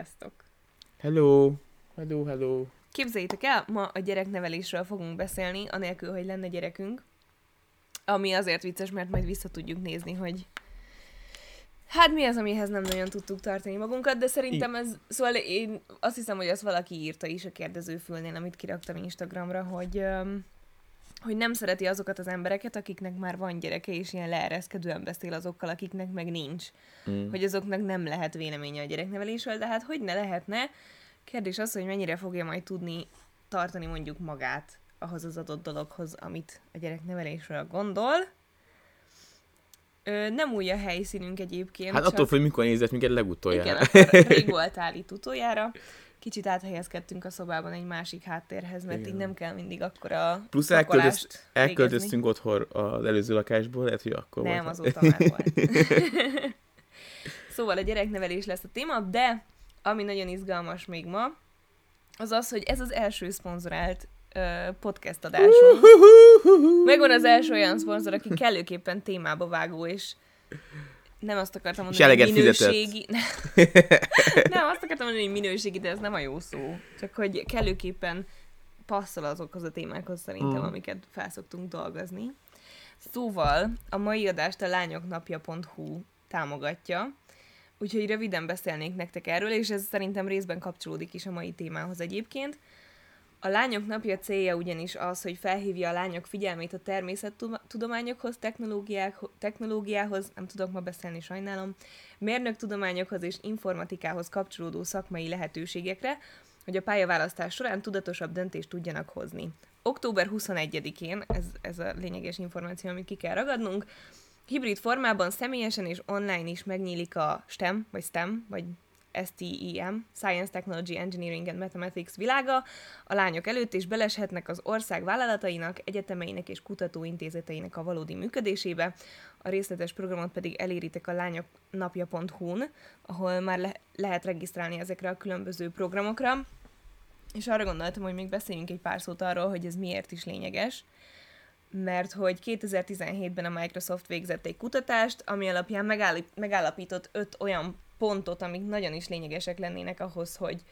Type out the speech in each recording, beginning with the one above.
Sziasztok! Hello! Hello, hello! Képzeljétek el, ma a gyereknevelésről fogunk beszélni, anélkül, hogy lenne gyerekünk. Ami azért vicces, mert majd vissza tudjuk nézni, hogy Hát mi az, amihez nem nagyon tudtuk tartani magunkat, de szerintem ez, szóval én azt hiszem, hogy azt valaki írta is a kérdezőfülnél, amit kiraktam Instagramra, hogy, hogy nem szereti azokat az embereket, akiknek már van gyereke, és ilyen leereszkedően beszél azokkal, akiknek meg nincs. Mm. Hogy azoknak nem lehet véleménye a gyereknevelésről, de hát hogy ne lehetne? Kérdés az, hogy mennyire fogja majd tudni tartani mondjuk magát ahhoz az adott dologhoz, amit a gyereknevelésről gondol. Ö, nem új a helyszínünk egyébként. Hát attól, hogy mikor nézett minket legutoljára. Igen, akkor rég voltál itt utoljára. Kicsit áthelyezkedtünk a szobában egy másik háttérhez, mert Igen. így nem kell mindig akkor a Plusz elköltözt, elköltöztünk otthon az előző lakásból, lehet, hogy akkor Nem, volt. azóta már volt. szóval a gyereknevelés lesz a téma, de ami nagyon izgalmas még ma, az az, hogy ez az első szponzorált podcast adásunk. Megvan az első olyan szponzor, aki kellőképpen témába vágó, és nem azt akartam mondani, hogy minőségi... nem, azt akartam mondani, hogy minőségi, de ez nem a jó szó. Csak hogy kellőképpen passzol azokhoz a témákhoz szerintem, mm. amiket felszoktunk dolgozni. Szóval a mai adást a lányoknapja.hu támogatja, úgyhogy röviden beszélnék nektek erről, és ez szerintem részben kapcsolódik is a mai témához egyébként. A Lányok Napja célja ugyanis az, hogy felhívja a lányok figyelmét a természettudományokhoz, technológiához, nem tudok ma beszélni, sajnálom, mérnöktudományokhoz és informatikához kapcsolódó szakmai lehetőségekre, hogy a pályaválasztás során tudatosabb döntést tudjanak hozni. Október 21-én, ez, ez a lényeges információ, amit ki kell ragadnunk, hibrid formában személyesen és online is megnyílik a STEM, vagy STEM, vagy STEM, Science, Technology, Engineering and Mathematics világa a lányok előtt, és beleshetnek az ország vállalatainak, egyetemeinek és kutatóintézeteinek a valódi működésébe. A részletes programot pedig eléritek a lányoknapja.hu-n, ahol már le- lehet regisztrálni ezekre a különböző programokra. És arra gondoltam, hogy még beszéljünk egy pár szót arról, hogy ez miért is lényeges mert hogy 2017-ben a Microsoft végzett egy kutatást, ami alapján megállapított öt olyan pontot, amik nagyon is lényegesek lennének ahhoz, hogy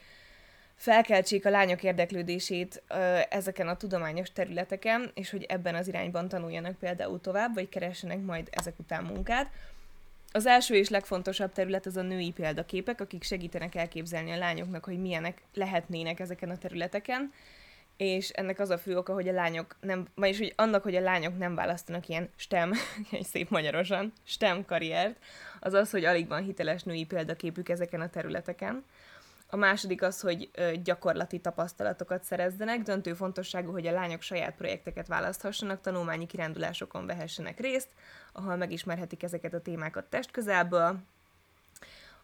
felkeltsék a lányok érdeklődését ö, ezeken a tudományos területeken, és hogy ebben az irányban tanuljanak például tovább, vagy keressenek majd ezek után munkát. Az első és legfontosabb terület az a női példaképek, akik segítenek elképzelni a lányoknak, hogy milyenek lehetnének ezeken a területeken, és ennek az a fő oka, hogy a lányok nem, vagyis hogy annak, hogy a lányok nem választanak ilyen STEM, egy szép magyarosan, STEM karriert, az az, hogy alig van hiteles női példaképük ezeken a területeken. A második az, hogy gyakorlati tapasztalatokat szerezzenek, döntő fontosságú, hogy a lányok saját projekteket választhassanak, tanulmányi kirándulásokon vehessenek részt, ahol megismerhetik ezeket a témákat testközelből.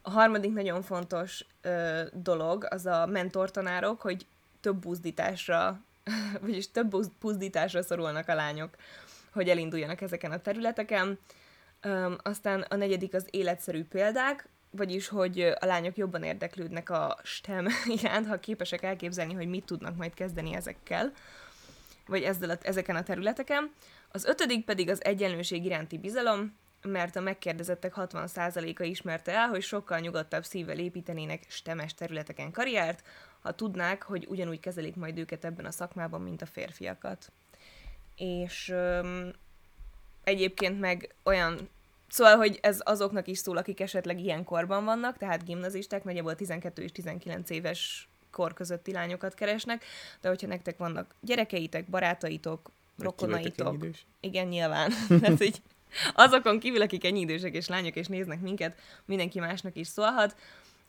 A harmadik nagyon fontos ö, dolog az a mentortanárok, hogy több buzdításra, vagyis több buzdításra szorulnak a lányok, hogy elinduljanak ezeken a területeken. Aztán a negyedik az életszerű példák, vagyis, hogy a lányok jobban érdeklődnek a STEM iránt, ha képesek elképzelni, hogy mit tudnak majd kezdeni ezekkel, vagy ezzel a, ezeken a területeken. Az ötödik pedig az egyenlőség iránti bizalom, mert a megkérdezettek 60%-a ismerte el, hogy sokkal nyugodtabb szívvel építenének stemes területeken karriert, ha tudnák, hogy ugyanúgy kezelik majd őket ebben a szakmában, mint a férfiakat. És öm, egyébként meg olyan Szóval, hogy ez azoknak is szól, akik esetleg ilyen korban vannak, tehát gimnazisták, nagyjából 12 és 19 éves kor közötti lányokat keresnek, de hogyha nektek vannak gyerekeitek, barátaitok, rokonaitok, igen, nyilván, tehát így azokon kívül, akik ennyi idősek és lányok és néznek minket, mindenki másnak is szólhat,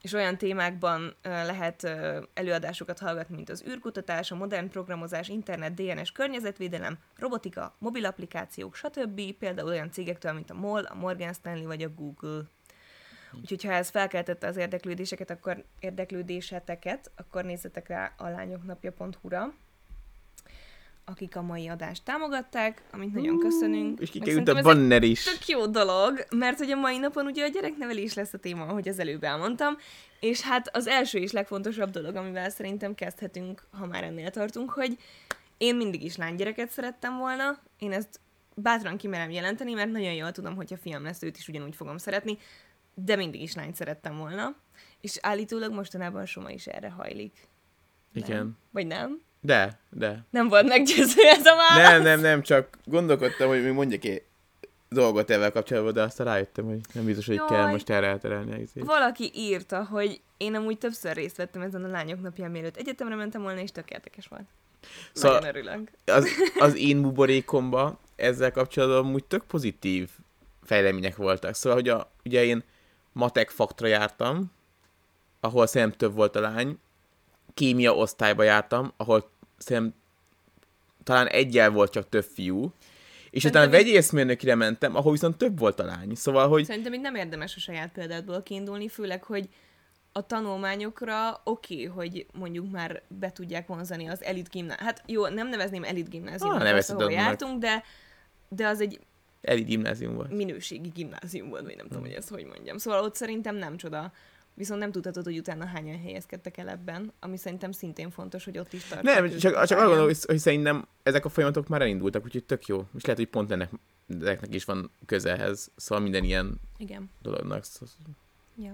és olyan témákban lehet előadásokat hallgatni, mint az űrkutatás, a modern programozás, internet, DNS, környezetvédelem, robotika, mobil applikációk, stb. Például olyan cégektől, mint a MOL, a Morgan Stanley vagy a Google. Úgyhogy ha ez felkeltette az érdeklődéseket, akkor érdeklődéseteket, akkor nézzetek rá a lányoknapja.hu-ra akik a mai adást támogatták, amit nagyon köszönünk. És kikerült a banner is. Tök jó dolog, mert hogy a mai napon ugye a gyereknevelés lesz a téma, ahogy az előbb elmondtam, és hát az első és legfontosabb dolog, amivel szerintem kezdhetünk, ha már ennél tartunk, hogy én mindig is lánygyereket szerettem volna, én ezt bátran kimerem jelenteni, mert nagyon jól tudom, hogy a fiam lesz, őt is ugyanúgy fogom szeretni. de mindig is lányt szerettem volna. És állítólag mostanában Soma is erre hajlik. Igen. Nem? Vagy nem? De, de. Nem volt meggyőző ez a válasz? Nem, nem, nem, csak gondolkodtam, hogy mi mondjak egy dolgot ezzel kapcsolatban, de aztán rájöttem, hogy nem biztos, hogy Jaj. kell most erre elterelni. Valaki írta, hogy én amúgy többször részt vettem ezen a lányok napján, mielőtt egyetemre mentem volna, és tök érdekes volt. Szóval- Nagyon örülök. Az, az én buborékomba ezzel kapcsolatban úgy tök pozitív fejlemények voltak. Szóval, hogy a, ugye én matek faktra jártam, ahol szerintem több volt a lány, kémia osztályba jártam, ahol szerintem talán egyel volt csak több fiú, és Szerintem utána így- vegyészmérnökre mentem, ahol viszont több volt a lány. Szóval, hogy Szerintem itt nem érdemes a saját példádból kiindulni, főleg, hogy a tanulmányokra oké, okay, hogy mondjuk már be tudják vonzani az elit gimnázium. Hát jó, nem nevezném elit gimnáziumnak, Ah, nevezheted ahol jártunk, de, de az egy elit gimnázium volt. minőségi gimnázium volt, vagy nem tudom, Hmm. hogy ezt hogy mondjam. Szóval ott szerintem nem csoda. Viszont nem tudhatod, hogy utána hányan helyezkedtek el ebben, ami szerintem szintén fontos, hogy ott is tartsák Nem, csak, csak arra gondolom, hogy, szerintem ezek a folyamatok már elindultak, úgyhogy tök jó. És lehet, hogy pont ennek, ezeknek is van közelhez, szóval minden ilyen Igen. dolognak. Ja.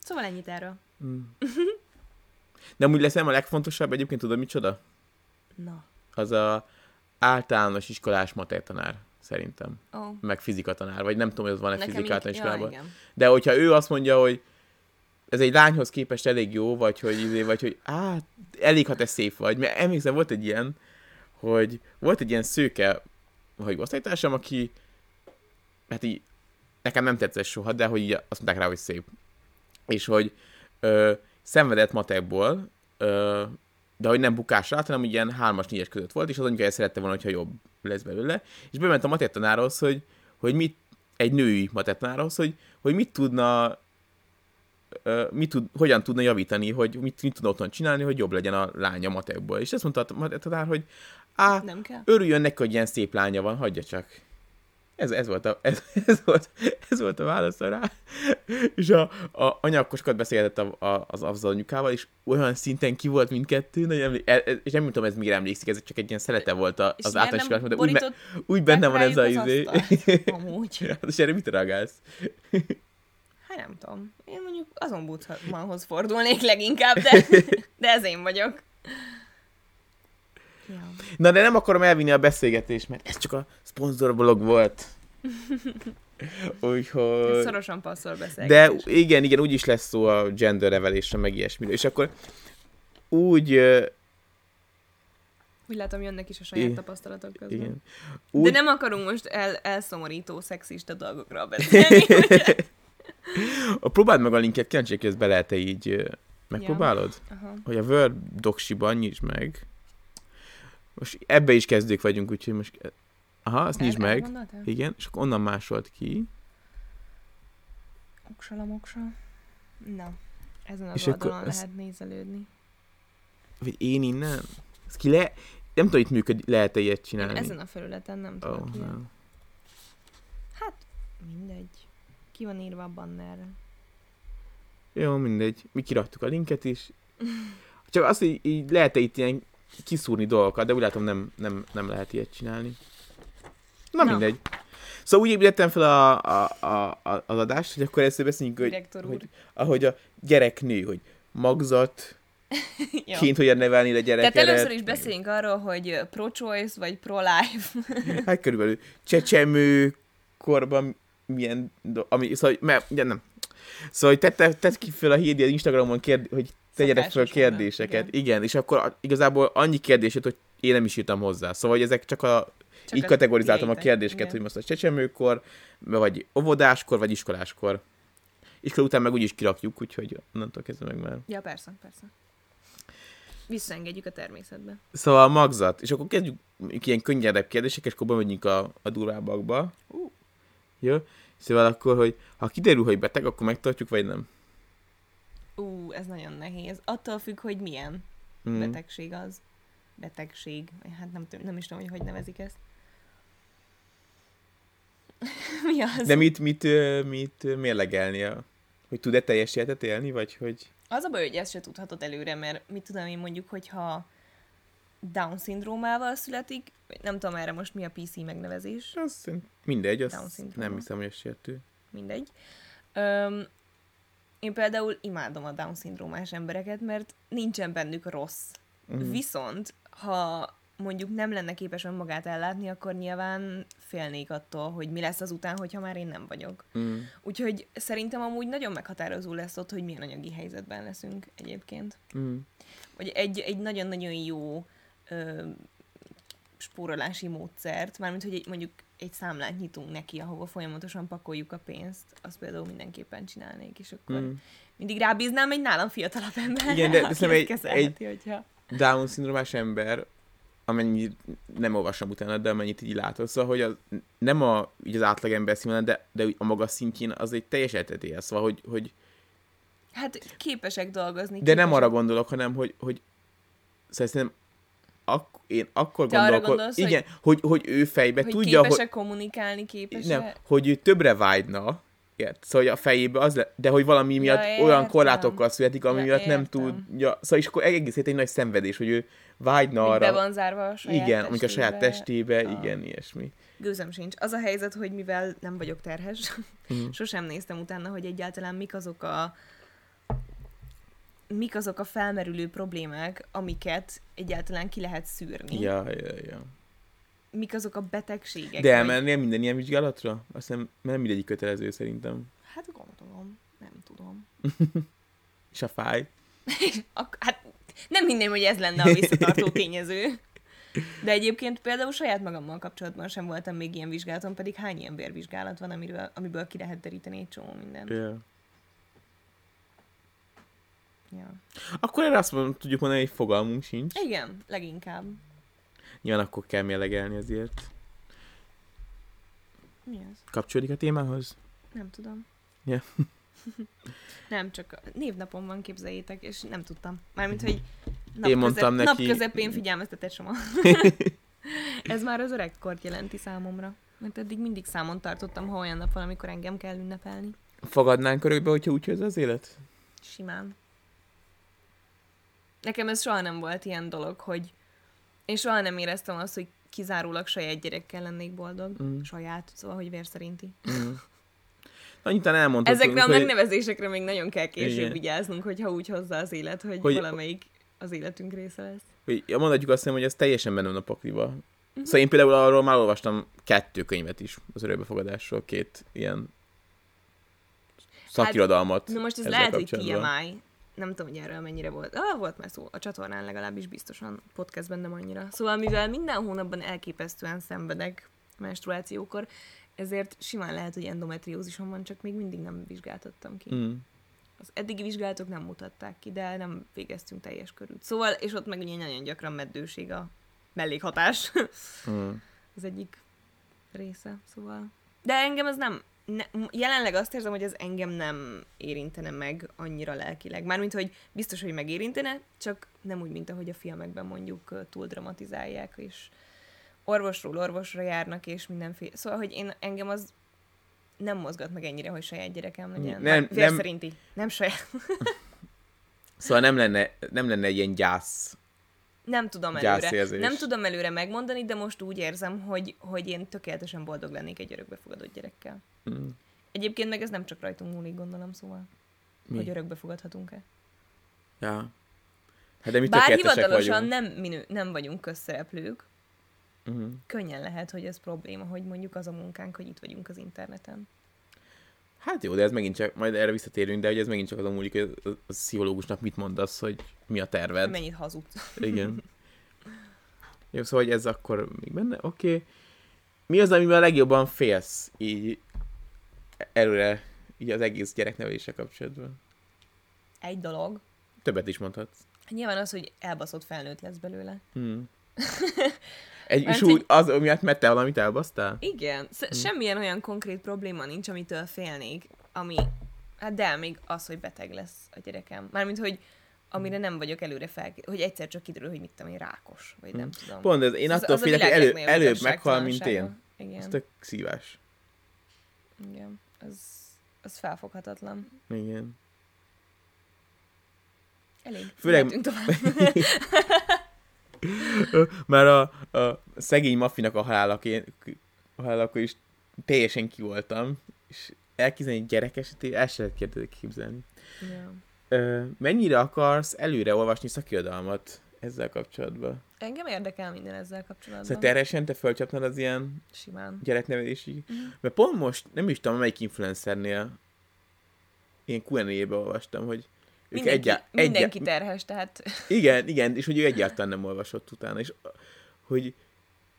Szóval ennyit erről. mm. De amúgy lesz nem a legfontosabb, egyébként tudod micsoda? Na. Az a általános iskolás matek tanár, szerintem. Oh. Meg fizika tanár, vagy nem tudom, hogy az van-e ja, iskolában. igen. De hogyha ő azt mondja, hogy ez egy lányhoz képest elég jó, vagy hogy, izé, vagy hogy á, elég, ha te szép vagy. Mert emlékszem, volt egy ilyen, hogy volt egy ilyen szőke, hogy osztálytársam, aki hát így nekem nem tetszett soha, de hogy így azt mondták rá, hogy szép. És hogy ö, szenvedett matekból, ö, de hogy nem bukásra állt, hanem ilyen hármas, négyes között volt, és az anyukája szerette volna, hogyha jobb lesz belőle. És bement a matek tanárhoz, hogy, hogy mit, egy női matek tanárhoz, hogy, hogy mit tudna mit tud, hogyan tudna javítani, hogy mit, mit tudna otthon csinálni, hogy jobb legyen a lánya matekból. És ezt mondta a tanár, hogy á, örüljön neki, hogy ilyen szép lánya van, hagyja csak. Ez, ez, volt, a, ez, ez, volt, ez volt a válasz rá. És a, a anyakosokat beszélgetett a, a, az, az anyukával, és olyan szinten ki volt mindkettő, nagyon emlé- e- e- és nem tudom, ez miért emlékszik, ez csak egy ilyen szelete volt a, az általános de úgy, borított úgy benne van ez a izé. Amúgy. Hát, és erre mit reagálsz? Hát nem tudom. Én mondjuk azon Budmanhoz fordulnék leginkább, de, de ez én vagyok. Ja. Na, de nem akarom elvinni a beszélgetést, mert ez csak a szponzorblog volt. Úgyhogy... Ez szorosan passzol De beszélgetés. igen, igen, úgy is lesz szó a gender revelation, meg ilyesmiről. És akkor úgy, Úgy látom, jönnek is a saját I- tapasztalatok közben. igen, De úgy, nem akarunk most el, elszomorító, szexista dolgokról beszélni. próbáld meg a linket, kíváncsi, hogy ezt be lehet-e így, ö, megpróbálod? Aha. Hogy a Word doksiban nyisd meg. Most ebbe is kezdők vagyunk, úgyhogy most... Aha, azt nyisd meg. elgondoltál? Igen, és akkor onnan másolt ki. Oksala, moksa. Na, ezen az És akkor oldalon ez- lehet nézelődni. Vagy én innen? Ez ki le... Nem tudom, itt működik, lehet-e ilyet Én csinálni. ezen a felületen nem tudok oh, nem. Hát, mindegy. Ki van írva a bannerre? Jó, mindegy. Mi kiraktuk a linket is. Csak azt, hogy így lehet-e itt ilyen kiszúrni dolgokat, de úgy látom nem, nem, nem lehet ilyet csinálni. Na, Na. mindegy. Szóval úgy építettem fel a, a, a, a, az adást, hogy akkor ezt beszéljünk, hogy, hogy ahogy a gyerek nő, hogy magzat, Jó. ként hogyan nevelni a gyereket. Tehát először is beszéljünk arról, hogy pro-choice vagy pro-life. Hát körülbelül csecsemő korban milyen, do- ami, szóval, mert, ugye nem. Szóval, hogy tette, tett ki fel a hírdi az Instagramon, kérd, hogy tegyenek fel kérdéseket. igen. Igen. és akkor igazából annyi kérdés hogy én nem is írtam hozzá. Szóval, hogy ezek csak a, Csak így a kategorizáltam a kérdéseket, igen. hogy most a csecsemőkor, vagy óvodáskor, vagy iskoláskor. Iskola után meg úgyis kirakjuk, úgyhogy onnantól kezdve meg már. Ja, persze, persze. Visszaengedjük a természetbe. Szóval a magzat, és akkor kezdjük ilyen könnyedebb kérdések, és akkor bemegyünk a, a durvábbakba. Uh. Jó? Szóval akkor, hogy ha kiderül, hogy beteg, akkor megtartjuk, vagy nem? Ú, ez nagyon nehéz. Attól függ, hogy milyen Mm. betegség az. Betegség. Hát nem, nem is tudom, hogy hogy nevezik ezt. Mi az? De mit, mit, mit ö, mérlegelni? A, hogy tud-e teljes életet élni, vagy hogy... Az a baj, hogy ezt se tudhatod előre, mert mit tudom én mondjuk, hogyha Down-szindrómával születik, nem tudom erre most mi a PC megnevezés. Az mindegy, az nem hiszem, hogy sértő. mindegy. Öm, én például imádom a Down-szindrómás embereket, mert nincsen bennük rossz. Mhm. Viszont, ha mondjuk nem lenne képes önmagát ellátni, akkor nyilván félnék attól, hogy mi lesz azután, hogyha már én nem vagyok. Mm. Úgyhogy szerintem amúgy nagyon meghatározó lesz ott, hogy milyen anyagi helyzetben leszünk egyébként. Mm. Vagy egy, egy nagyon-nagyon jó ö, spórolási módszert, mármint, hogy egy, mondjuk egy számlát nyitunk neki, ahova folyamatosan pakoljuk a pénzt, azt például mindenképpen csinálnék, és akkor Mm. mindig rábíznám egy nálam fiatalabb ember. Igen, de szerintem egy- kezelheti, hogyha... Down-szindrómás ember, amennyit nem olvasom utána, de amennyit így látod, szóval, hogy az, nem a, így az átlagember színvonal, de, de a maga szintjén az egy teljes eltetél, szóval, hogy, hogy Hát képesek dolgozni. de nem képesek- arra gondolok, hanem, hogy, hogy szóval szerintem ak- én akkor Te arra gondolok, gondolsz, hogy, igen, hogy, hogy ő fejbe hogy tudja, hogy, képesek kommunikálni, képesek... nem, hogy ő többre vágyna, ért? Szóval hogy a fejébe az le, de hogy valami miatt olyan értem. korlátokkal születik, ami Ja, miatt nem értem. tudja, szóval és akkor egész egy nagy szenvedés, hogy ő vágyna Hogy be arra, van zárva a saját igen, mondjuk a saját testébe, Ah. igen, ilyesmi. Gőzem sincs. Az a helyzet, hogy mivel nem vagyok terhes, Mhm. sosem néztem utána, hogy egyáltalán mik azok a mik azok a felmerülő problémák, amiket egyáltalán ki lehet szűrni. Ja, ja, ja. Mik azok a betegségek. De vagy- elmennél minden ilyen vizsgálatra? Azt hiszem, nem mindegyik kötelező szerintem. Hát gondolom, nem tudom. És a fáj. Ak- hát nem hinném, hogy ez lenne a visszatartó tényező. De egyébként például saját magammal kapcsolatban sem voltam még ilyen vizsgálaton, pedig hány ilyen vérvizsgálat van, amiről, amiből ki lehet deríteni egy csomó mindent. Ja. Ja. Akkor erre azt mondom, tudjuk mondani, hogy fogalmunk sincs. Igen, leginkább. Nyilván akkor kell mérlegelni azért. Mi az? Kapcsolódik a témához? Nem tudom. Ja. nem, csak a névnapom van, képzeljétek, és nem tudtam. Mármint, hogy Én mondtam nap neki- közepén figyelmeztetett soma. Ez már az öregkort jelenti számomra. Mert eddig mindig számon tartottam, ha olyan nap van, amikor engem kell ünnepelni. Fogadnánk örökbe, hogyha úgy hozza az élet? Simán. Nekem ez soha nem volt ilyen dolog, hogy én soha nem éreztem azt, hogy kizárólag saját gyerekkel lennék boldog. Mm. Saját, szóval, hogy vér szerinti. Mm. Annyit elmondhatunk, Ezekre a hogy... megnevezésekre még nagyon kell később Igen. vigyáznunk, hogyha úgy hozza az élet, hogy, Hogy- hogy valamelyik az életünk része lesz. hogy ja, mondhatjuk azt hiszem, hogy ez teljesen benne van a pakliba. Mhm. Szóval én például arról már olvastam kettő könyvet is az örökbefogadásról, két ilyen szakirodalmat. Na most ez lehet, hogy kapcsolatban. TMI. Nem tudom, hogy erről mennyire volt. Ah, volt már szó. A csatornán legalábbis biztosan, podcastben nem annyira. Szóval mivel minden hónapban elképesztően szenvedek menstruációkor, ezért simán lehet, hogy endometriózisom van, csak még mindig nem vizsgáltattam ki. Mm. Az eddigi vizsgálatok nem mutatták ki, de nem végeztünk teljes körült. Szóval, és ott meg ugye nagyon gyakran meddőség a mellékhatás. Mm. az egyik része, szóval. De engem ez nem, ne, jelenleg azt érzem, hogy ez engem nem érintene meg annyira lelkileg. Mármint, hogy biztos, hogy megérintene, csak nem úgy, mint ahogy a filmekben mondjuk túl dramatizálják, és orvosról orvosra járnak, és mindenféle. Szóval, hogy én engem az nem mozgat meg ennyire, hogy saját gyerekem legyen. Nem- Vér nem- szerinti. Nem saját. Szóval nem lenne, nem lenne egy ilyen gyász. Nem tudom előre. Gyászérzés. Nem tudom előre megmondani, de most úgy érzem, hogy, hogy én tökéletesen boldog lennék egy örökbefogadott gyerekkel. Mm. Egyébként meg ez nem csak rajtunk múlik, gondolom, szóval, Mi? hogy örökbe fogadhatunk-e. Ja. Hát de mi Bár hivatalosan vagyunk. nem, minő, nem vagyunk közszereplők, Uh-huh. könnyen lehet, hogy ez probléma, hogy mondjuk az a munkánk, hogy itt vagyunk az interneten. Hát jó, de ez megint csak, majd erre visszatérünk, de hogy ez megint csak azon múlik, hogy a, pszichológusnak mit mondasz, hogy mi a terved. Mennyit hazudsz. Igen. Jó, szóval hogy ez akkor még benne, oké. Okay. Mi az, amivel a legjobban félsz így előre, így az egész gyereknevelése kapcsolatban? Egy dolog. Többet is mondhatsz. Nyilván az, hogy elbaszott felnőtt lesz belőle. Hmm. Egy, Mert és úgy, az miatt, mert te valamit elbasztál? Igen, sz- Hm. semmilyen olyan konkrét probléma nincs, amitől félnék, ami, hát de még az, hogy beteg lesz a gyerekem. Mármint, hogy amire nem vagyok előre fel, hogy egyszer csak kiderül, hogy mit tudom én, rákos, vagy nem tudom. Hm. Pont ez, én Az- attól félek, hogy elő, előbb meghal, mint én. Igen, Ez tök szívás. igen, az, az felfoghatatlan. Igen. Elég. Főleg- tovább. Már a, a szegény maffinak a halálak, én, a halálakor is teljesen ki voltam, és elképzelni egy gyerek esetében, el sem lehet képzelni. Ö, mennyire akarsz előre olvasni szakirodalmat ezzel kapcsolatban? Engem érdekel minden ezzel kapcsolatban. Szóval teresen te fölcsapnod az ilyen Simán. gyereknevelési... Mhm. Mert pont most, nem is tudom, melyik influencernél én Q&A-be olvastam, hogy Mindenki, egyá- mindenki egyá- terhes, tehát Igen, igen, és hogy ő egyáltalán nem olvasott utána, és hogy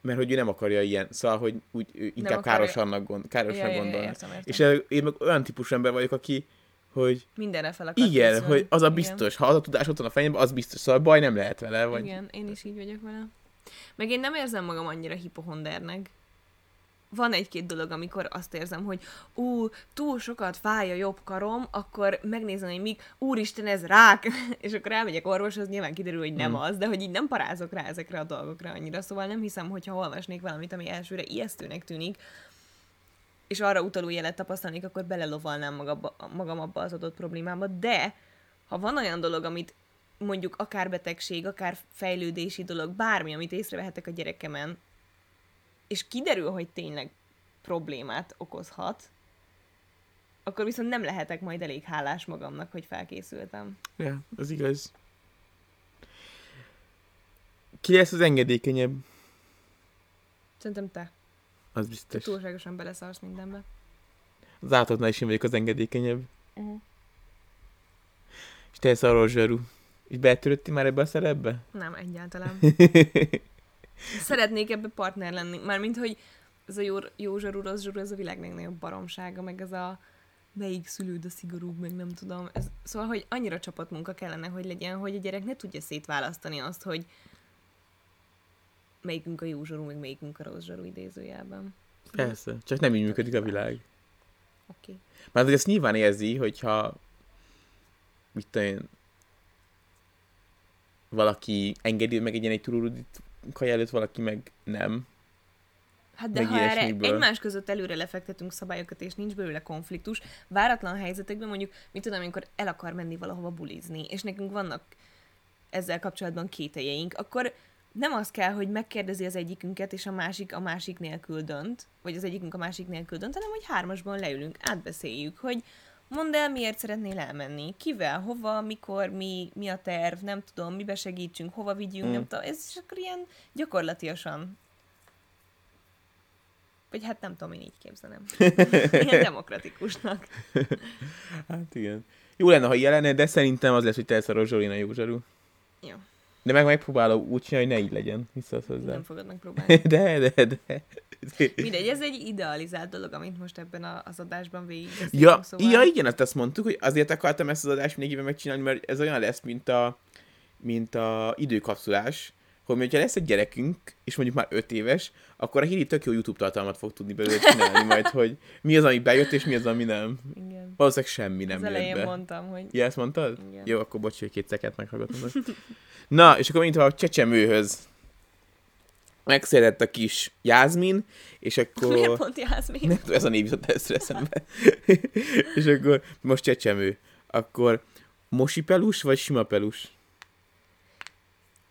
mert hogy ő nem akarja ilyen, szóval, hogy úgy ő inkább akarja. károsannak gond, károsnak ja, ja, ja, értem, értem. És én meg olyan típusú ember vagyok, aki, hogy mindenre fel akar igen, készülni. hogy az a Igen. biztos, ha az a tudás ott van a fejemben, az biztos, szóval baj nem lehet vele, vagy Igen, én is így vagyok vele. Meg én nem érzem magam annyira hipohondernek. Van egy-két dolog, amikor azt érzem, hogy ú, túl sokat fáj a jobb karom, akkor megnézem, hogy még, úristen, ez rák, és akkor elmegyek orvoshoz, nyilván kiderül, hogy nem Hmm. az, de hogy így nem parázok rá ezekre a dolgokra annyira, szóval nem hiszem, hogyha olvasnék valamit, ami elsőre ijesztőnek tűnik, és arra utaló jelet tapasztalnék, akkor belelovalnám magabba, magam abba az adott problémába, de ha van olyan dolog, amit mondjuk akár betegség, akár fejlődési dolog, bármi, amit észrevehetek a gyerekemen, és kiderül, hogy tényleg problémát okozhat, akkor viszont nem lehetek majd elég hálás magamnak, hogy felkészültem. Ja, az igaz. Ki lesz az engedékenyebb? Szerintem te. Az Te biztos. túlságosan beleszarsz mindenbe. Az átadnál is én vagyok az engedékenyebb. Uh-huh. És te ez arról zsarú. És betöröttél már ebbe a szerepbe? Nem, egyáltalán. Szeretnék ebbe partner lenni. Mármint, hogy ez a jó, jó zsarú, rossz zsarú, ez a világ legnagyobb baromsága, meg ez a melyik szülőd a szigorúbb, meg nem tudom. Ez, szóval, hogy annyira csapatmunka kellene, hogy legyen, hogy a gyerek ne tudja szétválasztani azt, hogy melyikünk a jó zsarú, meg melyikünk a rossz zsarú idézőjelben. Persze, csak nem így működik a világ. Oké. Okay. Mert hogy ezt nyilván érzi, hogyha mit tudom én, valaki engedi meg egy ilyen egy tururudit kaja előtt, valaki meg nem. Hát de Meg ha erre egymás között előre lefektetünk szabályokat, és nincs belőle konfliktus, váratlan helyzetekben mondjuk, mit tudom, amikor el akar menni valahova bulizni, és nekünk vannak ezzel kapcsolatban kételjeink, akkor nem az kell, hogy megkérdezi az egyikünket, és a másik a másik nélkül dönt, vagy az egyikünk a másik nélkül dönt, hanem hogy hármasban leülünk, átbeszéljük, hogy mondd el, miért szeretnél elmenni, kivel, hova, mikor, mi, mi a terv, nem tudom, mibe segítsünk, hova vigyünk, Mm. nem tudom, ez is akkor ilyen gyakorlatiasan vagy hát nem tudom, én így képzelem. Ilyen demokratikusnak. Hát igen. Jó lenne, ha ilyen lenne, de szerintem az lesz, hogy te a Rozsolina jó zsarú. Jó, De meg megpróbálom úgy csinálni, hogy ne így legyen. Visszasz hozzá. nem fogod megpróbálni. De, de, de. Mindegy, ez egy idealizált dolog, amit most ebben a- az adásban végig Ja, szóval... ja, igen, azt, azt mondtuk, hogy azért akartam ezt az adást mindenkivel megcsinálni, mert ez olyan lesz, mint a, mint a időkapszulás, hogy hogyha lesz egy gyerekünk, és mondjuk már öt éves, akkor a Hiri tök jó YouTube tartalmat fog tudni belőle csinálni majd, hogy mi az, ami bejött, és mi az, ami nem. Igen. Valószínűleg semmi nem az elején be. mondtam, hogy Ja, ezt mondtad? Igen. Jó, akkor bocs, hogy két szeket meghallgatom. Na, és akkor mint a csecsemőhöz megszületett a kis Jászmin, és akkor... miért pont Jászmin? Nem ez a név jutott először eszembe. és akkor most csecsemő. Akkor mosipelus vagy sima pelus?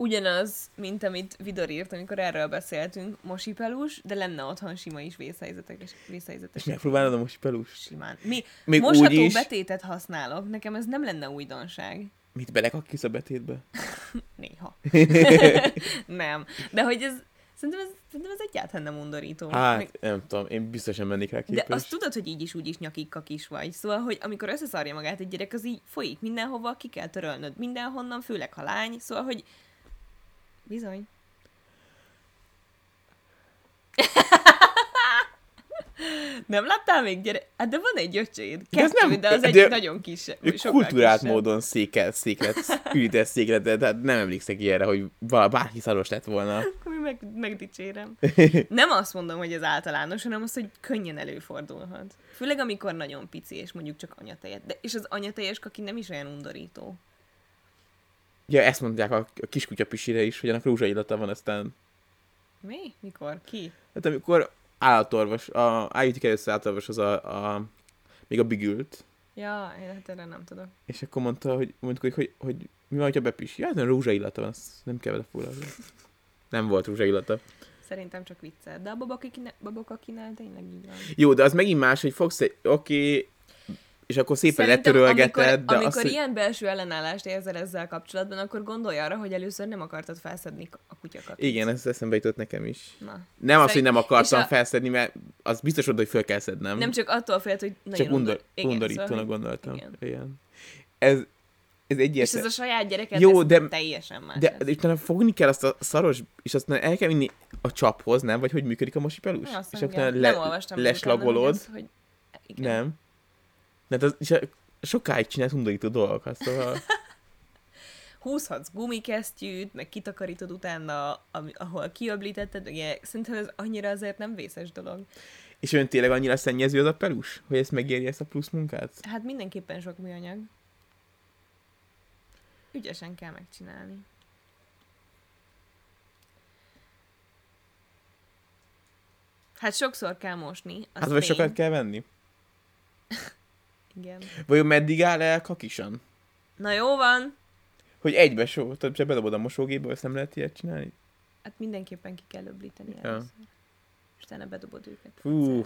Ugyanaz, mint amit Vidor írt, amikor erről beszéltünk, mosipelus, de lenne otthon sima is vészhelyzetek, vészhelyzetes. És megpróbálod a mosipelus? Simán. Mi Még mosható is, betétet használok, nekem ez nem lenne újdonság. mit belekakkisz a betétbe? Néha. nem. De hogy ez, szerintem ez, szerintem ez egyáltalán nem undorító. Hát, Meg- nem tudom, én biztosan mennék rá De képes. azt tudod, hogy így is úgy is nyakik is vagy. Szóval, hogy amikor összeszarja magát egy gyerek, az így folyik mindenhova, ki kell törölnöd mindenhonnan, főleg ha lány. Szóval, hogy bizony. Nem láttál még gyerek? Hát de van egy öcséd. De ez Kettő, nem- de az egy de- nagyon kis. Kulturált kisebb. módon székel, széklet, ülített székletet, tehát nem emlékszek ilyenre, hogy bárki szaros lett volna. Akkor meg, megdicsérem. Nem azt mondom, hogy ez általános, hanem azt, hogy könnyen előfordulhat. Főleg, amikor nagyon pici, és mondjuk csak anyatejet. De, és az anyatejes kaki nem is olyan undorító. Ja, ezt mondják a, a kiskutya pisire is, hogy annak rózsaillata van, aztán Mi? Mikor? Ki? Hát amikor állatorvos, a, állítik először állatorvos az a, a, még a bigült, Ja, én hát erre nem tudok. és akkor mondta, hogy, mondtuk, hogy, hogy, hogy mi van, ha bepisi? Hát nem rózsaillata van, azt nem kell vele foglalkozni. Nem volt rózsaillata. Szerintem csak viccel. De a babakakine- babokakinál tényleg így van. Jó, de az megint más, hogy fogsz egy, oké, és akkor szépen Szerintem, letörölgeted, amikor, de amikor azt, ilyen belső ellenállást érzel ezzel kapcsolatban, akkor gondolj arra, hogy először nem akartad felszedni a kutyakat. Igen, ez eszembe jutott nekem is. Na. Nem az, hogy Szerint- nem akartam és a- felszedni, mert az biztos volt, hogy föl kell szednem. Nem csak attól félt, hogy nagyon csak undor, igen, undorítónak szóval, gondoltam. igen. Igen. Ez, ez És egyértelmű. ez a saját gyereket, Jó, de- teljesen más. De lesz. és utána fogni kell azt a szaros, és aztán el kell vinni a csaphoz, nem? Vagy hogy működik a mosipelus? Azt és igen. le, nem olvastam még utána, leslagolod. hogy ez, hogy... Igen. Nem. De az, és a- sokáig csinálsz undorító dolgokat, szóval... Húzhatsz gumikesztyűt, meg kitakarítod utána, ami, ahol kiöblítetted, ugye szerintem ez annyira azért nem vészes dolog. és ön tényleg annyira szennyező az a pelus, hogy ezt megéri ezt a plusz munkát? Hát mindenképpen sok műanyag. Ügyesen kell megcsinálni. Hát sokszor kell mosni. Az Hát vagy tény. sokat kell venni? Igen. Vagy meddig áll el kakisan? Na jó van. Hogy egybe so, tehát csak bedobod a mosógépbe, azt nem lehet ilyet csinálni? Hát mindenképpen ki kell öblíteni Ja. először. És utána bedobod őket. Fú.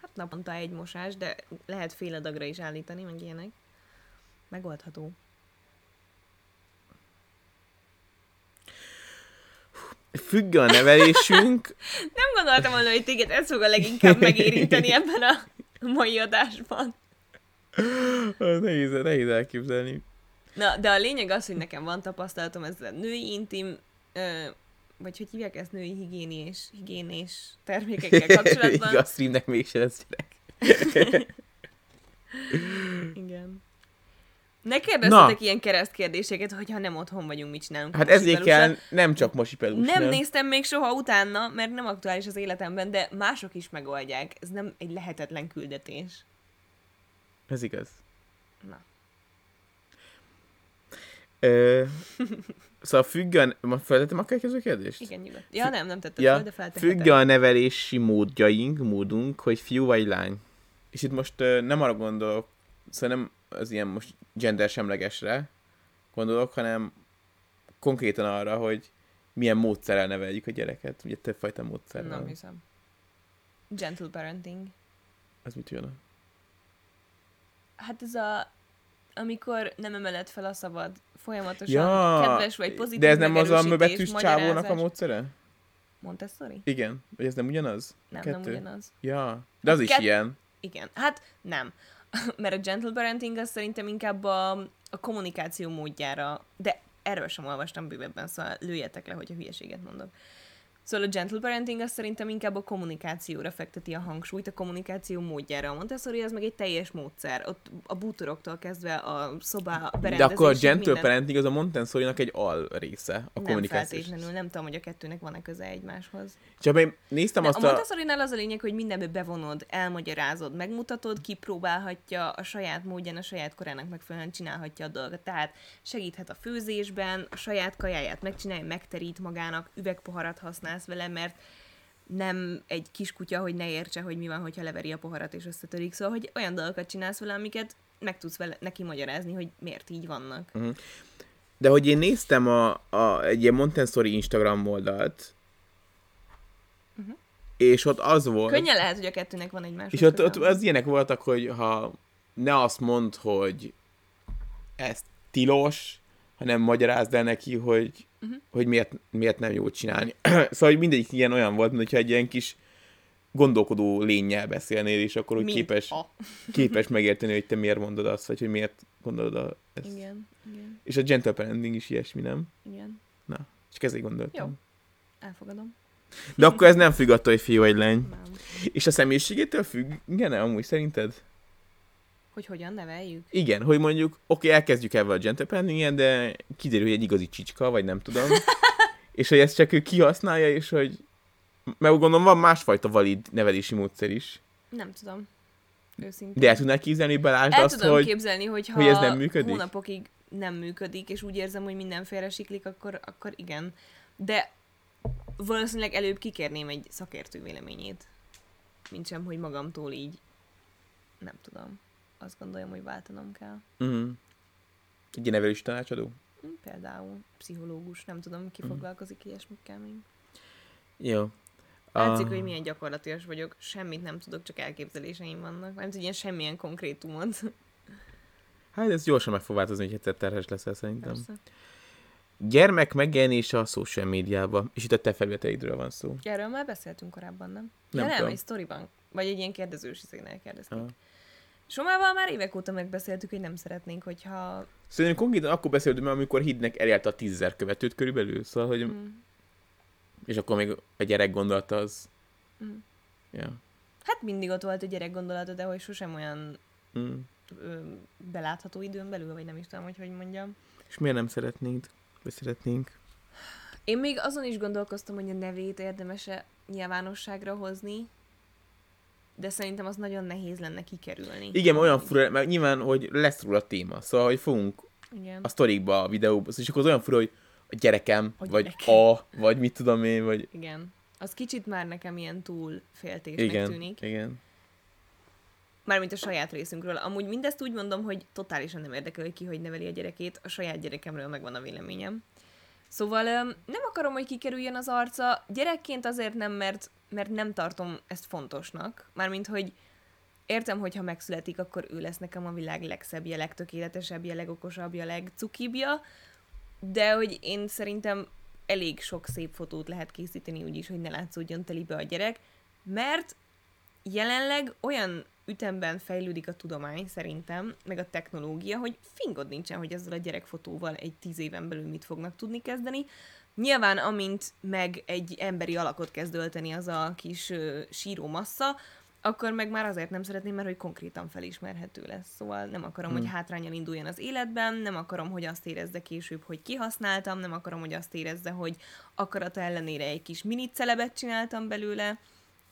Hát naponta egy mosás, de lehet fél adagra is állítani, meg ilyenek. Megoldható. Függ a nevelésünk, Nem gondoltam volna, hogy téged ez fog a leginkább megérinteni ebben a mai adásban. nehéz, nehéz elképzelni. Na, de a lényeg az, hogy nekem van tapasztalatom ezzel női intim, ö, vagy hogy hívják ezt női higiénés, higiénés termékekkel kapcsolatban. Igaz, streamnek mégse lesz gyerek. Igen. Ne kérdezzetek Na. ilyen keresztkérdéseket, hogyha nem otthon vagyunk, mit csinálunk. a Hát ezért kell nem csak mosipelus, Nem, nem? néztem még soha utána, mert nem aktuális az életemben, de mások is megoldják. Ez nem egy lehetetlen küldetés. Ez igaz. Na. Ö, szóval függ a... Ma feltettem a következő kérdést? Igen, nyugodt. Ja, nem, nem tetted Ja, fel, de felteheted. függ a nevelési módjaink, módunk, hogy fiú vagy lány. És itt most ö, nem arra gondolok, szóval nem az ilyen most gender semlegesre gondolok, hanem konkrétan arra, hogy milyen módszerrel neveljük a gyereket. Ugye többfajta módszerrel. Nem hiszem. Gentle parenting. Az mit jön? Hát ez a... Amikor nem emeled fel a szabad, folyamatosan Ja, kedves vagy pozitív de ez nem az a möbetűs csávónak a módszere? Montessori? Igen. Vagy ez nem ugyanaz? Nem, Kettő? nem ugyanaz. Ja. De az is Kett- ilyen. Igen, hát nem. Mert a gentle parenting az szerintem inkább a, a kommunikáció módjára, de erről sem olvastam bővebben, szóval lőjetek le, hogyha hülyeséget mondok. Szóval a gentle parenting az szerintem inkább a kommunikációra fekteti a hangsúlyt, a kommunikáció módjára. A Montessori az meg egy teljes módszer. Ott a bútoroktól kezdve a szobá De berendezésig akkor a gentle minden. parenting az a montessori egy al része a Nem kommunikációs. feltétlenül, nem tudom, hogy a kettőnek van-e köze egymáshoz. Csak én néztem De azt a a... Montessori-nál az a lényeg, hogy mindenbe bevonod, elmagyarázod, megmutatod, kipróbálhatja a saját módján, a saját korának megfelelően csinálhatja a dolgot. Tehát segíthet a főzésben, a saját kajáját megcsinálja, megterít magának, üvegpoharat használsz vele, mert nem egy kiskutya, hogy ne értse, hogy mi van, hogyha leveri a poharat és összetörik. Szóval, hogy olyan dolgokat csinálsz vele, amiket meg tudsz vele, neki magyarázni, hogy miért így vannak. De hogy én néztem a, a, egy ilyen Montessori Instagram oldalt, Uh-huh. és ott az volt, Könnyen lehet, hogy a kettőnek van egymás. és ott, ott az ilyenek voltak, hogy ha ne azt mond, hogy ez tilos, hanem magyarázd el neki, hogy, Uh-huh. hogy miért, miért nem jó csinálni. szóval, hogy mindegyik ilyen olyan volt, mint hogyha egy ilyen kis gondolkodó lényel beszélnél, és akkor úgy képes, a. képes megérteni, hogy te miért mondod azt, vagy hogy miért gondolod a, ezt. Igen, igen, És a gentle parenting is ilyesmi, nem? igen. Csak ezért gondoltam. Jó. Elfogadom. De akkor ez nem függ attól, hogy fiú vagy lány. Nem. És a személyiségétől függ, igen, amúgy szerinted? Hogy hogyan neveljük? Igen, hogy mondjuk, oké, elkezdjük ebben a gentle de kiderül, hogy egy igazi csicska, vagy nem tudom. és hogy ezt csak ő kihasználja, és hogy... Mert gondolom, van másfajta valid nevelési módszer is. Nem tudom. Őszintén. De el tudnál képzelni, belásd El azt, tudom hogy... képzelni, hogy ha hogy ez nem működik? hónapokig nem működik, és úgy érzem, hogy minden félre siklik, akkor, akkor igen. De valószínűleg előbb kikérném egy szakértő véleményét, mint sem, hogy magamtól így, nem tudom. Azt gondolom, hogy váltanom kell. Uh-huh. Egy ilyen nevelési tanácsadó? Hm, Például pszichológus, nem tudom, ki Mhm. foglalkozik ilyesmikkel még. Jó. Látszik, Ah. hogy milyen gyakorlatias vagyok. Semmit nem tudok, csak elképzeléseim vannak. Nem tudja semmilyen konkrétumot. Hát ez gyorsan meg fog változni, hogy egyszer terhes leszel szerintem. Persze. Gyermek megjelenése a social médiába, és itt a te felületeidről van szó. Erről már beszéltünk korábban, nem? Nem ja, nem, tudom. egy sztoriban. Vagy egy ilyen kérdezős izénél kérdezték. Ah. Somával már évek óta megbeszéltük, hogy nem szeretnénk, hogyha... Szerintem konkrétan akkor beszéltünk, amikor Hidnek elérte a tízezer követőt körülbelül, szóval, hogy... Mm. És akkor még a gyerek gondolata az... Mm. Ja. Hát mindig ott volt a gyerek gondolata, de hogy sosem olyan Mm. ö, belátható időn belül, vagy nem is tudom, hogy hogy mondjam. És miért nem szeretnénk? Vagy szeretnénk? Én még azon is gondolkoztam, hogy a nevét érdemes-e nyilvánosságra hozni, de szerintem az nagyon nehéz lenne kikerülni. Igen, olyan fura, mert nyilván, hogy lesz róla téma, szóval, hogy fogunk Igen. a sztorikba, a videóba, és akkor az olyan fura, hogy a gyerekem, A vagy gyerekem. a, vagy mit tudom én, vagy... Igen. Az kicsit már nekem ilyen túl féltésnek Igen, tűnik. igen. Mármint a saját részünkről. Amúgy mindezt úgy mondom, hogy totálisan nem érdekel, hogy ki hogy neveli a gyerekét. A saját gyerekemről megvan a véleményem. Szóval nem akarom, hogy kikerüljön az arca. Gyerekként azért nem, mert, mert nem tartom ezt fontosnak. Mármint, hogy értem, hogy ha megszületik, akkor ő lesz nekem a világ legszebbje, legtökéletesebbje, legokosabbja, legcukibja, de hogy én szerintem elég sok szép fotót lehet készíteni úgyis, hogy ne látszódjon telibe a gyerek, mert jelenleg olyan ütemben fejlődik a tudomány szerintem, meg a technológia, hogy fingod nincsen, hogy ezzel a gyerekfotóval egy tíz éven belül mit fognak tudni kezdeni. Nyilván, amint meg egy emberi alakot kezd ölteni az a kis ö, síró massza, akkor meg már azért nem szeretném, mert hogy konkrétan felismerhető lesz. Szóval nem akarom, Hmm. hogy hátrányal induljon az életben, nem akarom, hogy azt érezze később, hogy kihasználtam, nem akarom, hogy azt érezze, hogy akarata ellenére egy kis mini celebet csináltam belőle,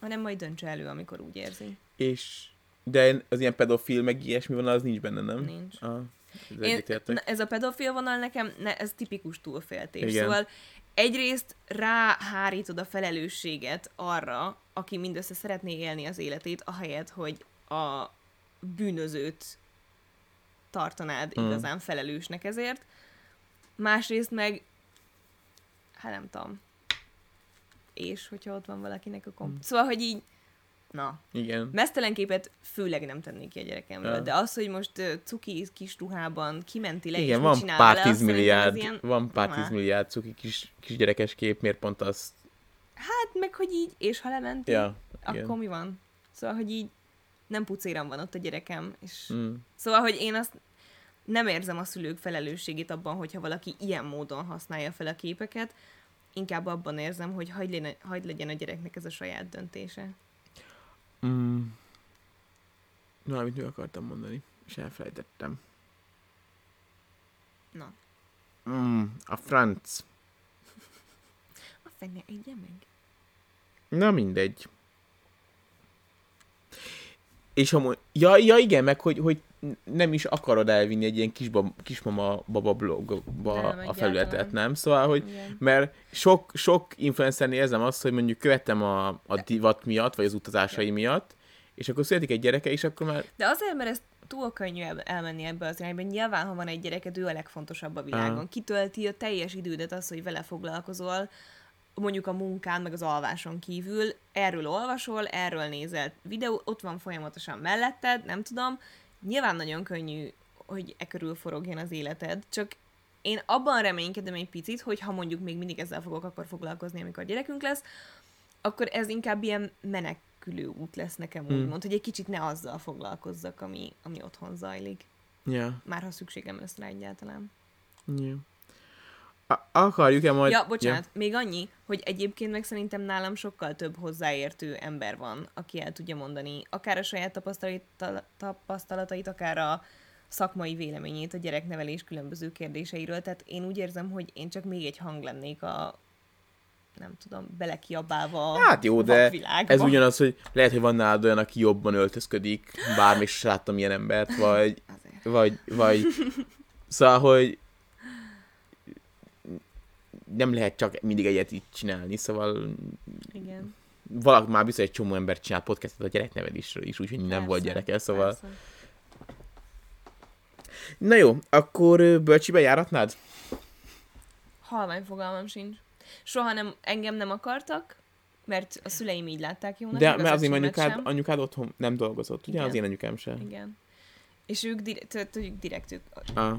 hanem majd döntse elő, amikor úgy érzi. És... De az ilyen pedofil, meg ilyesmi van, az nincs benne, nem? Nincs. Ah, ez Én, na, ez a pedofil vonal nekem, ne, ez tipikus túlféltés. Igen. Szóval egyrészt ráhárítod a felelősséget arra, aki mindössze szeretné élni az életét, ahelyett, hogy a bűnözőt tartanád Mm. igazán felelősnek ezért. Másrészt meg, hát nem tudom, és hogyha ott van valakinek a komp... Szóval, hogy így, na, Igen. Mesztelen képet főleg nem tennék ki a gyerekemről, Ja. de az, hogy most uh, cuki kis ruhában kimenti le, Igen, és van pár tízmilliárd, ilyen, van pár tízmilliárd cuki kis, kisgyerekes kép, miért pont az... Hát meg, hogy így, és ha lementi, Ja, igen. akkor mi van? Szóval, hogy így nem pucéran van ott a gyerekem, és Mm. szóval, hogy én azt nem érzem a szülők felelősségét abban, hogyha valaki ilyen módon használja fel a képeket, inkább abban érzem, hogy hagyd legyen, hagyd legyen a gyereknek ez a saját döntése. Mm. Na, amit meg akartam mondani, és elfelejtettem. Na, Mm, a franc. a fene egye meg. Na mindegy. És amúgy, ja, ja igen, meg hogy, hogy nem is akarod elvinni egy ilyen kisbab, kismama baba blogba Nem, a felületet, nem? Szóval, hogy Igen. mert sok, sok influencernél érzem azt, hogy mondjuk követem a, a divat miatt, vagy az utazásai miatt, és akkor születik egy gyereke, és akkor már De azért, mert ez túl könnyű el- elmenni ebbe az irányba. Nyilván, ha van egy gyereked, ő a legfontosabb a világon. Aha. Kitölti a teljes idődet az, hogy vele foglalkozol, mondjuk a munkán, meg az alváson kívül. Erről olvasol, erről nézel videó, ott van folyamatosan melletted, nem tudom. Nyilván nagyon könnyű, hogy e körül forogjon az életed, csak én abban reménykedem egy picit, hogy ha mondjuk még mindig ezzel fogok akkor foglalkozni, amikor gyerekünk lesz, akkor ez inkább ilyen menekülő út lesz nekem Hmm. úgymond, hogy egy kicsit ne azzal foglalkozzak, ami, ami otthon zajlik. Ja, Már ha szükségem lesz rá egyáltalán. ja. Akarjuk-e majd... Ja, bocsánat, még annyi, hogy egyébként meg szerintem nálam sokkal több hozzáértő ember van, aki el tudja mondani akár a saját tapasztalat, tapasztalatait, akár a szakmai véleményét a gyereknevelés különböző kérdéseiről. Tehát én úgy érzem, hogy én csak még egy hang lennék a nem tudom, belekiabálva Hát jó, de vakvilágba. ez ugyanaz, hogy lehet, hogy van nálad olyan, aki jobban öltözködik, bármi is láttam ilyen embert, vagy, Azért. vagy, vagy, szóval, hogy nem lehet csak mindig egyet így csinálni, szóval Igen. valaki már biztos egy csomó ember csinál podcastot a gyereknevelésről is, úgyhogy nem Persze, volt gyereke, szóval. persze. Na jó, akkor bölcsibe járatnád? Halvány fogalmam sincs. Soha nem, engem nem akartak, mert a szüleim így látták jónak. De mert azért öcsémet anyukád, anyukád otthon nem dolgozott, ugye? Igen. Az én anyukám sem. Igen. És ők direkt, direkt, ők, Ah.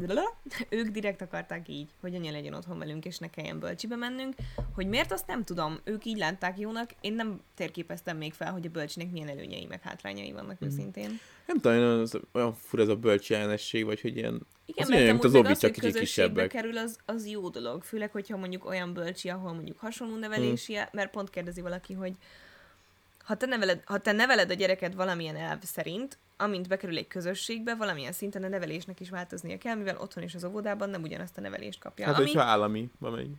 ők direkt akarták így, hogy anya legyen otthon velünk, és ne kelljen bölcsibe mennünk. Hogy miért, azt nem tudom. Ők így látták jónak. Én nem térképeztem még fel, hogy a bölcsinek milyen előnyei, meg hátrányai vannak Mhm. őszintén. Nem tudom, olyan, az, olyan fura ez a bölcsi jelenesség, vagy hogy ilyen... Igen, Az mert mint az az, csak hogy kisebbek. kerül, az, az jó dolog. Főleg, hogyha mondjuk olyan bölcsi, ahol mondjuk hasonló nevelési, Hmm. mert pont kérdezi valaki, hogy ha te, neveled, ha te neveled a gyereket valamilyen elv szerint, amint bekerül egy közösségbe, valamilyen szinten a nevelésnek is változnia kell, mivel otthon és az óvodában nem ugyanazt a nevelést kapja. Hát, ami hogyha állami valamelyik.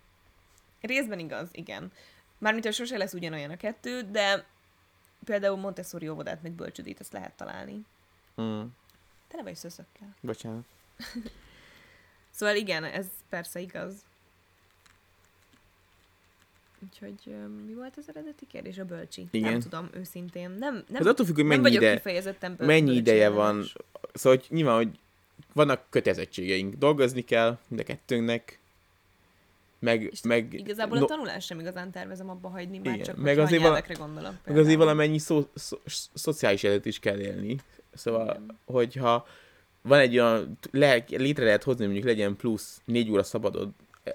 részben igaz, igen. Mármint, hogy sose lesz ugyanolyan a kettő, de például Montessori óvodát meg bölcsödét, ezt lehet találni. Mm. Te ne vagy szöszökkel. Bocsánat. Szóval igen, ez persze igaz. Úgyhogy mi volt az eredeti kérdés? A bölcsi. Nem Igen. tudom, őszintén. Nem, nem, Ez attól függ, hogy nem mennyi ide, mennyi ideje van. Szóval, hogy nyilván, hogy vannak kötelezettségeink. Dolgozni kell mind a kettőnknek, meg, És meg, Igazából no, a tanulás sem igazán tervezem abba hagyni, már Igen, csak meg azért vala- nyelvekre gondolok. meg azért például. valamennyi szó, szó, szociális életet is kell élni. Szóval, Igen. hogyha van egy olyan, le, létre lehet hozni, mondjuk legyen plusz négy óra szabadod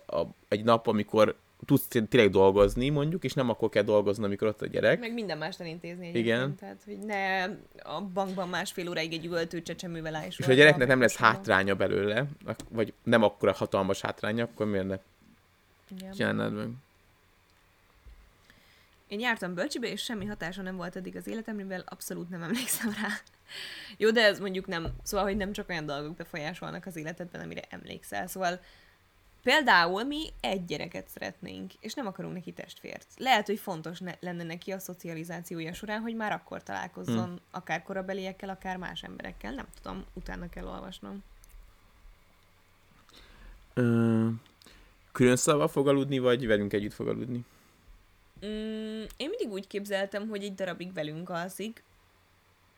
a, egy nap, amikor tudsz té- tényleg dolgozni, mondjuk, és nem akkor kell dolgozni, amikor ott a gyerek. Meg minden mást elintézni Igen. egyébként. Tehát, hogy ne a bankban másfél óráig egy üvöltő csecsemővel állj És ha a gyereknek nem lesz hátránya belőle, vagy nem akkora hatalmas hátránya, akkor miért ne Igen. csinálnád meg? Én jártam bölcsibe, és semmi hatása nem volt eddig az életemre, mivel abszolút nem emlékszem rá. Jó, de ez mondjuk nem, szóval, hogy nem csak olyan dolgok befolyásolnak az életedben, amire emlékszel. Szóval például mi egy gyereket szeretnénk, és nem akarunk neki testvért. Lehet, hogy fontos ne- lenne neki a szocializációja során, hogy már akkor találkozzon, hmm. akár korabeliekkel, akár más emberekkel. Nem tudom, utána kell olvasnom. Ö, külön szava fog aludni, vagy velünk együtt fog aludni? Mm, én mindig úgy képzeltem, hogy egy darabig velünk alszik,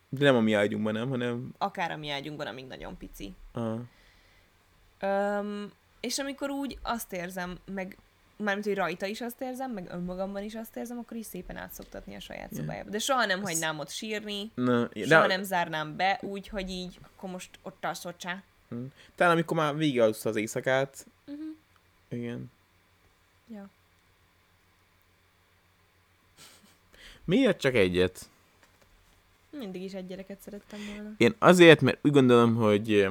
De nem a mi ágyunkban, nem, hanem akár a mi ágyunkban, amíg nagyon pici. a... Öm, és amikor úgy azt érzem, meg mármint, hogy rajta is azt érzem, meg önmagamban is azt érzem, akkor is szépen átszoktatni a saját Ja. szobájába. De soha nem hagynám ott sírni, Na, soha de, nem zárnám be, úgy, hogy így, akkor most ott alszol csá. talán amikor már végigaludsz az éjszakát, Uh-huh. igen. Ja. Miért csak egyet? Mindig is egy gyereket szerettem volna. Én azért, mert úgy gondolom, hogy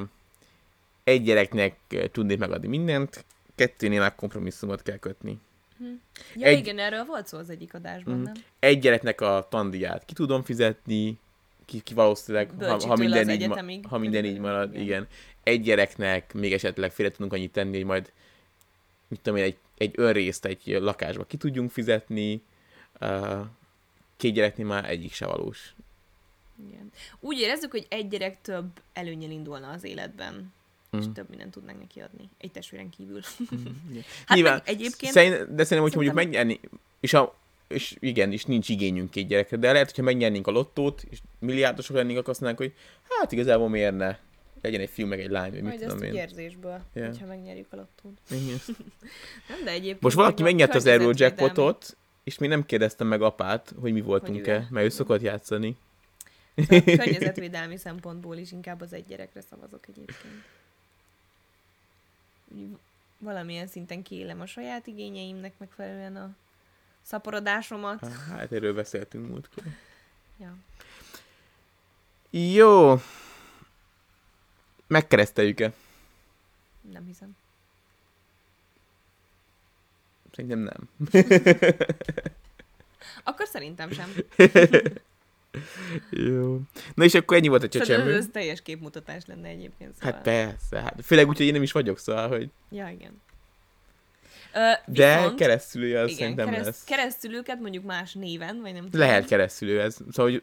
egy gyereknek tudnék megadni mindent, kettőnél már kompromisszumot kell kötni. Ja, Egy- igen, erről volt szó az egyik adásban, Mhm. nem? Egy gyereknek a tandíját ki tudom fizetni, ki, ki valószínűleg, ha, ha, minden így, egyetemig ha minden így marad, igen. igen. Egy gyereknek még esetleg félre tudunk annyit tenni, hogy majd mit tudom én, egy, egy önrészt egy lakásba ki tudjunk fizetni, uh, két gyereknél már egyik se valós. Igen. Úgy érezzük, hogy egy gyerek több előnyel indulna az életben, és Mm. több mindent tudnánk neki adni. Egy testvéren kívül. Igen. Hát Nyilván, meg egyébként... Szerint, de szerintem, hogyha mondjuk megnyerni, és, a, és igen, és nincs igényünk két gyerekre, de lehet, hogyha megnyernénk a lottót, és milliárdosok lennénk, akkor azt mondanánk, hogy hát igazából miért ne? Legyen egy fiú, meg egy lány, vagy mit Majd ezt tudom én. érzésből, Ja. hogyha megnyerjük a lottót. Igen. Nem, de egyébként... Most valaki megnyerte az Eurojackpotot, és még nem kérdeztem meg apát, hogy mi voltunk-e, -e. mert ő szokott játszani. Szóval környezetvédelmi szempontból is inkább az egy gyerekre szavazok egyébként. Valamilyen szinten kiélem a saját igényeimnek megfelelően a szaporodásomat. Hát erről beszéltünk múltkor. Ja. Jó. Megkereszteljük-e? Nem hiszem. Szerintem nem. Akkor szerintem sem. Jó. Na és akkor ennyi volt a Szerintem csecsemő. ez teljes képmutatás lenne egyébként. Szóval. Hát persze, hát főleg úgy, hogy én nem is vagyok, szóval, hogy... Ja, igen. Ö, De viszont- keresztülője az igen, szerintem kereszt, lesz. keresztülőket mondjuk más néven, vagy nem tudom. Lehet keresztülő ez, szóval, hogy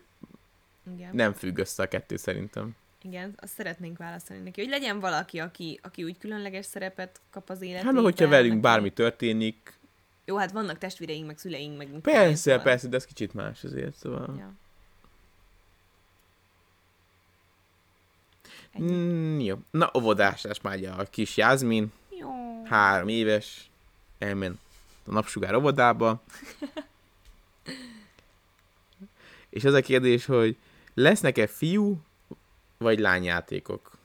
Igen. nem függ össze a kettő szerintem. Igen, azt szeretnénk választani neki, hogy legyen valaki, aki, aki úgy különleges szerepet kap az életében. Hát hogyha velünk neki- bármi történik, Jó, hát vannak testvéreink, meg szüleink, meg persze, szóval- persze, de ez kicsit más azért, szóval... Ja. Mm, jó. Na, óvodásás már ugye a kis Jászmin, Jó. három éves, elment a napsugár óvodába. És az a kérdés, hogy lesznek-e fiú vagy lányjátékok?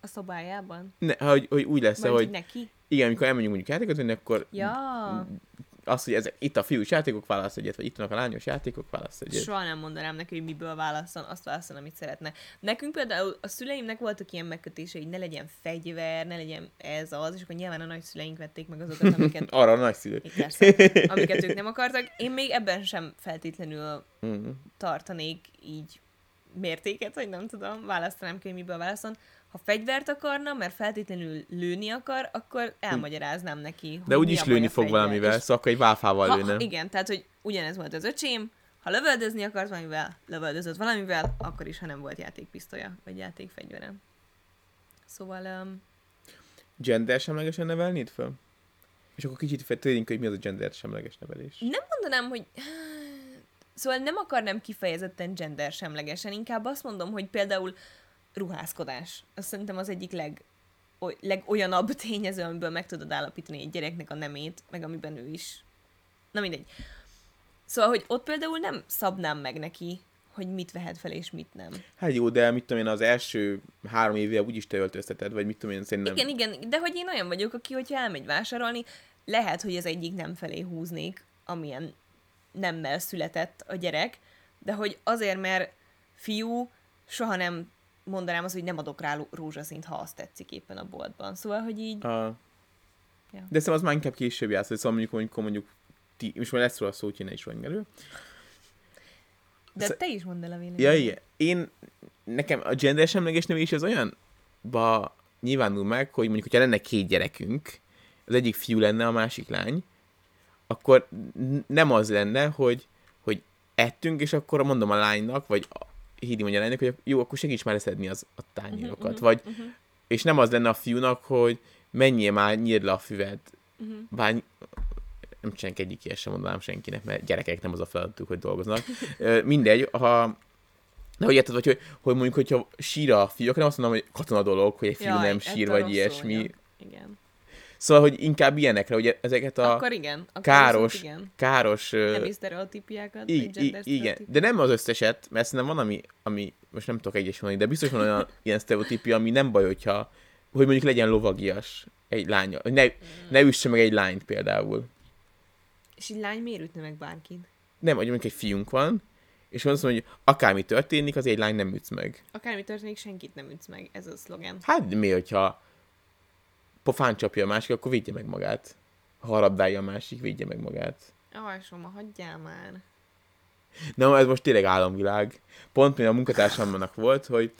A szobájában? Ne, hogy, hogy úgy lesz, Vagy hogy neki? igen, amikor elmegyünk mondjuk játékot venni, akkor Ja, az, hogy ezek, itt a fiús játékok, válasz egyet, vagy itt vannak a lányos játékok, válasz egyet. soha nem mondanám neki, hogy miből válasszon, azt válasszon, amit szeretne. Nekünk például a szüleimnek voltak ilyen megkötései, hogy ne legyen fegyver, ne legyen ez az, és akkor nyilván a nagyszüleink vették meg azokat, amiket, Arra a nagyszülő. persze, amiket ők nem akartak. Én még ebben sem feltétlenül Mm. tartanék így mértéket, vagy nem tudom, választanám ki, hogy miből válaszol. Ha fegyvert akarna, mert feltétlenül lőni akar, akkor elmagyaráznám neki, hogy De úgyis lőni fog valamivel, És szóval akkor egy válfával Ha, lőne. igen, tehát, hogy ugyanez volt az öcsém, ha lövöldözni akart valamivel, lövöldözött valamivel, akkor is, ha nem volt játékpisztolya, vagy játékfegyvere. Szóval, um, Gender semlegesen nevelnéd föl? És akkor kicsit feltérjünk, hogy mi az a gender semleges nevelés. nem mondanám, hogy... Szóval nem akarnám kifejezetten gender semlegesen, inkább azt mondom, hogy például ruházkodás. Azt szerintem az egyik leg, oly, legolyanabb tényező, amiből meg tudod állapítani egy gyereknek a nemét, meg amiben ő is. Na mindegy. Szóval, hogy ott például nem szabnám meg neki, hogy mit vehet fel és mit nem. Hát jó, de mit tudom én, az első három évvel úgyis te öltözteted, vagy mit tudom én, szerintem... Igen, igen, de hogy én olyan vagyok, aki, hogyha elmegy vásárolni, lehet, hogy az egyik nem felé húznék, amilyen nemmel született a gyerek, de hogy azért, mert fiú, soha nem mondanám azt, hogy nem adok rá rózsaszínt, ha azt tetszik éppen a boltban. Szóval, hogy így... A... Ja. De szerintem az már inkább később játszott, szóval mondjuk, mondjuk, mondjuk ti, most már lesz róla szó, hogy ne is vagy elő. De Sz- te is mondd el a véleményed. Ja, igen. Én, nekem a gender semleges nevelés az olyan ba nyilvánul meg, hogy mondjuk, hogyha lenne két gyerekünk, az egyik fiú lenne, a másik lány, akkor nem az lenne, hogy, hogy ettünk, és akkor mondom a lánynak, vagy Hidi mondja lánynak, hogy jó, akkor segíts már leszedni az, a tányérokat. Mhm, vagy, mhm. és nem az lenne a fiúnak, hogy menjél már, nyírd le a füvet. Mhm. Bár nem csinálják egyik ilyet sem mondanám senkinek, mert gyerekek nem az a feladatuk, hogy dolgoznak. Mindegy, ha de hogy érted, vagy hogy, hogy mondjuk, hogyha sír a fiú, akkor nem azt mondom, hogy katona dolog, hogy egy fiú Jaj, nem sír, vagy ilyesmi. vagyok. Igen. Szóval, hogy inkább ilyenekre, hogy ezeket a Akkor igen. Akkor káros, viszont igen. káros... Nemi sztereotípiákat, gender igen, de nem az összeset, mert szerintem van, ami, ami most nem tudok egyes mondani, de biztos van olyan ilyen sztereotípia, ami nem baj, hogyha, hogy mondjuk legyen lovagias egy lánya, hogy ne, ne üsse meg egy lányt például. És egy lány miért ütne meg bárkit? Nem, hogy mondjuk egy fiunk van, és azt mondom, hogy akármi történik, az egy lány nem ütsz meg. Akármi történik, senkit nem ütsz meg. Ez a szlogen. Hát mi, hogyha pofán csapja a másik, akkor védje meg magát. Ha harabdálja a másik, védje meg magát. Alsoma, hagyjál már. Na, ez most tényleg álomvilág. Pont még a munkatársamnak volt, hogy,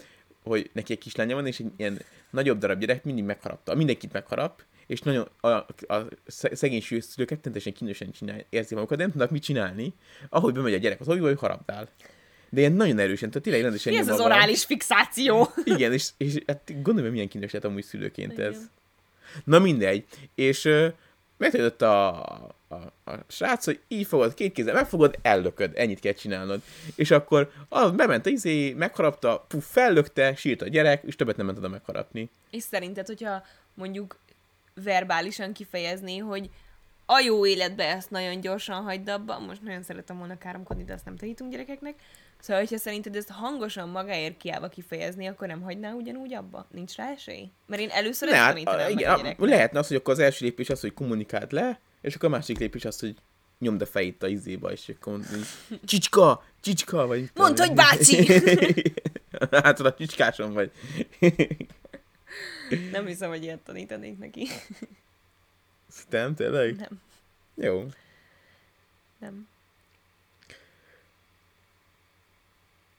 hogy neki egy kislánya van, és egy ilyen nagyobb darab gyerek mindig megharapta. Mindenkit megharap, és nagyon a, a szegény szülők rettentesen kínosan csinál, érzi magukat, nem tudnak mit csinálni. Ahogy bemegy a gyerek az oviba, hogy harapdál. De ilyen nagyon erősen, tehát tényleg rendesen Mi ez az orális fixáció? Igen, és, és hát gondolom, hogy milyen kínos lehet amúgy szülőként Igen. ez. Na mindegy. És ö, megtudott a, a, a srác, hogy így fogod, két kézzel megfogod, ellököd, ennyit kell csinálnod. És akkor az bement a izé, megharapta, puf, fellökte, sírt a gyerek, és többet nem ment oda megharapni. És szerinted, hogyha mondjuk verbálisan kifejezni, hogy a jó életbe ezt nagyon gyorsan hagyd abba, most nagyon szeretem volna káromkodni, de azt nem tanítunk gyerekeknek. Szóval, hogyha szerinted ezt hangosan magáért kiállva kifejezni, akkor nem hagyná ugyanúgy abba? Nincs rá esély? Mert én először Ne, ezt hát, tanítanám igen, a lehetne az, hogy akkor az első lépés az, hogy kommunikáld le, és akkor a másik lépés az, hogy nyomd a fejét a izéba, és akkor mondod, hogy csicska, csicska, vagy... Mondd, hogy bácsi! hát a csicskásom vagy. Nem hiszem, hogy ilyet tanítanék neki. Nem, tényleg? Nem, Jó. nem.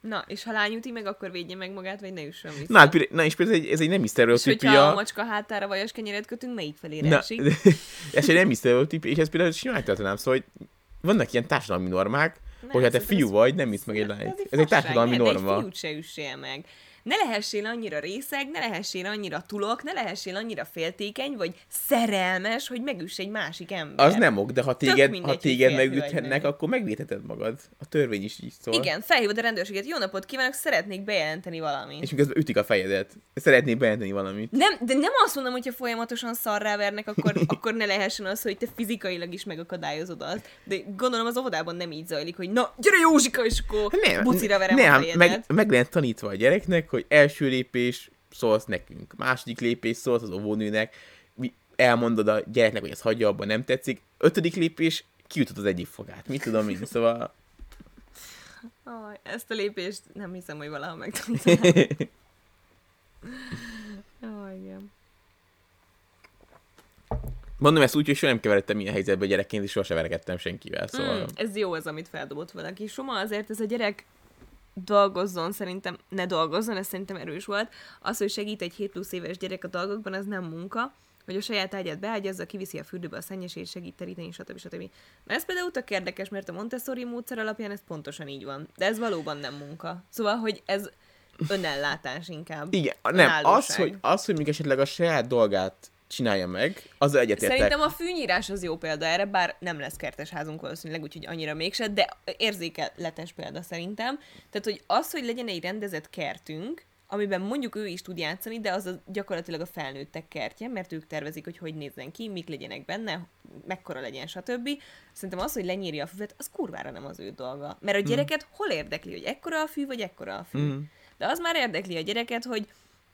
Na, és ha lány üti meg, akkor védje meg magát, vagy ne üssön vissza. Na, hát, na és például ez egy, ez egy nem is és hogyha a sztereotípia. macska hátára vajas kenyeret kötünk, melyik felé Na, ez egy nem is sztereotípia, és ez például simán tartanám, szóval hogy vannak ilyen társadalmi normák, Nem, hogy ha te fiú vagy, nem visz meg egy lányt. Ez egy társadalmi Ne, norma. Egy fiút se üssél meg. Ne lehessél annyira részeg, ne lehessél annyira tulok, ne lehessél annyira féltékeny, vagy szerelmes, hogy megüss egy másik ember. Az nem ok, de ha téged, mindegy, ha téged megüthetnek, akkor megvédheted magad. A törvény is így szól. Igen, felhívod a rendőrséget, jó napot kívánok, szeretnék bejelenteni valamit. És miközben ütik a fejedet. Szeretnék bejelenteni valamit. Nem, de nem azt mondom, hogyha folyamatosan szarrá vernek, akkor, akkor ne lehessen az, hogy te fizikailag is megakadályozod azt. De gondolom az óvodában nem így zajlik, hogy na, gyere Józsika, és akkor bucira verem nem, a fejedet. meg, meg lehet tanítva a gyereknek, hogy első lépés szólsz nekünk, második lépés szólsz az óvónőnek, elmondod a gyereknek, hogy ez hagyja abban nem tetszik, ötödik lépés kiütöd az egyik fogát. Mit tudom én, szóval... Aj, ezt a lépést nem hiszem, hogy valaha megtanítanám. Aj, igen. Mondom ezt úgy, hogy soha nem keveredtem ilyen helyzetbe gyerekként, és soha verekedtem senkivel, szóval... Mm, ez jó az, amit feldobott valaki. Soma azért ez a gyerek dolgozzon, szerintem ne dolgozzon, ez szerintem erős volt. Az, hogy segít egy 7 plusz éves gyerek a dolgokban, az nem munka, hogy a saját ágyát beágyazza, kiviszi a fürdőbe a szennyesét, segít teríteni, stb. stb. Na ez például tök érdekes, mert a Montessori módszer alapján ez pontosan így van. De ez valóban nem munka. Szóval, hogy ez önellátás inkább. Igen, nem, az hogy, az, hogy még esetleg a saját dolgát csinálja meg, az egyetértek. Szerintem a fűnyírás az jó példa erre, bár nem lesz kertes házunk valószínűleg, úgyhogy annyira mégse, de érzékeletes példa szerintem. Tehát, hogy az, hogy legyen egy rendezett kertünk, amiben mondjuk ő is tud játszani, de az a, gyakorlatilag a felnőttek kertje, mert ők tervezik, hogy hogy nézzen ki, mik legyenek benne, mekkora legyen, stb. Szerintem az, hogy lenyírja a füvet, az kurvára nem az ő dolga. Mert a gyereket hol érdekli, hogy ekkora a fű, vagy ekkora a fű. Mm. De az már érdekli a gyereket, hogy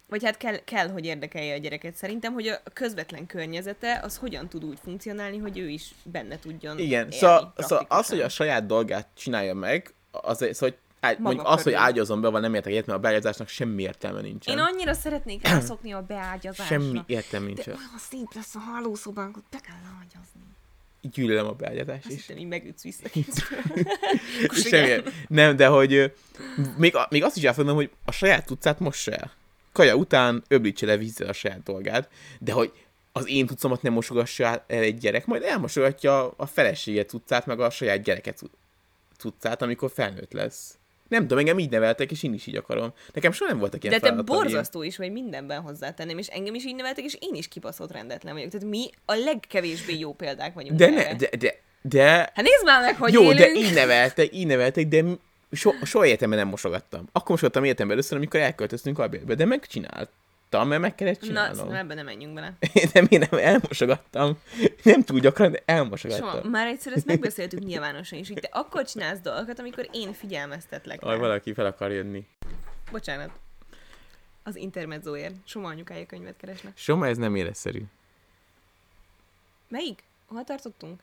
vagy hát kell, kell, hogy érdekelje a gyereket szerintem, hogy a közvetlen környezete az hogyan tud úgy funkcionálni, hogy ő is benne tudjon Igen, élni szóval, szóval az, hogy a saját dolgát csinálja meg, az, szóval, hogy ágy, mondjuk az, hogy ágyazom be, van nem értek egyet, mert a beágyazásnak semmi értelme nincsen. Én annyira szeretnék elszokni a beágyazásra. Semmi értelme De nincsen. olyan szép lesz a hálószobánk, hogy be kell ágyazni. Gyűlölöm a beágyazást Azt is. hittem, így megütsz vissza Semmi, nem, de hogy még, még azt is elfogadom, hogy a saját tudcát mossa el. Kaja után öblítse le vízzel a saját dolgát, de hogy az én tucamat nem mosogassa el egy gyerek, majd elmosogatja a felesége tudcát, meg a saját gyereke cu- tudcát, amikor felnőtt lesz. Nem tudom, engem így neveltek, és én is így akarom. Nekem soha nem voltak ilyen De te borzasztó is vagy mindenben hozzátenném, és engem is így neveltek, és én is kibaszott rendetlen vagyok. Tehát mi a legkevésbé jó példák vagyunk De, erre. ne, de, de, de, Hát nézd már meg, hogy jó, élünk. de így neveltek, így neveltek, de so, soha életemben nem mosogattam. Akkor mosogattam életemben először, amikor elköltöztünk albérbe, de megcsináltam, mert meg kellett Na, csinálnom. szerintem ebben nem menjünk bele. de én nem elmosogattam. Nem túl gyakran, de elmosogattam. Soha. Már egyszer ezt megbeszéltük nyilvánosan is, hogy te akkor csinálsz dolgokat, amikor én figyelmeztetlek. Aj, valaki fel akar jönni. Bocsánat. Az intermedzóért. Soma anyukája könyvet keresnek. Soma, ez nem életszerű. Melyik? Hol tartottunk?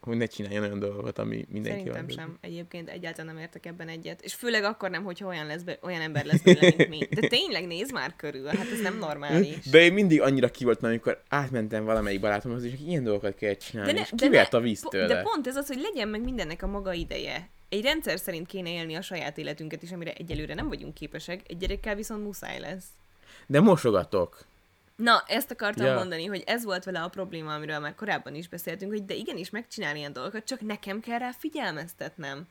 Hogy ne csináljon olyan dolgokat, ami mindenki Szerintem van. sem. Egyébként egyáltalán nem értek ebben egyet. És főleg akkor nem, hogyha olyan, lesz be, olyan ember lesz belőle, mint mi. De tényleg nézd már körül, hát ez nem normális. De én mindig annyira ki voltam, amikor átmentem valamelyik barátomhoz, és ilyen dolgokat kell csinálni, de ne, és kivert a víz tőle. De pont ez az, hogy legyen meg mindennek a maga ideje. Egy rendszer szerint kéne élni a saját életünket is, amire egyelőre nem vagyunk képesek, egy gyerekkel viszont muszáj lesz. de mosogatok. Na, ezt akartam ja. mondani, hogy ez volt vele a probléma, amiről már korábban is beszéltünk, hogy de igenis megcsinál ilyen dolgokat, csak nekem kell rá figyelmeztetnem.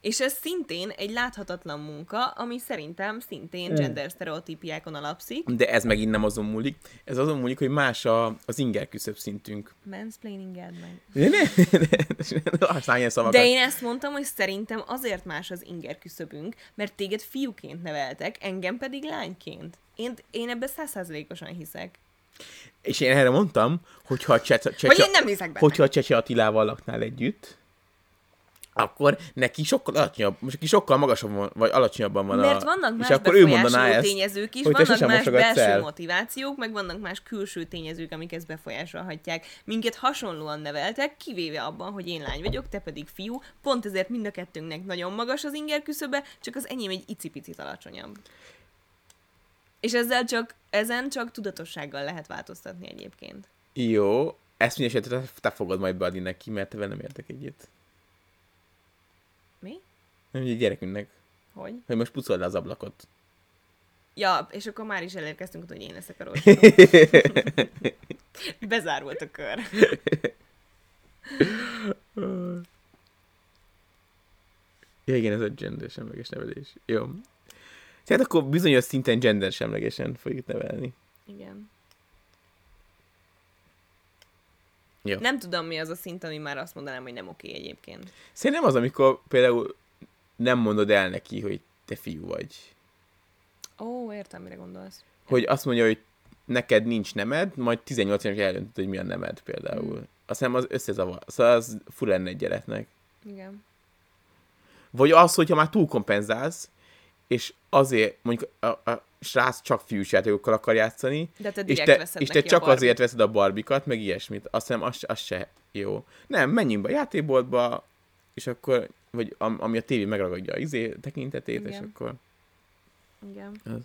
És ez szintén egy láthatatlan munka, ami szerintem szintén gender sztereotípiákon alapszik. De ez megint nem azon múlik. Ez azon múlik, hogy más a, az inger küszöbb szintünk. Mansplaining meg. De ne, ne, ne használj ilyen szavakat. De én ezt mondtam, hogy szerintem azért más az inger küszöbünk, mert téged fiúként neveltek, engem pedig lányként. Én, én ebbe százszázalékosan hiszek. És én erre mondtam, hogyha a Csece, Vagy Csece, én nem hiszek benne. hogyha a Csece Attilával laknál együtt, akkor neki sokkal alacsonyabb, most neki sokkal magasabb van, vagy alacsonyabban van Mert a... vannak más és akkor ő mondaná ezt, tényezők is, hogy vannak más belső el. motivációk, meg vannak más külső tényezők, amik ezt befolyásolhatják. Minket hasonlóan neveltek, kivéve abban, hogy én lány vagyok, te pedig fiú, pont ezért mind a kettőnknek nagyon magas az inger küszöbe, csak az enyém egy icipicit alacsonyabb. És ezzel csak, ezen csak tudatossággal lehet változtatni egyébként. Jó, ezt mindesetre te, fogod majd beadni neki, mert te nem értek egyet. Mi? Nem, egy gyerekünknek, Hogy? hogy most pucold le az ablakot. Ja, és akkor már is elérkeztünk hogy én leszek a rossz. Bezárult a kör. Ja, igen, ez a gender semleges nevelés. Jó. Tehát akkor bizonyos szinten gender semlegesen fogjuk nevelni. Igen. Jó. Nem tudom, mi az a szint, ami már azt mondanám, hogy nem oké egyébként. Szerintem az, amikor például nem mondod el neki, hogy te fiú vagy. Ó, értem, mire gondolsz. Hogy azt mondja, hogy neked nincs nemed, majd 18 éves eldöntöd, hogy mi a nemed például. Mm. Azt hiszem az összezavar. Szóval az fura lenne egy gyereknek. Igen. Vagy az, hogyha már túlkompenzálsz, és azért mondjuk a, a srác csak fiús játékokkal akar játszani, De te és te, és te csak azért veszed a barbikat, meg ilyesmit. Azt hiszem, az, az se jó. Nem, menjünk be a játékboltba, és akkor, vagy am, ami a tévé megragadja a izé tekintetét, és Igen. akkor... Igen. Az.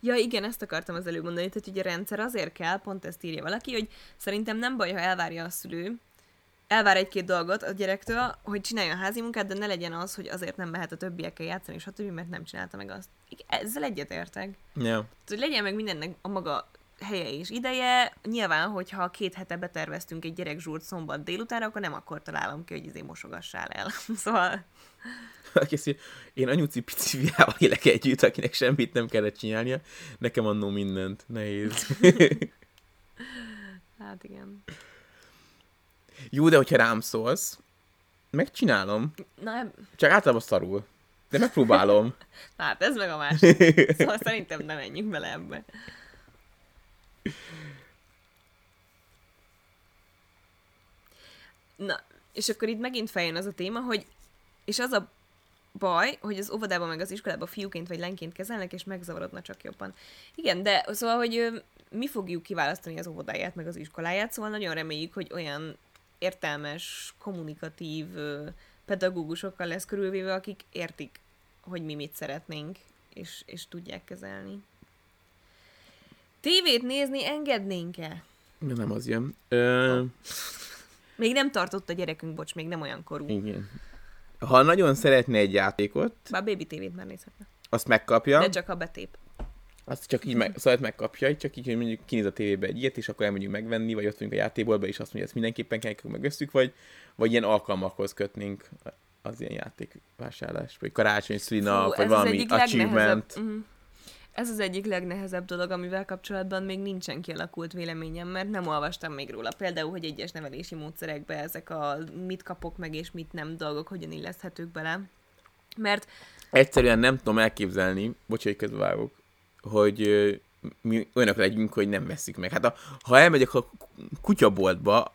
Ja, igen, ezt akartam az előbb mondani, tehát ugye a rendszer azért kell, pont ezt írja valaki, hogy szerintem nem baj, ha elvárja a szülő, elvár egy-két dolgot a gyerektől, hogy csináljon házi munkát, de ne legyen az, hogy azért nem mehet a többiekkel játszani, stb., mert nem csinálta meg azt. Ezzel egyetértek. Tehát, hogy legyen meg mindennek a maga helye és ideje. Nyilván, hogyha két hete beterveztünk egy gyerekzsúrt szombat délutánra, akkor nem akkor találom ki, hogy izé mosogassál el. szóval, mondja, én anyuci pici fiával élek együtt, akinek semmit nem kellett csinálnia, nekem annó mindent. Nehéz. hát igen. Jó, de hogyha rám szólsz, megcsinálom. Na, eb- Csak általában szarul. De megpróbálom. hát ez meg a másik. Szóval szerintem nem menjünk bele ebbe. Na, és akkor itt megint feljön az a téma, hogy és az a baj, hogy az óvodában meg az iskolában fiúként vagy lányként kezelnek, és megzavarodna csak jobban. Igen, de szóval, hogy mi fogjuk kiválasztani az óvodáját, meg az iskoláját, szóval nagyon reméljük, hogy olyan értelmes, kommunikatív pedagógusokkal lesz körülvéve, akik értik, hogy mi mit szeretnénk, és, és tudják kezelni. Tévét nézni engednénk-e? De nem az jön. Ö, Még nem tartott a gyerekünk, bocs, még nem olyan korú. igen. Ha nagyon szeretne egy játékot, Bár baby tévét már nézhetne. azt megkapja. De csak ha betép. Azt csak így meg, szóval megkapja, csak így, hogy mondjuk kinéz a tévébe egy ilyet, és akkor elmondjuk megvenni, vagy ott vagyunk a játékboltba, és azt mondja, ezt mindenképpen kell, akkor meg összük, vagy, vagy ilyen alkalmakhoz kötnénk az ilyen játékvásárlást, vagy karácsony, szülinap, vagy valami achievement. Mhm. Ez az egyik legnehezebb dolog, amivel kapcsolatban még nincsen kialakult véleményem, mert nem olvastam még róla. Például, hogy egyes nevelési módszerekbe ezek a mit kapok meg és mit nem dolgok hogyan illeszthetők bele. Mert Egyszerűen nem tudom elképzelni, bocs, hogy közbevágok, hogy mi olyanok legyünk, hogy nem veszük meg. Hát a, ha elmegyek a kutyaboltba,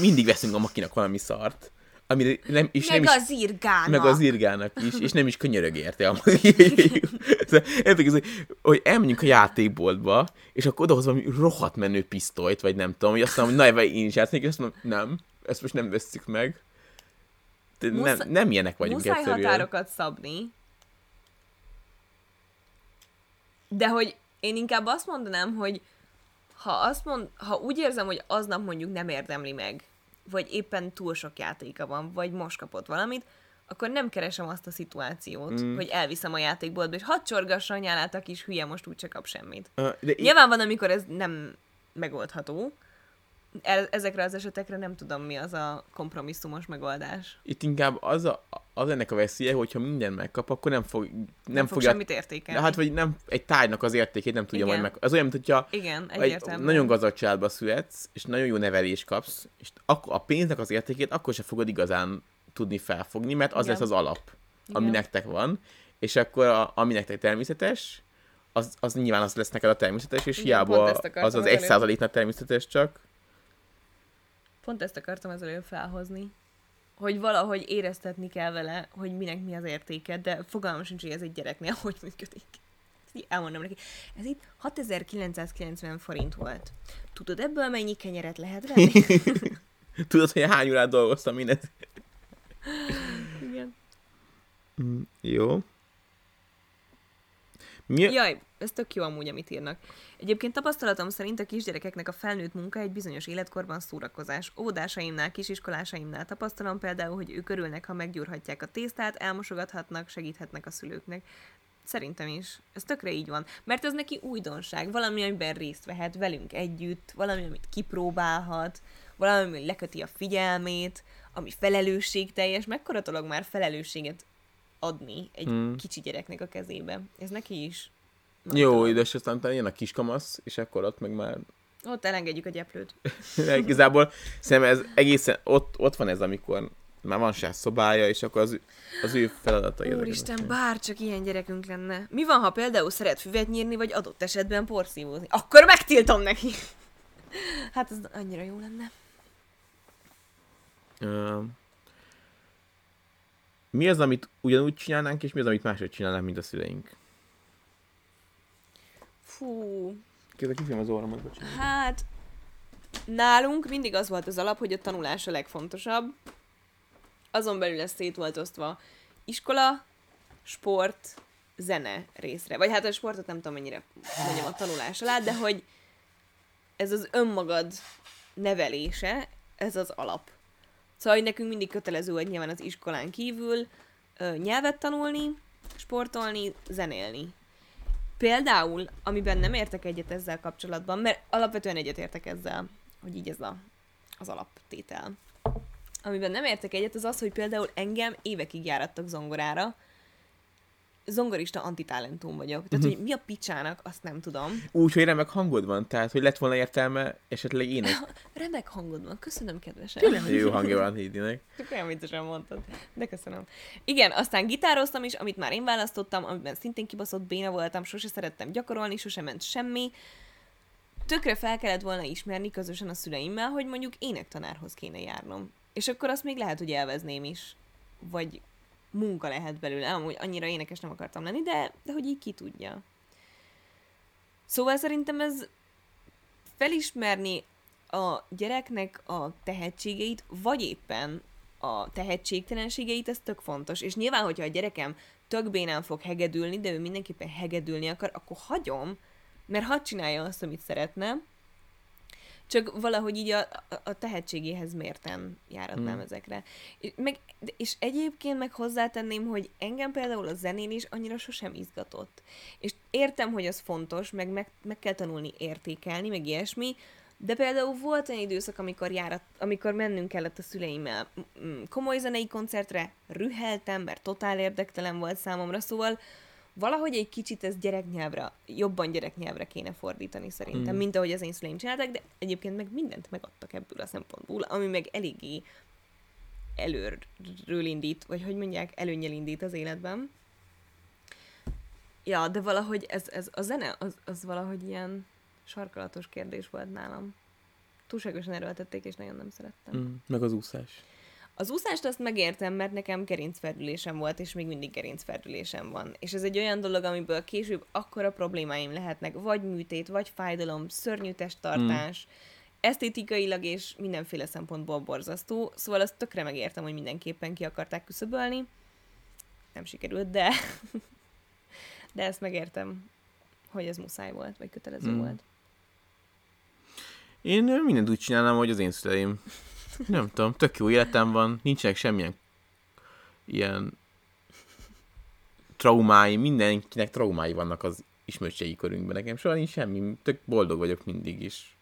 mindig veszünk a makinak valami szart, amire nem, és meg nem is, az irgának. meg az irgának is, és nem is könyörög érte. a Szóval, értek, hogy- hogy elmenjünk a játékboltba, és akkor odahoz valami rohadt menő pisztolyt, vagy nem tudom, hogy azt mondom, hogy na, én is játszik, és azt mondom, nem, ezt most nem vesszük meg. De nem, nem ilyenek vagyunk Muszáj egyszerűen. határokat szabni. De hogy én inkább azt mondanám, hogy ha, azt mond, ha úgy érzem, hogy aznap mondjuk nem érdemli meg, vagy éppen túl sok játéka van, vagy most kapott valamit, akkor nem keresem azt a szituációt, Mm. hogy elviszem a játékboltba, és hadd csorgassa a nyálát a kis hülye, most úgyse kap semmit. Ö, De í- Nyilván van, amikor ez nem megoldható. Ezekre az esetekre nem tudom, mi az a kompromisszumos megoldás. itt inkább az, a, az ennek a veszélye, hogyha minden megkap, akkor nem fog, nem, Nem, fog fogja, semmit értékelni. hát vagy nem, egy tárgynak az értékét nem tudja Igen. majd meg. Az olyan, mint hogyha Igen, egy egyértelmű. nagyon gazdag családba születsz, és nagyon jó nevelést kapsz, és akkor a pénznek az értékét akkor se fogod igazán tudni felfogni, mert az Igen. lesz az alap, ami Igen. nektek van, és akkor a, ami nektek természetes, az, az nyilván az lesz neked a természetes, és Igen, hiába az az egy százaléknak természetes csak. Pont ezt akartam az előbb felhozni. Hogy valahogy éreztetni kell vele, hogy minek mi az értéke, de fogalmam sincs, hogy ez egy gyereknél hogy működik. Elmondom neki. Ez itt 6990 forint volt. Tudod, ebből mennyi kenyeret lehet venni? Tudod, hogy hány órát dolgoztam mindent? Igen. Mm, Jó. Mi, ja. Jaj, ez tök jó amúgy, amit írnak. Egyébként tapasztalatom szerint a kisgyerekeknek a felnőtt munka egy bizonyos életkorban szórakozás. Óvodásaimnál, kisiskolásaimnál tapasztalom például, hogy ők örülnek, ha meggyúrhatják a tésztát, elmosogathatnak, segíthetnek a szülőknek. Szerintem is. Ez tökre így van. Mert ez neki újdonság, valami, amiben részt vehet velünk együtt, valami, amit kipróbálhat, valami, ami leköti a figyelmét, ami felelősségteljes. Mekkora dolog már felelősséget adni egy Hmm. kicsi gyereknek a kezébe. Ez neki is. Jó, üdös, aztán utána jön a kiskamasz, és akkor ott meg már Ott elengedjük a gyeplőt. Igazából szerintem ez egészen, ott, ott van ez, amikor már van saját szobája, és akkor az, az ő feladata Úristen, bár csak ilyen gyerekünk lenne. Mi van, ha például szeret füvet nyírni, vagy adott esetben porszívózni? Akkor megtiltom neki! Hát ez annyira jó lenne. Ö, mi az, amit ugyanúgy csinálnánk, és mi az, amit máshogy csinálnánk, mint a szüleink? Fú, Kérdez, kifilm az orromat, bocsánat. hát nálunk mindig az volt az alap, hogy a tanulás a legfontosabb. Azon belül ez szét volt osztva iskola, sport, zene részre. Vagy hát a sportot nem tudom mennyire mondjam a tanulás alá, de hogy ez az önmagad nevelése, ez az alap. Szóval, hogy nekünk mindig kötelező, hogy nyilván az iskolán kívül ö, nyelvet tanulni, sportolni, zenélni. Például, amiben nem értek egyet ezzel kapcsolatban, mert alapvetően egyet értek ezzel, hogy így ez a, az alaptétel. Amiben nem értek egyet, az az, hogy például engem évekig járattak zongorára, zongorista antitalentum vagyok. Tehát, hogy mi a picsának, azt nem tudom. Úgy, hogy remek hangod van, tehát, hogy lett volna értelme esetleg ének. Remek hangod van, köszönöm kedvesen. Tényleg jó hangja van Hédinek. Csak olyan viccesen mondtad. De köszönöm. Igen, aztán gitároztam is, amit már én választottam, amiben szintén kibaszott béna voltam, sose szerettem gyakorolni, sose ment semmi. Tökre fel kellett volna ismerni közösen a szüleimmel, hogy mondjuk énektanárhoz kéne járnom. És akkor azt még lehet, hogy elvezném is. Vagy munka lehet belőle. Amúgy annyira énekes nem akartam lenni, de, de hogy így ki tudja. Szóval szerintem ez felismerni a gyereknek a tehetségeit, vagy éppen a tehetségtelenségeit, ez tök fontos. És nyilván, hogyha a gyerekem tök bénán fog hegedülni, de ő mindenképpen hegedülni akar, akkor hagyom, mert hadd csinálja azt, amit szeretne, csak valahogy így a, a, a tehetségéhez mérten járatnám Hmm. ezekre. És, meg, és egyébként meg hozzátenném, hogy engem például a zenén is annyira sosem izgatott. És értem, hogy az fontos, meg, meg, meg kell tanulni értékelni, meg ilyesmi, de például volt egy időszak, amikor, járat, amikor mennünk kellett a szüleimmel mm, komoly zenei koncertre, rüheltem, mert totál érdektelen volt számomra, szóval valahogy egy kicsit ez gyereknyelvre, jobban gyereknyelvre kéne fordítani szerintem, Mm. mint ahogy az én szüleim csináltak, de egyébként meg mindent megadtak ebből a szempontból, ami meg eléggé előről indít, vagy hogy mondják, előnyel indít az életben. Ja, de valahogy ez, ez a zene, az, az valahogy ilyen sarkalatos kérdés volt nálam. Túlságosan erőltették, és nagyon nem szerettem. Mm, meg az úszás. Az úszást azt megértem, mert nekem gerincferdülésem volt, és még mindig gerincferdülésem van. És ez egy olyan dolog, amiből később akkora problémáim lehetnek, vagy műtét, vagy fájdalom, szörnyű testtartás, esztétikailag és mindenféle szempontból borzasztó. Szóval azt tökre megértem, hogy mindenképpen ki akarták küszöbölni. Nem sikerült, de de ezt megértem, hogy ez muszáj volt, vagy kötelező Mm. volt. Én mindent úgy csinálnám, hogy az én szüleim. Nem tudom, tök jó életem van, nincsenek semmilyen ilyen traumái, mindenkinek traumái vannak az ismertségi körünkben. Nekem soha nincs semmi, tök boldog vagyok mindig is.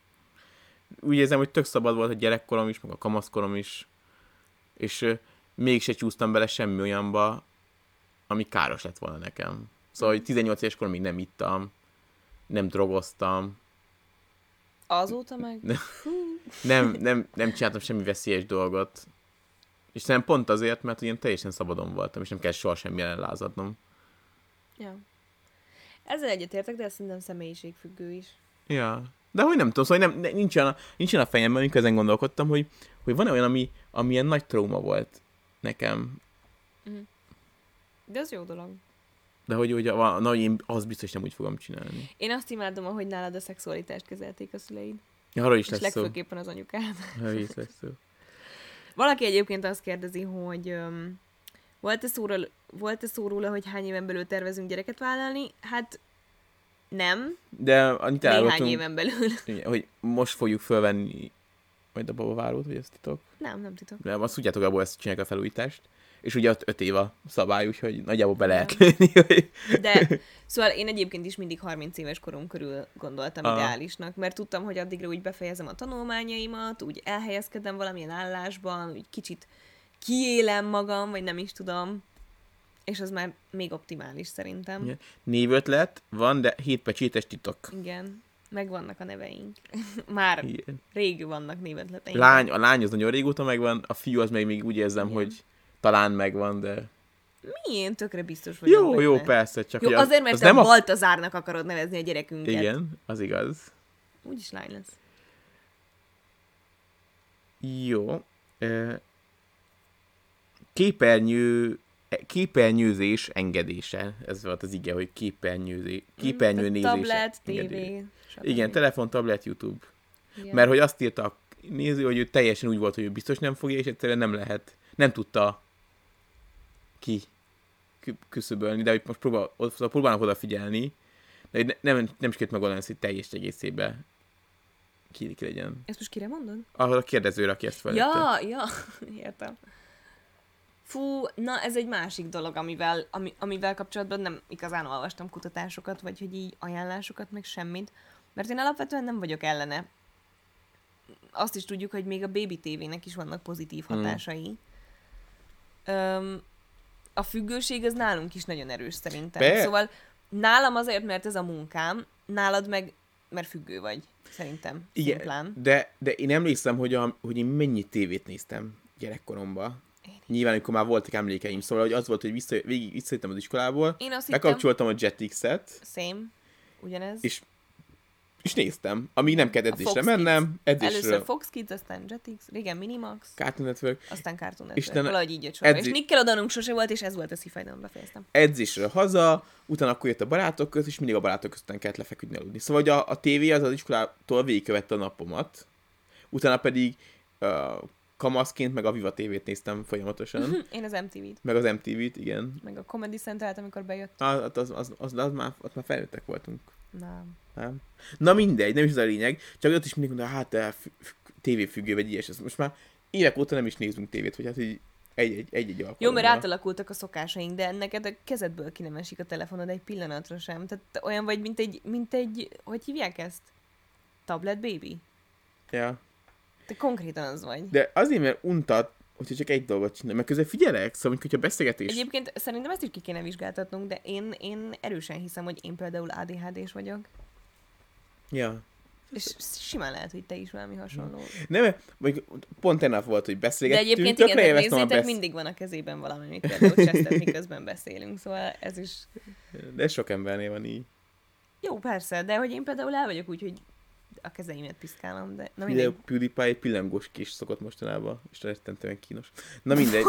Úgy érzem, hogy tök szabad volt a gyerekkorom is, meg a kamaszkorom is, és mégse csúsztam bele semmi olyanba, ami káros lett volna nekem. Szóval, hogy 18 éves korom még nem ittam, nem drogoztam, Azóta meg... Ne- nem, nem, nem csináltam semmi veszélyes dolgot. És szerintem pont azért, mert ilyen teljesen szabadon voltam, és nem kell soha semmi ellen lázadnom. Ja. Ezzel egyetértek, de ez szerintem személyiségfüggő is. Ja. De hogy nem tudom, szóval nem, ne- nincs, olyan, nincs olyan a fejemben, amikor ezen gondolkodtam, hogy, hogy van-e olyan, ami, ami ilyen nagy trauma volt nekem. De ez jó dolog. De hogy, hogy van, na, hogy én az biztos nem úgy fogom csinálni. Én azt imádom, ahogy nálad a szexualitást kezelték a szüleid. Ja, arról is És lesz szó. legfőképpen az anyukád. Arról is lesz szó. Valaki egyébként azt kérdezi, hogy um, volt-e, szóról, volt-e szó róla, hogy hány éven belül tervezünk gyereket vállalni? Hát nem, De annyit néhány éven belül. hogy most fogjuk fölvenni majd a babavárót, vagy ezt titok. Nem, nem titok. De azt tudjátok, abból ezt csinálják a felújítást. És ugye ott öt év a szabály, úgyhogy nagyjából be lehet lőni. Hogy... De, szóval én egyébként is mindig 30 éves korom körül gondoltam Aha. ideálisnak, mert tudtam, hogy addigra úgy befejezem a tanulmányaimat, úgy elhelyezkedem valamilyen állásban, úgy kicsit kiélem magam, vagy nem is tudom. És az már még optimális szerintem. Igen. Névötlet van, de hétpecsétes titok. Igen. Megvannak a neveink. már Igen. rég vannak névetleteink. Lány, a lány az nagyon régóta megvan, a fiú az még, még úgy érzem, Igen. hogy talán megvan, de... Mi én tökre biztos vagyok Jó, jó, benne. persze, csak Jó, az, azért, mert az te nem a... Baltazárnak akarod nevezni a gyerekünket. Igen, az igaz. Úgyis lány lesz. Jó. Képernyő, képernyőzés engedése. Ez volt az ige, hogy képernyőzé, képernyő Tehát nézése. Mm, Tablet, stb. Igen, telefon, tablet, YouTube. Igen. Mert hogy azt írta a néző, hogy ő teljesen úgy volt, hogy ő biztos nem fogja, és egyszerűen nem lehet, nem tudta ki kü- küszöbölni, de hogy most próbál, szóval próbálnak odafigyelni, de nem, nem sikerült megoldani, ezt, hogy teljes egészében ki, ki legyen. Ezt most kire mondod? Ahhoz a kérdezőre, aki ezt felette. Ja, ja, értem. Fú, na ez egy másik dolog, amivel, ami, amivel kapcsolatban nem igazán olvastam kutatásokat, vagy hogy így ajánlásokat, meg semmit. Mert én alapvetően nem vagyok ellene. Azt is tudjuk, hogy még a Baby TV-nek is vannak pozitív Hmm. hatásai. Öm, a függőség az nálunk is nagyon erős szerintem. Be- Szóval nálam azért, mert ez a munkám, nálad meg, mert függő vagy, szerintem. Igen, Szimplán. de, de én emlékszem, hogy, a, hogy én mennyi tévét néztem gyerekkoromban. Én. Nyilván, amikor már voltak emlékeim, szóval hogy az volt, hogy vissza, végig visszajöttem az iskolából, Én azt hittem, bekapcsoltam a Jetix-et, Same, ugyanez. és, és néztem. Amíg nem kellett edzésre Kids. mennem, edzésre, Először Fox Kids, aztán Jetix, régen Minimax, Cartoon Network, aztán Cartoon Network. te- Valahogy így jött sorba. edzi- És Nickelodeonunk sose volt, és ez volt a szifajdan, befejeztem. edzésre haza, utána akkor jött a barátok között, és mindig a barátok között kellett lefeküdni aludni. Szóval a, a tévé az az iskolától végigkövette a napomat, utána pedig uh, kamaszként meg a Viva TV-t néztem folyamatosan, Én az MTV-t, meg az MTV-t, igen. meg a Comedy Central-t, amikor bejött. Az, az, az, az, az, már, az már felnőttek voltunk. Nem. Nem? Na mindegy, nem is ez a lényeg, csak ott is mindig mondta, hát fü- tévéfüggő vagy ilyes, most már évek óta nem is nézünk tévét, hogy hát így egy-egy, egy-egy Jó, mert átalakultak a szokásaink, de neked a kezedből ki nem esik a telefonod egy pillanatra sem. Tehát te olyan vagy, mint egy, mint egy, hogy hívják ezt? Tablet baby? Ja. Te konkrétan az vagy. De azért, mert untat, hogyha csak egy dolgot csinál, mert közben figyelek, szóval hogyha beszélgetés, Egyébként szerintem ezt is ki kéne vizsgáltatnunk, de én, én erősen hiszem, hogy én például ADHD-s vagyok. ja. És simán lehet, hogy te is valami hasonló. Nem, mondjuk pont tegnap volt, hogy De beszélgettünk, egyébként tökre igen, tehát nézzétek, besz... mindig van a kezében valami, amit például csesztet, miközben beszélünk, szóval ez is... De sok embernél van így. Jó, persze, de hogy én például el vagyok úgy, hogy a kezeimet piszkálom, de na mindegy. PewDiePie egy pillangós kis szokott mostanában, és rettentően kínos. Na mindegy.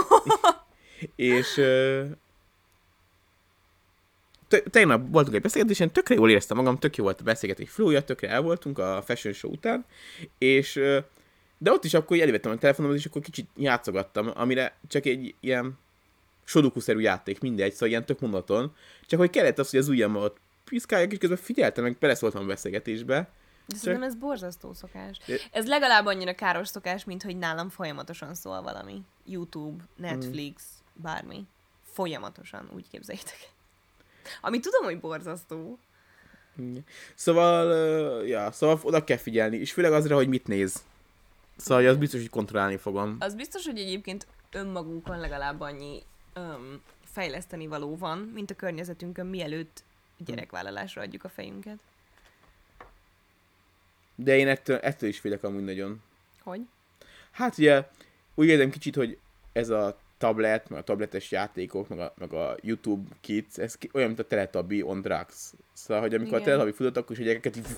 és ö, te- tegnap voltunk egy beszélgetésen, tökre jól éreztem magam, tök jó volt a beszélgetés flója, tökre el voltunk a fashion show után, és de ott is akkor elővettem a telefonomat, és akkor kicsit játszogattam, amire csak egy ilyen sodukuszerű játék, mindegy, szóval ilyen tök monoton, csak hogy kellett az, hogy az ujjammal ott piszkáljak, és közben figyeltem, meg beleszóltam a beszélgetésbe, De szerintem ez borzasztó szokás. De- Ez legalább annyira káros szokás, mint hogy nálam folyamatosan szól valami. YouTube, Netflix, bármi. Folyamatosan, úgy képzeljétek. Ami tudom, hogy borzasztó. Szóval, ja, szóval oda kell figyelni, és főleg azra, hogy mit néz. Szóval az biztos, hogy kontrollálni fogom. Az biztos, hogy egyébként önmagunkon legalább annyi öm, fejleszteni való van, mint a környezetünkön, mielőtt gyerekvállalásra adjuk a fejünket. De én ettől, ettől is félek amúgy nagyon. Hogy? Hát ugye, úgy érzem kicsit, hogy ez a tablet, meg a tabletes játékok, meg a, meg a YouTube Kids, ez ki, olyan, mint a Teletubby on drugs. Szóval, hogy amikor Igen. a Teletubby futott, akkor is a gyerekeket így,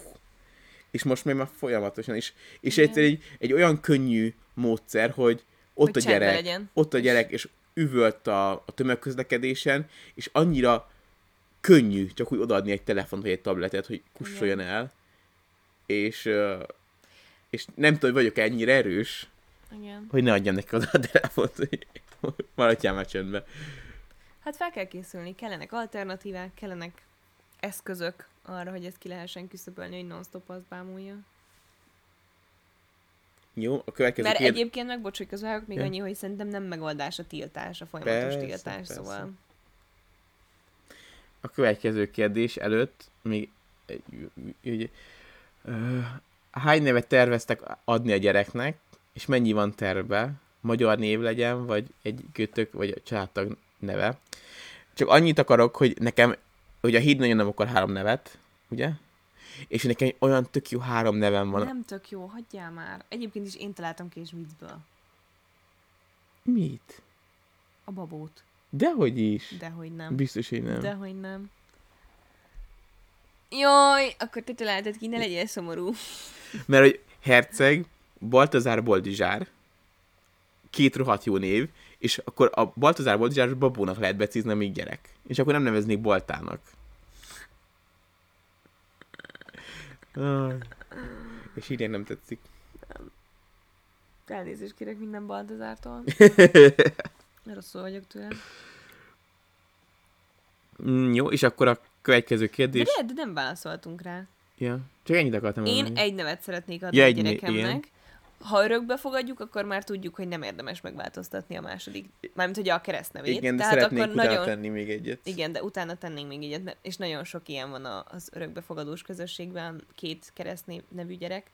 és most még már folyamatosan is. És egyszer egy, egy olyan könnyű módszer, hogy ott Hogy a gyerek, legyen. ott a gyerek, és üvölt a, a tömegközlekedésen, és annyira könnyű csak úgy odaadni egy telefont vagy egy tabletet, hogy kussoljon el. És, és nem tudom, hogy vagyok ennyire erős, Igen. hogy ne adjam neki oda a telefont, hogy maradjál már csöndbe. Hát fel kell készülni, kellenek alternatívák, kellenek eszközök arra, hogy ezt ki lehessen küszöbölni, hogy non-stop azt bámulja. Jó, a következő Mert kérdés. egyébként meg, bocs, hogy közvágok, még Ja. annyi, hogy szerintem nem megoldás a tiltás, a folyamatos Persze, tiltás, persze. szóval... A következő kérdés előtt még egy, egy, ö, hány nevet terveztek adni a gyereknek, és mennyi van terve? Magyar név legyen, vagy egy kötök, vagy a családtag neve. Csak annyit akarok, hogy nekem, hogy a híd nagyon nem akar három nevet, ugye? És nekem olyan tök jó három nevem van. Nem tök jó, hagyjál már. Egyébként is én találtam ki és viccből. Mit? A babót. Dehogy is. Dehogy nem. Biztos, hogy nem. Dehogy nem. Jaj, akkor te találtad ki, ne legyél szomorú. Mert hogy Herceg, Baltazár Boldizsár, két rohadt jó név, és akkor a Baltazár Boldizsár babónak lehet becízni, még gyerek. És akkor nem neveznék Baltának. Ah. És így nem tetszik. Elnézést kérek minden Baldazártól. Rosszul vagyok tőle. Mm, jó, és akkor a következő De, kérdés. de, de nem válaszoltunk rá. Ja, csak ennyit akartam Én mondani. egy nevet szeretnék adni Ja, a egy né- gyerekemnek. igen. Ha örökbe fogadjuk, akkor már tudjuk, hogy nem érdemes megváltoztatni a második, mármint hogy a keresztnevét. Igen, de Tehát szeretnék akkor utána nagyon... tenni még egyet. Igen, de utána tennénk még egyet, mert- és nagyon sok ilyen van a- az örökbefogadós közösségben, két keresztnév nevű gyerek.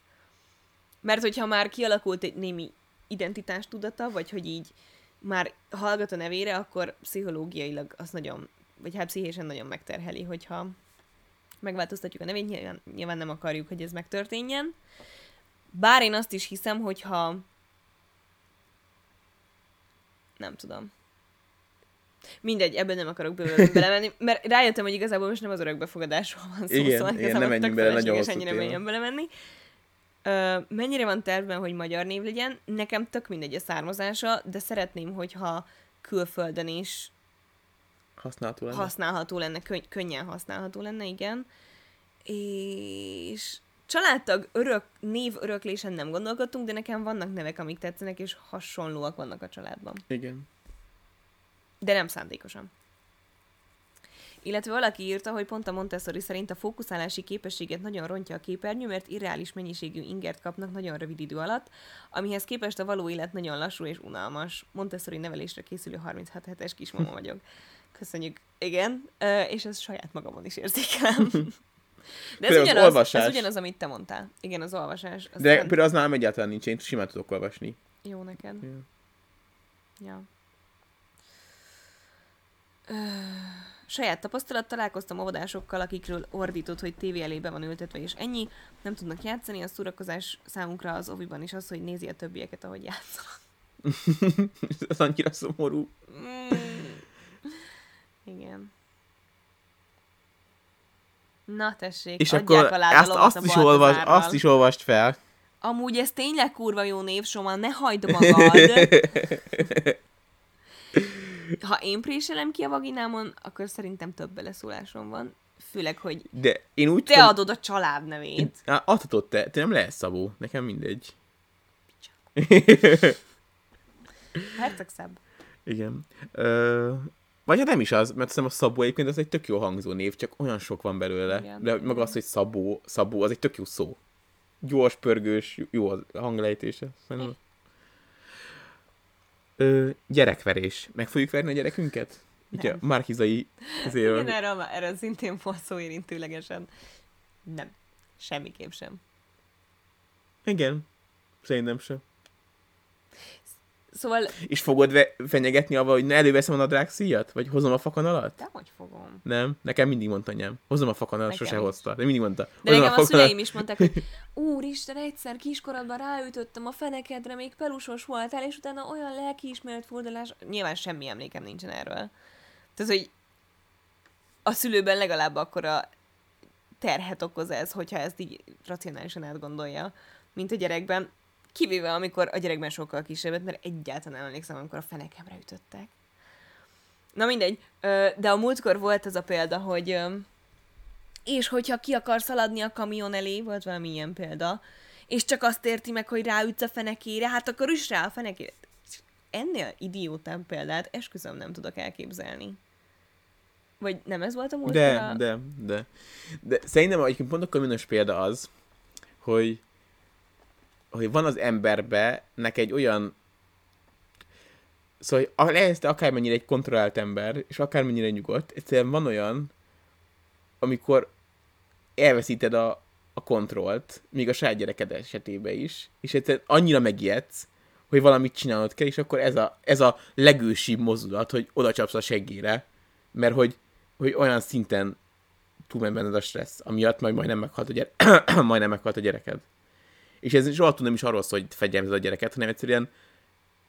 Mert hogyha már kialakult egy némi identitás tudata, vagy hogy így már hallgat a nevére, akkor pszichológiailag az nagyon, vagy hát pszichésen nagyon megterheli, hogyha megváltoztatjuk a nevét, nyilván, nyilván nem akarjuk, hogy ez megtörténjen. Bár én azt is hiszem, hogyha nem tudom. Mindegy, ebben nem akarok bőven belemenni, mert rájöttem, hogy igazából most nem az örökbefogadásról van szó, Igen, szóval igen, nem menjünk bele, nagyon hosszú ennyire mélyen belemenni. Ö, mennyire van tervben, hogy magyar név legyen? Nekem tök mindegy a származása, de szeretném, hogyha külföldön is Használható lenne. használható lenne, könny- könnyen használható lenne, igen. És családtag örök, név öröklésen nem gondolkodtunk, de nekem vannak nevek, amik tetszenek, és hasonlóak vannak a családban. Igen. De nem szándékosan. Illetve valaki írta, hogy pont a Montessori szerint a fókuszálási képességet nagyon rontja a képernyő, mert irreális mennyiségű ingert kapnak nagyon rövid idő alatt, amihez képest a való élet nagyon lassú és unalmas. Montessori nevelésre készülő 36 hetes kismama vagyok. Köszönjük. Igen, és ezt saját magamon is érzékelem. De ez Például az ugyanaz, olvasás. ez ugyanaz, amit te mondtál. Igen, az olvasás. Az De fent- például az nálam egyáltalán nincs, én simán tudok olvasni. Jó neked. Ja. Ja. Ö, saját tapasztalat, találkoztam óvodásokkal, akikről ordított, hogy tévé elé be van ültetve, és ennyi. Nem tudnak játszani, a szórakozás számunkra az oviban is az, hogy nézi a többieket, ahogy játszanak. Ez annyira szomorú. Mm. Igen. Na tessék, És adják akkor a lovat azt, a is olvas, azt is olvast fel. Amúgy ez tényleg kurva jó név, Soma, ne hagyd magad. Ha én préselem ki a vaginámon, akkor szerintem több beleszólásom van. Főleg, hogy De én úgy te tudom- adod a család nevét. Adhatod te, te nem lehet Szabó, nekem mindegy. Herceg szebb. Igen. Ö, vagy hát nem is az, mert hiszem a Szabó egyébként az egy tök jó hangzó név, csak olyan sok van belőle. Igen. De maga az, hogy Szabó, Szabó, az egy tök jó szó. Gyors, pörgős, jó a hanglejtése. Szerintem. Ö, gyerekverés. Meg fogjuk verni a gyerekünket? Ugye, Nem. Márkizai ezért. Igen, erről, erről szintén volt szó érintőlegesen. Nem. Semmiképp sem. Igen. Szerintem sem. Szóval, És fogod ve- fenyegetni avval, hogy előveszem a nadrág szíjat? Vagy hozom a fakanalat? de hogy fogom? Nem, nekem mindig mondta anyám. Hozom a fakanalat, sose is. hozta. De mindig mondta. De hozom nekem a fakanalat. szüleim is mondták, hogy úristen, egyszer kiskorodban ráütöttem a fenekedre, még pelusos voltál, és utána olyan lelkiismeret fordulás, nyilván semmi emlékem nincsen erről. Tehát, hogy a szülőben legalább akkora terhet okoz ez, hogyha ezt így racionálisan átgondolja, mint a gyerekben. Kivéve, amikor a gyerekben sokkal kisebbet, mert egyáltalán nem emlékszem, amikor a fenekemre ütöttek. Na mindegy, de a múltkor volt ez a példa, hogy és hogyha ki akar szaladni a kamion elé, volt valami ilyen példa, és csak azt érti meg, hogy ráütsz a fenekére, hát akkor üss rá a fenekére. Ennél idiótább példát esküszöm nem tudok elképzelni. Vagy nem ez volt a múltkor? De, a... de, de. De szerintem egyébként pont a kamionos példa az, hogy, hogy van az emberbe nek egy olyan Szóval hogy lehet akármennyire egy kontrollált ember, és akármennyire nyugodt, egyszerűen van olyan, amikor elveszíted a, a kontrollt, még a saját gyereked esetében is, és egyszerűen annyira megijedsz, hogy valamit csinálnod kell, és akkor ez a, ez a legősibb mozdulat, hogy oda csapsz a seggére, mert hogy, hogy olyan szinten túlmegy benned a stressz, amiatt majd majdnem meghalt a, gyere- majdnem meghalt a gyereked. És ez soha nem is arról szól, hogy fegyelmezed a gyereket, hanem egyszerűen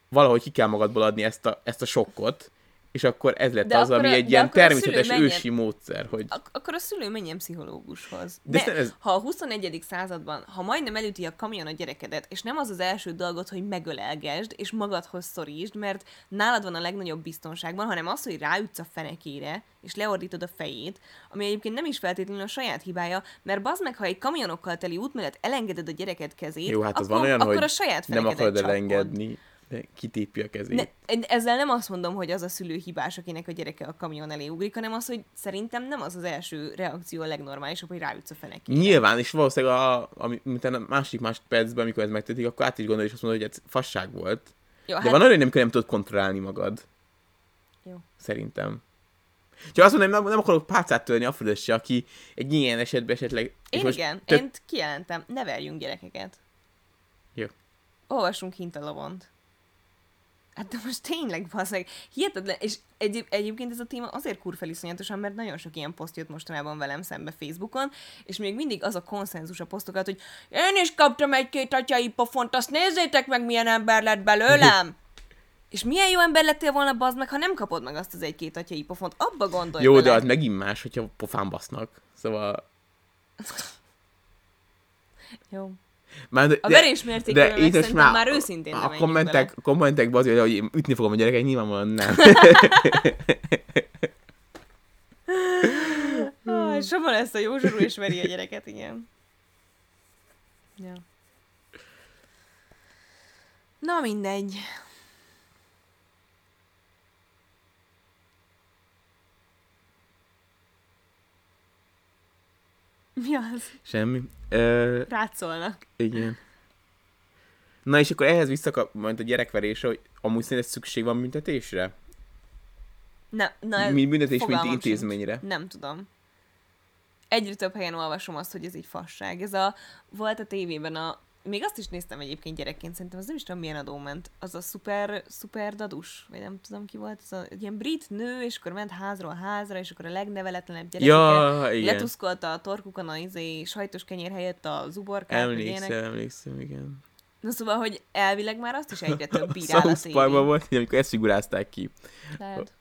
valahogy ki kell magadból adni ezt a, ezt a sokkot, és akkor ez lett De az, ami a- egy ilyen természetes menjen- ősi módszer, hogy Ak- akkor a szülő menjen pszichológushoz. De De, ez- ha a 21. században, ha majdnem elüti a kamion a gyerekedet, és nem az az első dolgot, hogy megölelgesd, és magadhoz szorítsd, mert nálad van a legnagyobb biztonságban, hanem az, hogy ráütsz a fenekére, és leordítod a fejét, ami egyébként nem is feltétlenül a saját hibája, mert bazd meg, ha egy kamionokkal teli út mellett elengeded a gyereket kezét, jó, hát az akkor, van olyan, akkor hogy a saját nem akarod csapkod. elengedni, de kitépi a kezét. Ne, ezzel nem azt mondom, hogy az a szülő hibás, akinek a gyereke a kamion elé ugrik, hanem az, hogy szerintem nem az az első reakció a legnormálisabb, hogy ráütsz a fenekére. Nyilván, és valószínűleg a, ami, utána a másik másodpercben, amikor ez megtörténik, akkor át is gondolod, és azt mondod, hogy ez fasság volt. Jó, De van olyan, hogy nem, tudod kontrollálni magad. Jó. Szerintem. Csak azt mondom, nem, nem akarok pálcát törni a fölösse, aki egy ilyen esetben esetleg... Én igen, tök- én kijelentem, neveljünk gyerekeket. Jó. Olvassunk hintalavont. Hát de most tényleg, basszeg, hihetetlen, és egy, egyébként ez a téma azért kurfel iszonyatosan, mert nagyon sok ilyen poszt jött mostanában velem szembe Facebookon, és még mindig az a konszenzus a posztokat, hogy én is kaptam egy-két atyai pofont, azt nézzétek meg, milyen ember lett belőlem! és milyen jó ember lettél volna, bazd meg, ha nem kapod meg azt az egy-két atyai pofont, abba gondolj Jó, bele. de az megint más, hogyha pofán basznak. Szóval... Jó. Már, de, A verés mértékével meg itt most szerintem már őszintén A kommentek, kommentekben az, hogy én ütni fogom a gyereket, nyilvánvalóan nem. Ah, Soma lesz a jó zsarú, és veri a gyereket, igen. Ja. Na mindegy. Mi az? Semmi. Ö, Rád szólnak. igen. Na és akkor ehhez visszakap majd a gyerekverésre, hogy amúgy szerinted szükség van büntetésre? Na, na Mi büntetés, mint intézményre? sincs. Nem tudom. Egyre több helyen olvasom azt, hogy ez egy fasság. Ez a, volt a tévében a, még azt is néztem egyébként gyerekként, szerintem az nem is tudom milyen adó ment. Az a szuper, szuper dadus, vagy nem tudom ki volt, az a, egy ilyen brit nő, és akkor ment házról házra, és akkor a legneveletlenebb gyerekeket Ja, igen. letuszkolta a torkukon a izé, sajtos kenyér helyett a zuborkát. Emlékszem, emlékszem, igen. Na szóval, hogy elvileg már azt is egyre több bírál a South Parkban volt, hogy amikor ezt figurázták ki. Lehet.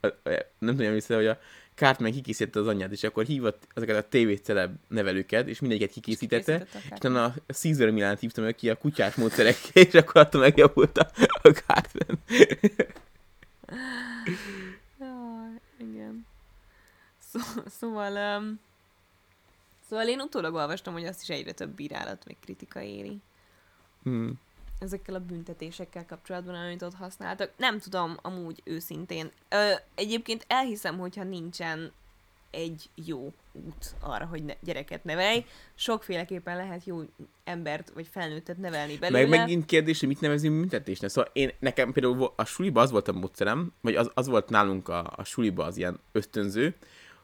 Nem tudom, vissza, hogy a Cartman kikészítette az anyját, és akkor hívott ezeket a TV celeb nevelőket, és mindegyiket kikészítette, és utána a Caesar Milánt hívtam meg ki a kutyás módszerekkel, és akkor attól megjavult a, a Cartman. Igen. Szó, szóval, um, szóval én utólag olvastam, hogy azt is egyre több bírálat, meg kritika éri. Hmm. Ezekkel a büntetésekkel kapcsolatban, amit ott használtak. Nem tudom, amúgy őszintén. Ö, egyébként elhiszem, hogyha nincsen egy jó út arra, hogy ne, gyereket nevelj. Sokféleképpen lehet jó embert vagy felnőttet nevelni belőle. Meg megint kérdés, hogy mit nevezünk büntetésnek. Szóval én, nekem például a suliba az volt a módszerem, vagy az, az volt nálunk a, a suliba az ilyen ösztönző,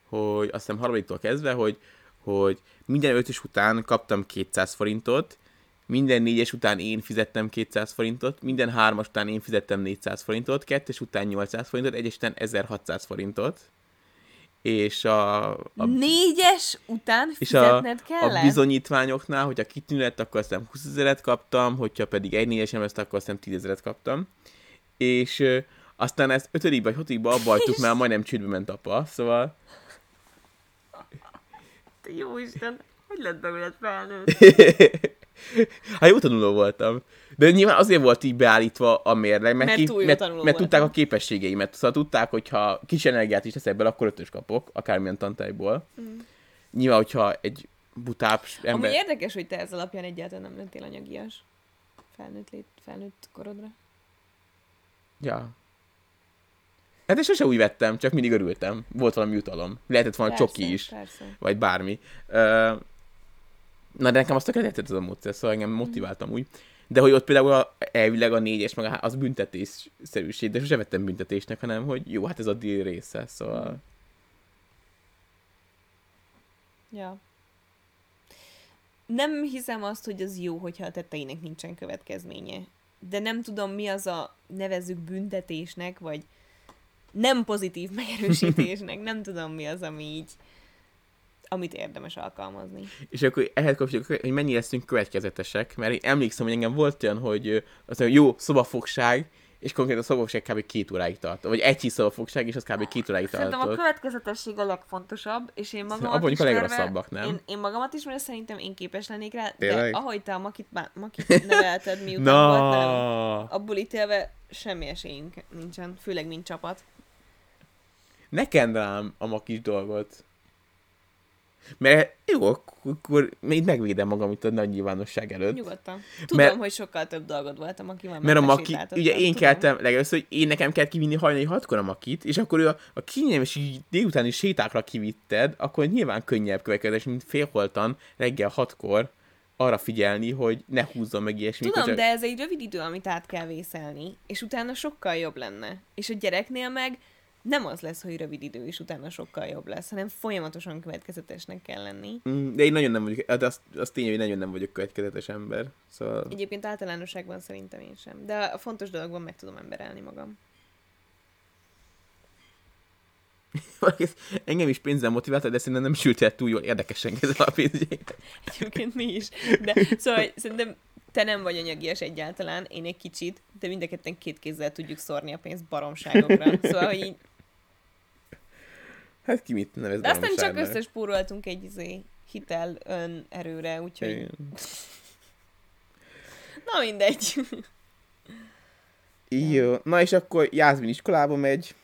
hogy azt hiszem harmadiktól kezdve, hogy, hogy minden ötös után kaptam 200 forintot, minden négyes után én fizettem 200 forintot, minden hármas után én fizettem 400 forintot, kettes után 800 forintot, egyes után 1600 forintot. És a, a Négyes után és a, fizetned a kellett? bizonyítványoknál, hogyha kitűnő lett, akkor aztán 20 ezeret kaptam, hogyha pedig egy négyesem lesz, akkor aztán 10 ezeret kaptam. És ö, aztán ezt ötödikbe vagy hatodikba abba hagytuk, mert majdnem csődbe ment apa, szóval Te Jó Isten, hogy lett belőled felnőtt? hát jó tanuló voltam. De nyilván azért volt így beállítva a mérleg, mert, Mert jó mert, mert tudták a képességeimet. Szóval tudták, hogy ha kis energiát is teszek bele, akkor ötös kapok, akármilyen tantályból. Mm. Nyilván, hogyha egy butább ember... érdekes, hogy te ez alapján egyáltalán nem lettél anyagias. Felnőtt, lét, felnőtt korodra. Ja. Hát és sose úgy vettem, csak mindig örültem. Volt valami jutalom. Lehetett volna Persze, csoki is, Persze. vagy bármi. Ö, na, de nekem azt tökéletes ez a módszer, szóval engem motiváltam úgy. De hogy ott például a, elvileg a négyes, meg a, az büntetésszerűség, de sose vettem büntetésnek, hanem hogy jó, hát ez a deal része, szóval... Ja. Nem hiszem azt, hogy az jó, hogyha a tetteinek nincsen következménye. De nem tudom, mi az a nevezzük büntetésnek, vagy nem pozitív megerősítésnek. Nem tudom, mi az, ami így amit érdemes alkalmazni. És akkor ehhez kapcsolatban, hogy mennyi leszünk következetesek, mert én emlékszem, hogy engem volt olyan, hogy ö, azt mondja, jó, szobafogság, és konkrétan a szobafogság kb. két óráig tart. Vagy egy szobafogság, és az kb. két óráig Szerintem a következetesség a legfontosabb, és én magamat Abban mondjuk a legrosszabbak, nem? Én, én magamat ismerve szerintem én képes lennék rá, Tényleg? de ahogy te a makit, má- makit nevelted, miután volt nem, Na, abból ítélve semmi esélyünk nincsen, főleg mint csapat. ne kend rám a ma kis dolgot. Mert jó, ak- akkor még megvédem magam itt a nagy nyilvánosság előtt. Nyugodtan. Tudom, Mert- hogy sokkal több dolgod volt a makival. Mert a maki, ugye én tudom. keltem legelőször, hogy én nekem kell kivinni hajnali hatkor a makit, és akkor ő a, a kényelmes délutáni sétákra kivitted, akkor nyilván könnyebb következés, mint félholtan reggel hatkor arra figyelni, hogy ne húzzon meg ilyesmit. Tudom, de ez egy rövid idő, amit át kell vészelni, és utána sokkal jobb lenne. És a gyereknél meg nem az lesz, hogy rövid idő, és utána sokkal jobb lesz, hanem folyamatosan következetesnek kell lenni. Mm, De én nagyon nem vagyok, de azt, azt tény, hogy nagyon nem vagyok következetes ember. Szóval... Egyébként általánosságban szerintem én sem, de a fontos dologban meg tudom emberelni magam. Engem is pénzzel motiválta, de szerintem nem sült el túl jól érdekesen ez a pénzügyi. Egyébként mi is. De szóval szerintem te nem vagy anyagias egyáltalán, én egy kicsit, de mind a ketten két kézzel tudjuk szórni a pénzt baromságokra. Szóval, így, Hát ki mit nevez de aztán csak összespóroltunk egy izé, hitel ön erőre, úgyhogy Igen. na mindegy. Jó, na és akkor Jászmin iskolába megy.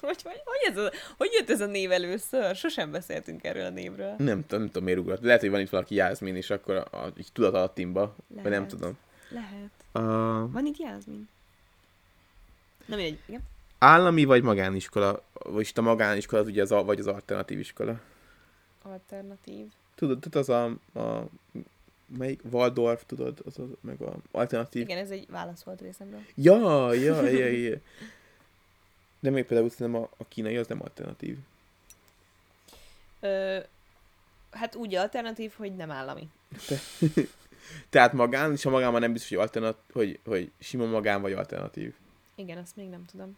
Hogy, hogy, hogy, ez a, hogy jött ez a név először? Sosem beszéltünk erről a névről. Nem tudom, nem tudom miért ugrott. Lehet, hogy van itt valaki Jászmin, és akkor a, a így tudat alattimba, vagy nem tudom. Lehet. Van itt Jászmin? Nem mindegy, igen. állami vagy magániskola, vagy a magániskola az ugye az, a- vagy az alternatív iskola. Alternatív. Tudod, tudod az a, a melyik? Waldorf, tudod, az, az meg a alternatív. Igen, ez egy válasz volt részemről. Ja, ja, ja, ja. De még például szerintem a, a kínai az nem alternatív. Ö, hát úgy alternatív, hogy nem állami. Tehát magán, és a magánban nem biztos, hogy, alternat, hogy, hogy sima magán vagy alternatív. Igen, azt még nem tudom.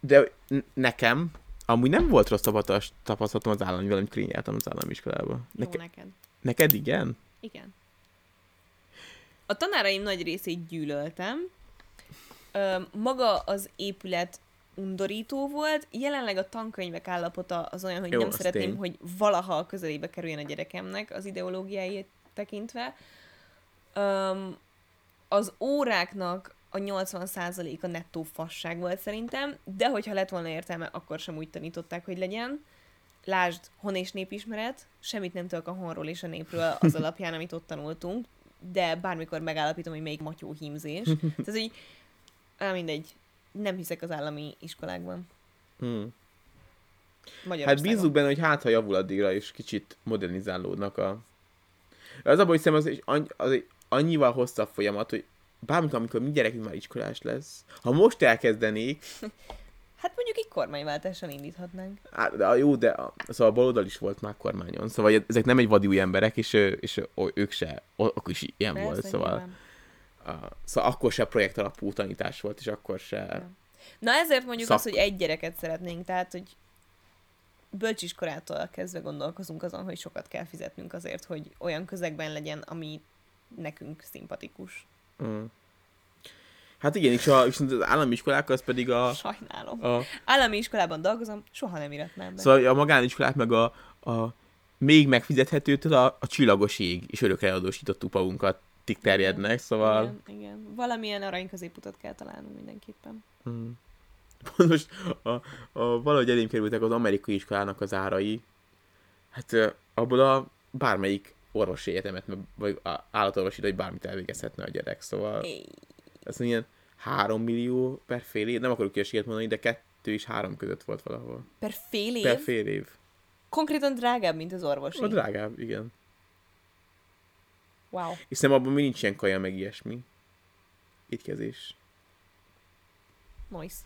De nekem amúgy nem volt rossz tapasztalat- tapasztalatom az államivel, amikor én jártam az állami iskolába. Jó Neke, neked. neked igen? Igen. A tanáraim nagy részét gyűlöltem. Ö, maga az épület undorító volt. Jelenleg a tankönyvek állapota az olyan, hogy Jó, nem szeretném, tény. hogy valaha a közelébe kerüljön a gyerekemnek az ideológiáját tekintve. Öm, az óráknak a 80%-a nettó fasság volt szerintem, de hogyha lett volna értelme, akkor sem úgy tanították, hogy legyen. Lásd, hon és népismeret, semmit nem tudok a honról és a népről az alapján, amit ott tanultunk, de bármikor megállapítom, hogy melyik matyó hímzés. Tehát, hogy á, mindegy, nem hiszek az állami iskolákban. Hmm. Hát bízzuk benne, hogy hát ha javul addigra, és kicsit modernizálódnak a... Az abban hiszem, az, egy, az egy annyival hosszabb folyamat, hogy bármikor, amikor mi gyerekünk már iskolás lesz, ha most elkezdenék, Hát mondjuk egy kormányváltással indíthatnánk. hát, de jó, de a, szóval a baloldal is volt már kormányon, szóval ezek nem egy vadi új emberek, és, és ö, ők se, akkor is ilyen Persze, volt, szóval, nyilván. a, szóval akkor se projekt alapú tanítás volt, és akkor se... Ja. Na ezért mondjuk Szak- azt, hogy egy gyereket szeretnénk, tehát, hogy bölcsiskolától kezdve gondolkozunk azon, hogy sokat kell fizetnünk azért, hogy olyan közegben legyen, ami nekünk szimpatikus. Mm. Hát igen, és a, viszont az állami iskolák az pedig a, Sajnálom. a Állami iskolában dolgozom, soha nem iratnám be. Szóval a magániskolák meg a, a még megfizethetőtől a, a csillagos ég és örökre eladósítottuk magunkat tik terjednek, szóval... Igen, igen. Valamilyen arany középutat kell találnunk mindenképpen. Mm. Most a, a, valahogy elém kerültek az amerikai iskolának az árai. Hát abból a bármelyik orvosi egyetemet, vagy állatorvosi, vagy bármit elvégezhetne a gyerek, szóval ez ilyen 3 millió per fél év, nem akarok hülyeséget mondani, de kettő és három között volt valahol. Per fél év? Per fél év. Konkrétan drágább, mint az orvosi. A drágább, igen. Wow. Szerintem abban nincs ilyen kaja, meg ilyesmi. Étkezés. Nice.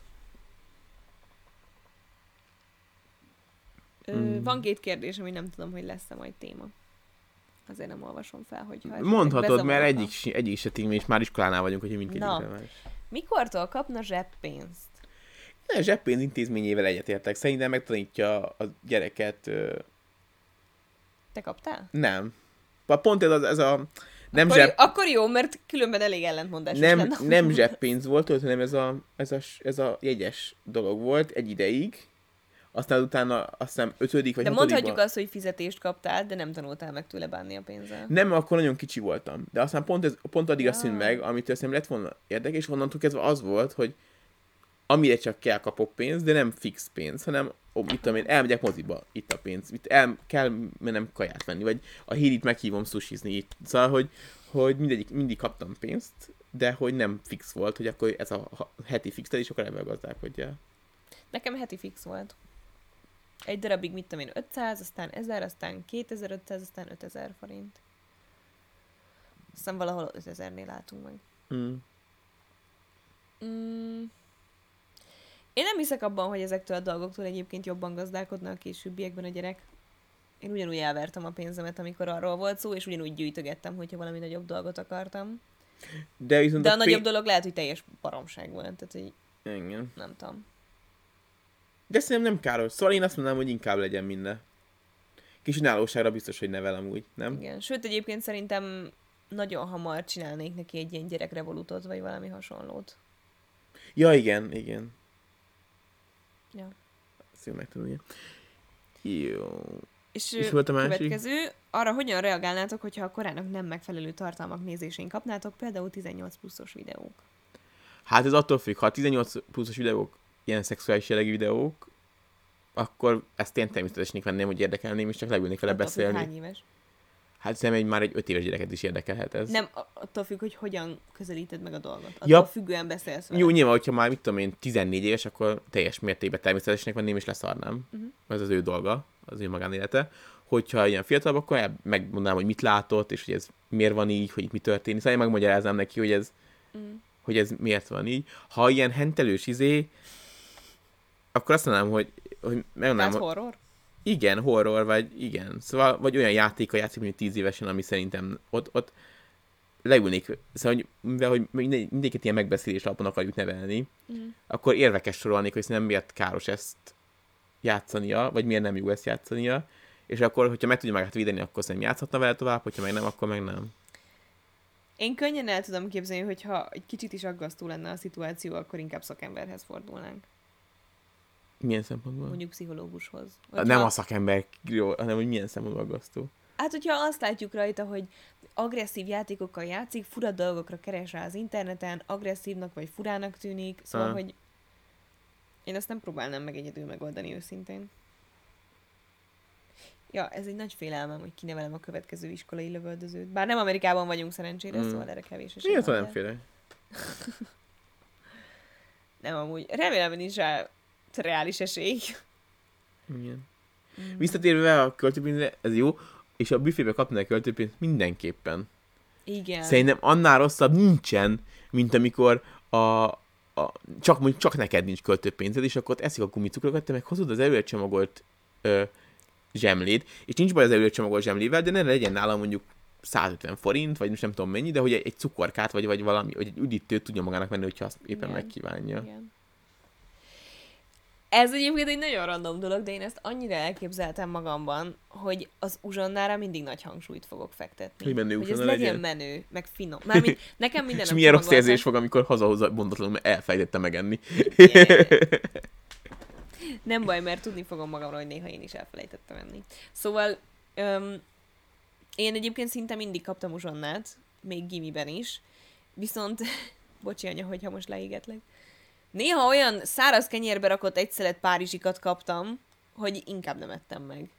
Ö, Mm. Van két kérdés, ami nem tudom, hogy lesz-e majd téma. Azért nem olvasom fel, hogy Mondhatod, mert egyik, egyik se téma, és már iskolánál vagyunk, hogy mindkét Na. más. Mikortól kapna zseppénzt? A zseppénz intézményével egyetértek. Szerintem megtanítja a gyereket... Ö... Te kaptál? Nem. Pont ez, az, ez a... Nem akkor, zsepp... akkor jó, mert különben elég ellentmondásos nem, lenne. nem zseppénz volt, hanem ez a, ez, a, ez a jegyes dolog volt egy ideig. Aztán utána azt hiszem ötödik vagy De mondhatjuk azt, hogy fizetést kaptál, de nem tanultál meg tőle bánni a pénzzel. Nem, akkor nagyon kicsi voltam. De aztán pont, ez, pont addig ja. Ja. szűnt meg, amit azt lett volna érdekes, és onnantól kezdve az volt, hogy amire csak kell kapok pénzt, de nem fix pénz, hanem ó, mit tudom én, elmegyek moziba, itt a pénz, itt el, kell mennem kaját venni, vagy a hírit meghívom sushizni itt. Szóval, hogy, hogy mindegyik, mindig kaptam pénzt, de hogy nem fix volt, hogy akkor ez a heti fix, és akkor ebben gazdálkodjál. Nekem heti fix volt. Egy darabig, mit tudom én, 500, aztán 1000, aztán 2500, aztán 5000 forint. Aztán valahol 5000-nél álltunk meg. Mm. Mm. Én nem hiszek abban, hogy ezektől a dolgoktól egyébként jobban gazdálkodna a későbbiekben a gyerek. Én ugyanúgy elvertem a pénzemet, amikor arról volt szó, és ugyanúgy gyűjtögettem, hogyha valami nagyobb dolgot akartam. De viszont De a pé- nagyobb dolog lehet, hogy teljes baromság volt, tehát hogy Igen. nem tudom. De szerintem nem káros. Szóval én azt mondanám, hogy inkább legyen minden. Kis önállóságra biztos, hogy nevel amúgy, nem? Igen. Sőt, egyébként szerintem nagyon hamar csinálnék neki egy ilyen gyerekrevolutot, vagy valami hasonlót. Ja, igen, igen. Ja. Jól megtanulja. Jó. És, És volt a másik? következő, arra hogyan reagálnátok, hogyha a korának nem megfelelő tartalmak nézésén kapnátok, például 18 pluszos videók? Hát ez attól függ, ha a 18 pluszos videók ilyen szexuális jellegű videók, akkor ezt én természetesnek venném, hogy érdekelném, és csak leülnék vele Attól függ, beszélni. Hány éves? Hát szerintem egy, már egy 5 éves gyereket is érdekelhet ez. Nem, attól függ, hogy hogyan közelíted meg a dolgot. Attól Ja. függően beszélsz vele. Jó, nyilván, hogyha már, mit tudom én, 14 éves, akkor teljes mértékben természetesnek venném, és leszarnám. Mhm. Ez az ő dolga, az ő magánélete. Hogyha ilyen fiatalabb, akkor megmondanám, hogy mit látott, és hogy ez miért van így, hogy itt mi történik. Szóval én megmagyaráznám neki, hogy ez, Mm. hogy ez miért van így. Ha ilyen hentelős izé, akkor azt mondanám, hogy, hogy megmondanám, Tehát hogy horror? igen, horror, vagy igen. Szóval, vagy olyan játéka játszik, mint 10 évesen, ami szerintem ott, ott leülnék, szóval, hogy mivel hogy minden, mindegyiket ilyen megbeszélés alapon akarjuk nevelni, Mm. akkor érvekes sorolnék, hogy szerintem miért káros ezt játszania, vagy miért nem jó ezt játszania, és akkor, hogyha meg tudja magát védeni, akkor szerintem játszhatna vele tovább, hogyha meg nem, akkor meg nem. Én könnyen el tudom képzelni, hogy ha egy kicsit is aggasztó lenne a szituáció, akkor inkább szakemberhez fordulnánk. Milyen szempontból? Mondjuk pszichológushoz. Hogyha... Nem a szakember, jó, hanem hogy milyen szempontból aggasztó. Hát, hogyha azt látjuk rajta, hogy agresszív játékokkal játszik, fura dolgokra keres rá az interneten, agresszívnak vagy furának tűnik, szóval, Ah. hogy én ezt nem próbálnám meg egyedül megoldani őszintén. Ja, ez egy nagy félelmem, hogy kinevelem a következő iskolai lövöldözőt. Bár nem Amerikában vagyunk szerencsére, Mm. szóval erre kevés esély Miért nem félek? Nem, amúgy. Remélem, hogy nincs rá reális esély. Igen. Mm. Visszatérve a költőpénzre, ez jó, és a büfébe kapni a költőpénzt mindenképpen. Igen. Szerintem annál rosszabb nincsen, mint amikor a, a csak, mondjuk csak neked nincs költőpénzed, és akkor ott eszik a gumicukrokat, te meg hozod az előre csomagolt ö, zsemlét, és nincs baj az előre csomagolt zsemlével, de ne legyen nála mondjuk 150 forint, vagy most nem tudom mennyi, de hogy egy, cukorkát, vagy, vagy valami, vagy egy üdítőt tudja magának venni, hogyha azt éppen Igen. megkívánja. Igen. Ez egyébként egy nagyon random dolog, de én ezt annyira elképzeltem magamban, hogy az uzsonnára mindig nagy hangsúlyt fogok fektetni. Hogy menő hogy ez legyen, legyen. menő, meg finom. Mármint nekem minden És milyen rossz érzés fog, amikor hazahozza mondatlanul, mert elfelejtette megenni. Nem baj, mert tudni fogom magamról, hogy néha én is elfelejtettem enni. Szóval öm, én egyébként szinte mindig kaptam uzsonnát, még gimiben is, viszont, bocsi anya, hogyha most leégetlek, néha olyan száraz kenyérbe rakott egy szelet párizsikat kaptam, hogy inkább nem ettem meg.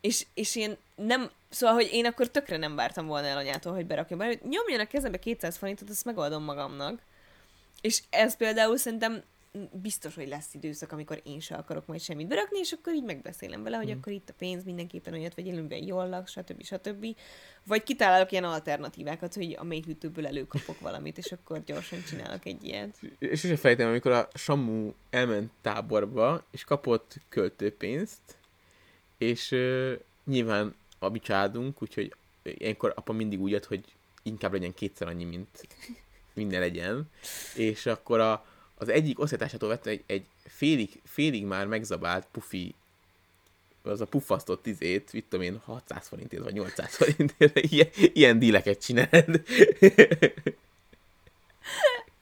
És, és én nem, szóval, hogy én akkor tökre nem vártam volna el anyától, hogy berakja be, hogy nyomjon a kezembe 200 forintot, azt megoldom magamnak. És ez például szerintem biztos, hogy lesz időszak, amikor én se akarok majd semmit berakni, és akkor így megbeszélem vele, hogy Hmm. akkor itt a pénz mindenképpen olyat vegyél, amiben jól laksz, stb. stb. Vagy kitálok ilyen alternatívákat, hogy a mélyhűtőből előkapok valamit, és akkor gyorsan csinálok egy ilyet. És sose fejtem, amikor a Samu elment táborba, és kapott költőpénzt, és uh, nyilván a mi családunk, úgyhogy ilyenkor apa mindig úgy jött, hogy inkább legyen kétszer annyi, mint minden legyen, és akkor a, az egyik osztálytársától vettem egy, egy félig, félig már megzabált pufi az a puffasztott izét, mit tudom én, 600 forintért, vagy 800 forintért, ilyen, ilyen díleket csináld.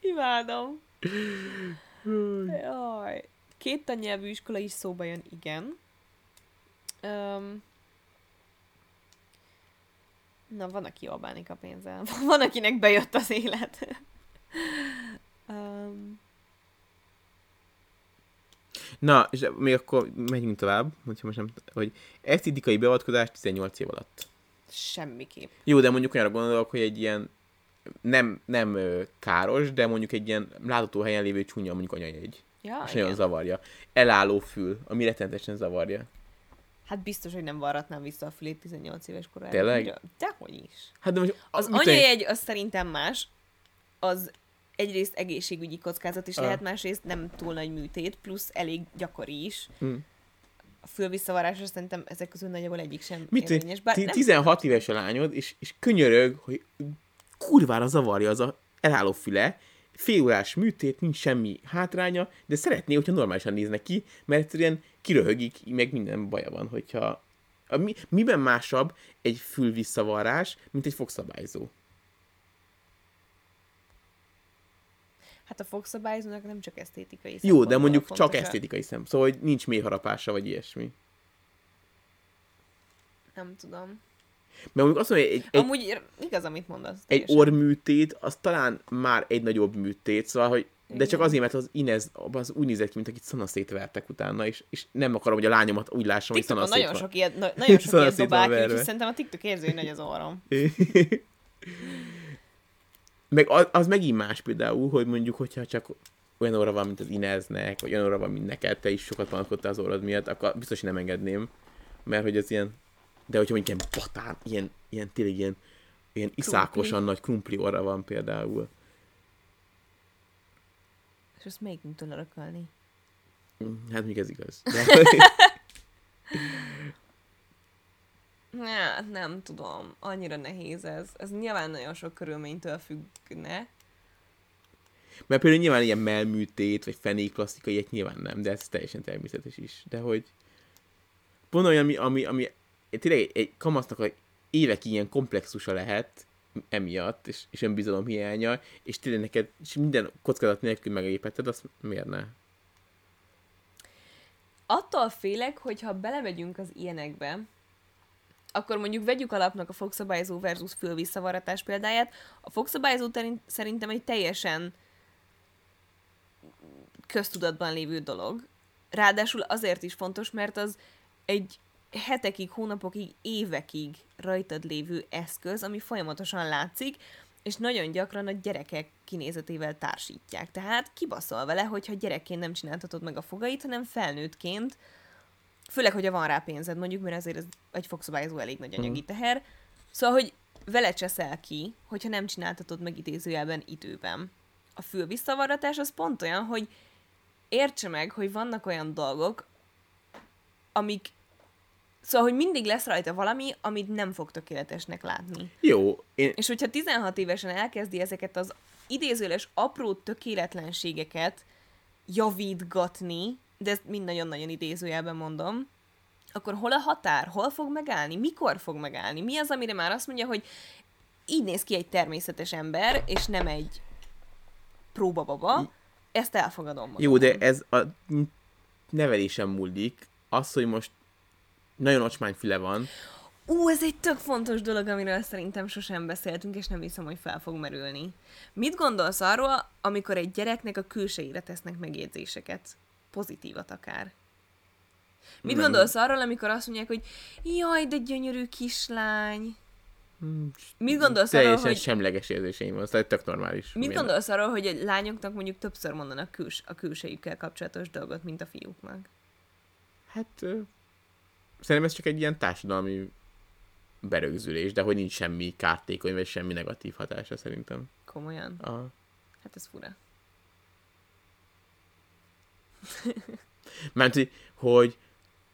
Imádom. Jaj. Két tannyelvű iskola is szóba jön, igen. Um, na, van, aki jól bánik a pénzzel. Van, akinek bejött az élet. um, Na, és még akkor megyünk tovább, hogyha most nem, hogy esztétikai beavatkozás 18 év alatt. semmiképp. Jó, de mondjuk olyanra gondolok, hogy egy ilyen nem, nem káros, de mondjuk egy ilyen látható helyen lévő csúnya mondjuk anyajegy. Ja, és nagyon igen. zavarja. Elálló fül, ami rettenetesen zavarja. Hát biztos, hogy nem varratnám vissza a fülét 18 éves korára. Tényleg? Dehogy is. Hát de most... Az anyajegy az szerintem más. Az egyrészt egészségügyi kockázat is Ah. lehet, másrészt nem túl nagy műtét, plusz elég gyakori is. Hm. A fülvisszavarásra szerintem ezek közül nagyjából egyik sem Mit érvényes. Bár ti- nem, 16 éves a lányod, és, és könyörög, hogy kurvára zavarja az a elálló füle, félórás műtét, nincs semmi hátránya, de szeretné, hogyha normálisan néznek ki, mert egyszerűen kiröhögik, meg minden baja van, hogyha... A, mi, miben másabb egy fülvisszavarás, mint egy fogszabályzó? Hát a fogszabályzónak nem csak esztétikai Jó, de mondjuk fontos csak esztétikai szem, szóval hogy nincs mélyharapása, vagy ilyesmi. Nem tudom. Mert mondjuk azt mondja, egy, egy, Amúgy igaz, amit mondasz. egy orrműtét, az talán már egy nagyobb műtét, szóval, hogy de csak azért, mert az Inez az úgy nézett ki, mint akit szanaszétvertek utána, és, és nem akarom, hogy a lányomat úgy lássam, hogy szanaszét nagyon sok ilyet, na- nagyon sok ilyet dobál ki, úgyhogy szerintem a TikTok érző, hogy nagy az orrom. Meg az, az megint más például, hogy mondjuk, hogyha csak olyan óra van, mint az Ineznek, vagy olyan óra van, mint neked, te is sokat panaszkodtál az orrod miatt, akkor biztos, hogy nem engedném. Mert hogy ez ilyen, de hogyha mondjuk ilyen patán, ilyen, ilyen tényleg ilyen, ilyen iszákosan nagy krumpli orra van például. És azt melyikünktől örökölni? Hát még ez igaz. De, Hát nem tudom, annyira nehéz ez. Ez nyilván nagyon sok körülménytől függne. Mert például nyilván ilyen melműtét, vagy fenékplasztika, ilyet nyilván nem, de ez teljesen természetes is. De hogy pont olyan, ami, ami, ami tényleg egy, kamasznak a évek ilyen komplexusa lehet emiatt, és, és önbizalom hiánya, és tényleg neked és minden kockázat nélkül megépíted, azt miért ne? Attól félek, hogy ha belemegyünk az ilyenekbe, akkor mondjuk vegyük alapnak a fogszabályzó versus fülvisszavarratás példáját. A fogszabályzó terin- szerintem egy teljesen köztudatban lévő dolog. Ráadásul azért is fontos, mert az egy hetekig, hónapokig, évekig rajtad lévő eszköz, ami folyamatosan látszik, és nagyon gyakran a gyerekek kinézetével társítják. Tehát kibaszol vele, hogyha gyerekként nem csináltatod meg a fogait, hanem felnőttként, főleg, hogyha van rá pénzed, mondjuk, mert azért ez egy fogszabályzó elég nagy anyagi teher. Szóval, hogy vele cseszel ki, hogyha nem csináltatod meg idézőjelben időben. A fülvisszavarratás az pont olyan, hogy értse meg, hogy vannak olyan dolgok, amik Szóval, hogy mindig lesz rajta valami, amit nem fog tökéletesnek látni. Jó, én, És hogyha 16 évesen elkezdi ezeket az idézőles apró tökéletlenségeket javítgatni, de ezt mind nagyon-nagyon idézőjelben mondom, akkor hol a határ? Hol fog megállni? Mikor fog megállni? Mi az, amire már azt mondja, hogy így néz ki egy természetes ember, és nem egy próbababa? Ezt elfogadom. jó, magamon. de ez a nevelésem múlik. Az, hogy most nagyon ocsmány füle van, Ú, ez egy tök fontos dolog, amiről szerintem sosem beszéltünk, és nem hiszem, hogy fel fog merülni. Mit gondolsz arról, amikor egy gyereknek a külsejére tesznek megjegyzéseket? Pozitívat akár. Mit Nem. gondolsz arról, amikor azt mondják, hogy jaj, de gyönyörű kislány? Mit gondolsz arról, teljesen hogy... semleges érzéseim van, szóval tök normális. Mit gondolsz arról, hogy a lányoknak mondjuk többször mondanak küls, a külsejükkel kapcsolatos dolgot, mint a fiúknak? Hát ö, szerintem ez csak egy ilyen társadalmi berögzülés, de hogy nincs semmi kártékony, vagy semmi negatív hatása szerintem. Komolyan? Aha. Hát ez fura. Mert hogy, hogy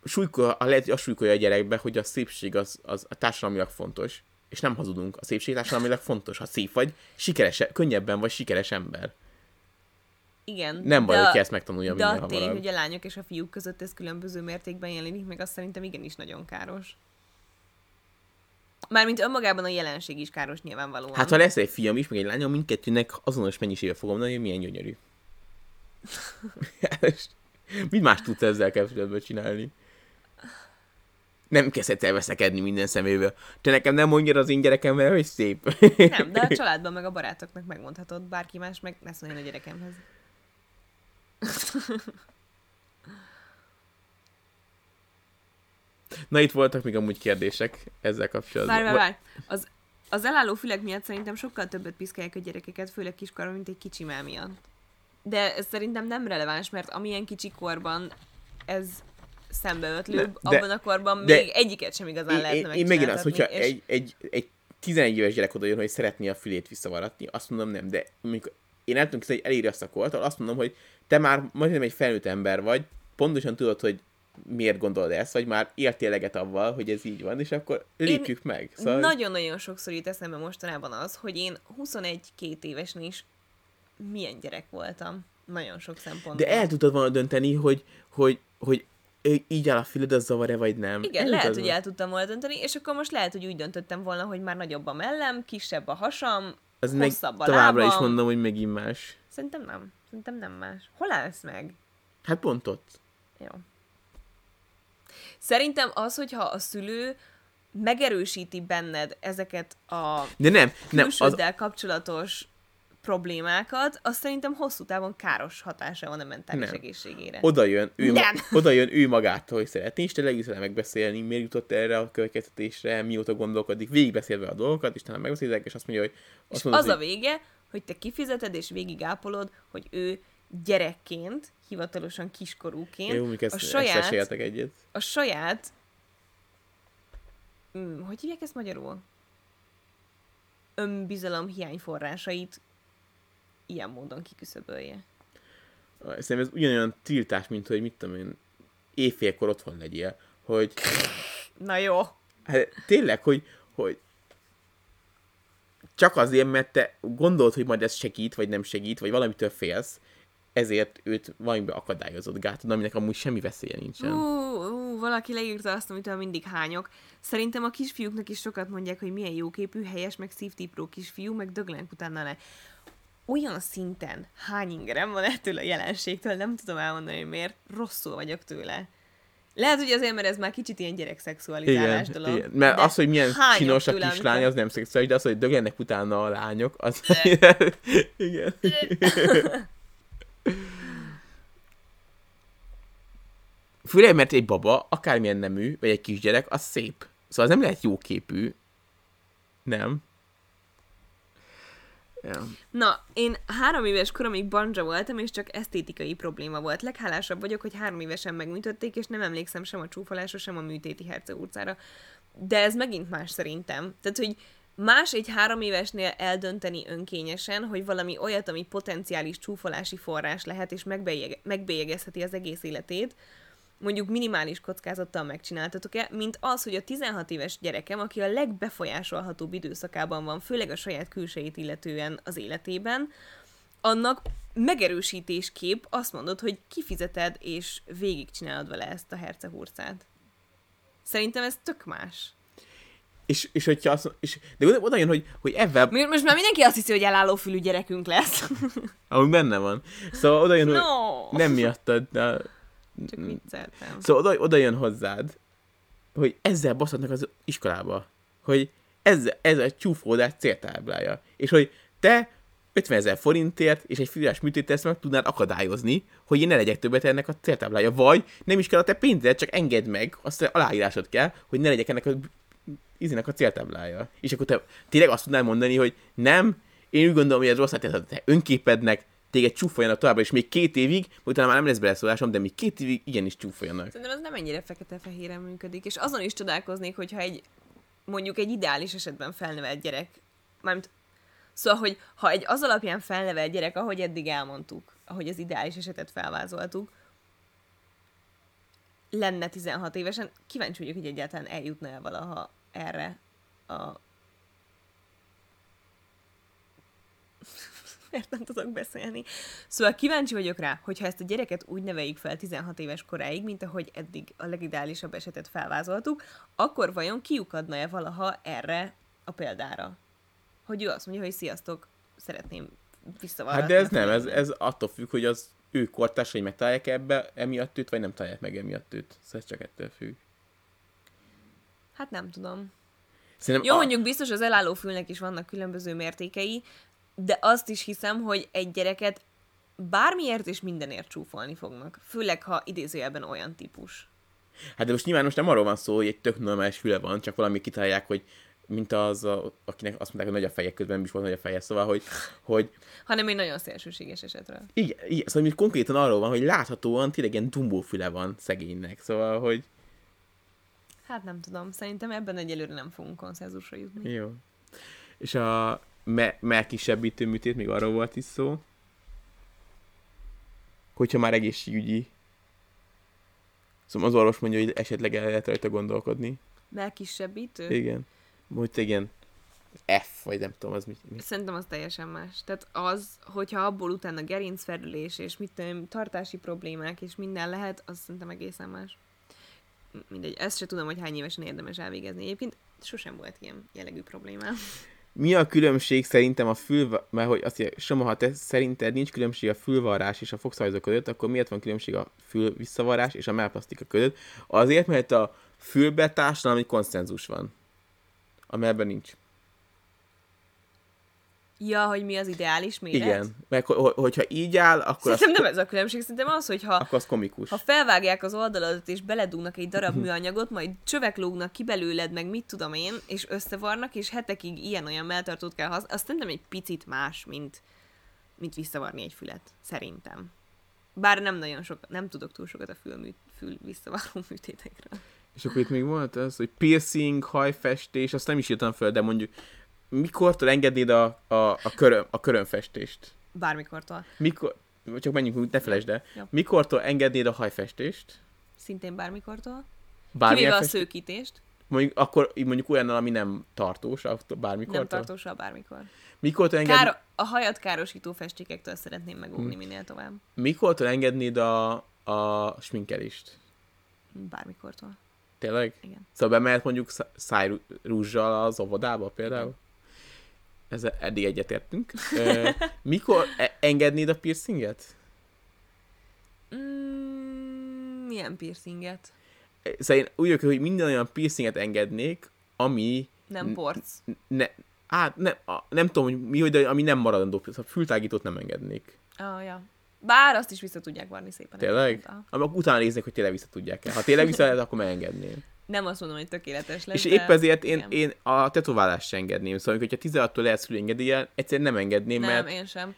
súlykolja, a lehet, hogy azt súlykolja a gyerekbe, hogy a szépség az, az a társadalmilag fontos, és nem hazudunk. A szépség társadalmilag fontos. Ha szép vagy, sikeres, könnyebben vagy sikeres ember. Igen. Nem baj, de hogyha a- ezt megtanulja De a tény, hogy a lányok és a fiúk között ez különböző mértékben jelenik meg, azt szerintem igenis nagyon káros. Mármint önmagában a jelenség is káros nyilvánvalóan. Hát ha lesz egy fiam is, meg egy lányom, mindkettőnek azonos mennyiségbe fogom mondani, hogy milyen gyönyörű. Mit más tudsz ezzel kapcsolatban csinálni? Nem kezdhetsz el veszekedni minden szemével. Te nekem nem mondjad az én gyerekemre, hogy szép. Nem, de a családban meg a barátoknak megmondhatod, bárki más meg lesz olyan a gyerekemhez. Na itt voltak még amúgy kérdések ezzel kapcsolatban. Várj, várj. Az, az elálló fülek miatt szerintem sokkal többet piszkálják a gyerekeket, főleg kiskorban, mint egy kicsi mell miatt. De ez szerintem nem releváns, mert amilyen kicsi korban ez szembeötlőbb, De- abban a korban de- még egyiket sem igazán én, lehetne én, én megint az, hogyha megcsináltatni, egy, egy, egy 11 éves gyerek oda jön, hogy szeretné a fülét visszavaratni, azt mondom nem, de amikor én el tudom hogy eléri azt a kort, azt mondom, hogy te már majdnem egy felnőtt ember vagy, pontosan tudod, hogy miért gondolod ezt, vagy már éltél eleget avval, hogy ez így van, és akkor lépjük meg. Szóval... Nagyon-nagyon sokszor jut eszembe mostanában az, hogy én 21-2 évesen is milyen gyerek voltam. Nagyon sok szempontból. De el tudod volna dönteni, hogy, hogy, hogy így áll a füled, az zavar-e, vagy nem. Igen, El lehet, hogy el tudtam volna dönteni, és akkor most lehet, hogy úgy döntöttem volna, hogy már nagyobb a mellem, kisebb a hasam, Az meg a továbbra is lábam. mondom, hogy megint más. Szerintem nem. Szerintem nem más. Hol állsz meg? Hát pont ott. Jó. Szerintem az, hogyha a szülő megerősíti benned ezeket a De nem, nem, az, kapcsolatos problémákat, az szerintem hosszú távon káros hatása van a mentális Nem. egészségére. oda jön, ő, ma, Nem. oda jön ő magától, hogy szeretné, és leülsz vele megbeszélni, miért jutott erre a következtetésre, mióta gondolkodik, végigbeszélve a dolgokat, és talán megbeszélek, és azt mondja, hogy azt És mondod, az a hogy vége, hogy te kifizeted és végigápolod, hogy ő gyerekként, hivatalosan kiskorúként, jó, ezt, a ezt saját, értek egyet. a saját, mm, hogy hívják ezt magyarul? Önbizalom hiányforrásait ilyen módon kiküszöbölje. Szerintem ez ugyanolyan tiltás, mint hogy mit tudom én, éjfélkor otthon legyél, hogy Na jó. Hát tényleg, hogy, hogy csak azért, mert te gondolod, hogy majd ez segít, vagy nem segít, vagy valamitől félsz, ezért őt valamiben akadályozott gátod, aminek amúgy semmi veszélye nincsen. Ú, ú, valaki leírta azt, amitől mindig hányok. Szerintem a kisfiúknak is sokat mondják, hogy milyen jóképű, helyes, meg szívtipró kisfiú, meg döglenek utána le. Olyan szinten hány ingerem van ettől a jelenségtől, nem tudom elmondani, hogy miért. Rosszul vagyok tőle. Lehet, hogy azért, mert ez már kicsit ilyen gyerekszexualizálás Igen, dolog. igen. Mert az, hogy milyen csinos a kislány, amikor- az nem szexuális, de az, hogy döglenek utána a lányok, az... igen. Főleg, mert egy baba, akármilyen nemű, vagy egy kisgyerek, az szép. Szóval az nem lehet jóképű. Nem. Ja. Na, én három éves koromig banja voltam, és csak esztétikai probléma volt. Leghálásabb vagyok, hogy három évesen megműtötték, és nem emlékszem sem a csúfolásra, sem a műtéti herceurcára. De ez megint más szerintem. Tehát, hogy más egy három évesnél eldönteni önkényesen, hogy valami olyat, ami potenciális csúfolási forrás lehet, és megbélyeg- megbélyegezheti az egész életét, mondjuk minimális kockázattal megcsináltatok-e, mint az, hogy a 16 éves gyerekem, aki a legbefolyásolhatóbb időszakában van, főleg a saját külsejét illetően az életében, annak megerősítésképp azt mondod, hogy kifizeted és végigcsinálod vele ezt a hercehurcát. Szerintem ez tök más. És, és hogyha azt, és, de oda, jön, hogy, hogy ebben, Most már mindenki azt hiszi, hogy elálló fülű gyerekünk lesz. ahogy benne van. Szóval oda jön, hogy no! nem miattad, de Csak vicceltem. Szóval oda, oda jön hozzád, hogy ezzel baszhatnak az iskolába. Hogy ez, ez a csúfódás céltáblája. És hogy te 50 ezer forintért és egy fülás műtét ezt meg tudnád akadályozni, hogy én ne legyek többet ennek a céltáblája. Vagy nem is kell a te pénzed, csak engedd meg, azt az aláírásod kell, hogy ne legyek ennek a izinek a céltáblája. És akkor te tényleg azt tudnál mondani, hogy nem, én úgy gondolom, hogy ez rossz, hát ez a te önképednek, téged csúfoljanak továbbra, és még két évig, utána már nem lesz beleszólásom, de még két évig igenis csúfoljanak. Szerintem ez nem ennyire fekete-fehéren működik, és azon is csodálkoznék, hogyha egy mondjuk egy ideális esetben felnevelt gyerek, mármint szóval, hogy ha egy az alapján felnevelt gyerek, ahogy eddig elmondtuk, ahogy az ideális esetet felvázoltuk, lenne 16 évesen, kíváncsi vagyok, hogy egyáltalán eljutna el valaha erre a Miért nem tudok beszélni? Szóval kíváncsi vagyok rá, hogyha ezt a gyereket úgy neveljük fel 16 éves koráig, mint ahogy eddig a legideálisabb esetet felvázoltuk, akkor vajon kiukadna-e valaha erre a példára? Hogy ő azt mondja, hogy sziasztok, szeretném visszavarratni. Hát de ez nem, ez, ez attól függ, hogy az ő kortársai megtalálják ebbe emiatt őt, vagy nem találják meg emiatt őt. Szóval ez csak ettől függ. Hát nem tudom. Szerintem Jó, a- mondjuk biztos az elálló fülnek is vannak különböző mértékei, de azt is hiszem, hogy egy gyereket bármiért és mindenért csúfolni fognak. Főleg, ha idézőjelben olyan típus. Hát de most nyilván most nem arról van szó, hogy egy tök normális füle van, csak valami kitalálják, hogy mint az, a, akinek azt mondták, hogy nagy a feje, közben nem is volt nagy a feje, szóval, hogy, hogy Hanem egy nagyon szélsőséges esetről. igen, igen, szóval hogy konkrétan arról van, hogy láthatóan tényleg ilyen dumbó füle van szegénynek, szóval, hogy Hát nem tudom, szerintem ebben egyelőre nem fogunk konszenzusra jutni. jó. És a me- melkisebbítő műtét, még arról volt is szó, hogyha már egészségügyi Szóval az orvos mondja, hogy esetleg el lehet rajta gondolkodni. Melkisebbítő? Igen. Hogy igen. F, vagy nem tudom, az mit. mit. Szerintem az teljesen más. Tehát az, hogyha abból utána gerincfelülés és mit tudom, tartási problémák és minden lehet, az szerintem egészen más. Mindegy, ezt se tudom, hogy hány évesen érdemes elvégezni. Egyébként sosem volt ilyen jellegű problémám. Mi a különbség szerintem a fül, mert hogy azt mondja, Soma, ha te szerinted nincs különbség a fülvarrás és a fogszajzó között, akkor miért van különbség a fül visszavarrás és a mellplasztika között? Azért, mert a fülbe társadalmi konszenzus van. Amelyben nincs. Ja, hogy mi az ideális méret? Igen. Meg ho- hogyha így áll, akkor az, Szerintem nem ez a különbség, szerintem az, hogy ha, akkor az komikus. ha felvágják az oldaladat és beledugnak egy darab Mhm. műanyagot, majd csövek lógnak ki belőled, meg mit tudom én, és összevarnak, és hetekig ilyen-olyan melltartót kell használni, azt szerintem egy picit más, mint, mint visszavarni egy fület. Szerintem. Bár nem nagyon sok, nem tudok túl sokat a fül, fül visszavaró műtétekről. És akkor itt még volt az, hogy piercing, hajfestés, azt nem is írtam föl, de mondjuk mikortól engednéd a, a, a, köröm, a körömfestést? Bármikortól. Mikor, csak menjünk, ne felejtsd el. Jó. Mikortól engednéd a hajfestést? Szintén bármikortól. Bármilyen Kivéve a fest... szőkítést. mondjuk, akkor mondjuk olyannal, ami nem tartós, attól bármikortól. Nem tartósal bármikor. Mikortól, enged... Kár, a hajat károsító festékektől szeretném megóvni Hm. minél tovább. Mikortól engednéd a, a sminkelést? Bármikortól. Tényleg? Igen. Szóval bemehet mondjuk szá- szájrúzsal az óvodába például? Ezzel eddig egyetértünk. Mikor e- engednéd a piercinget? Mm, milyen piercinget? Szóval én úgy vagyok, hogy minden olyan piercinget engednék, ami Nem porc. ne, hát ne, a, nem tudom, hogy mi, de ami nem maradandó, szóval fültágítót nem engednék. Ah, ja. Bár azt is vissza tudják varni szépen. Tényleg? Amikor utána néznek, hogy tényleg vissza tudják-e. Ha tényleg vissza lehet, akkor megengedném. Nem azt mondom, hogy tökéletes lesz, És de... épp ezért én, én a tetoválást sem engedném. Szóval, hogyha 16-tól lehet szülőengedélye, egyszerűen nem engedném, Nem, mert én sem.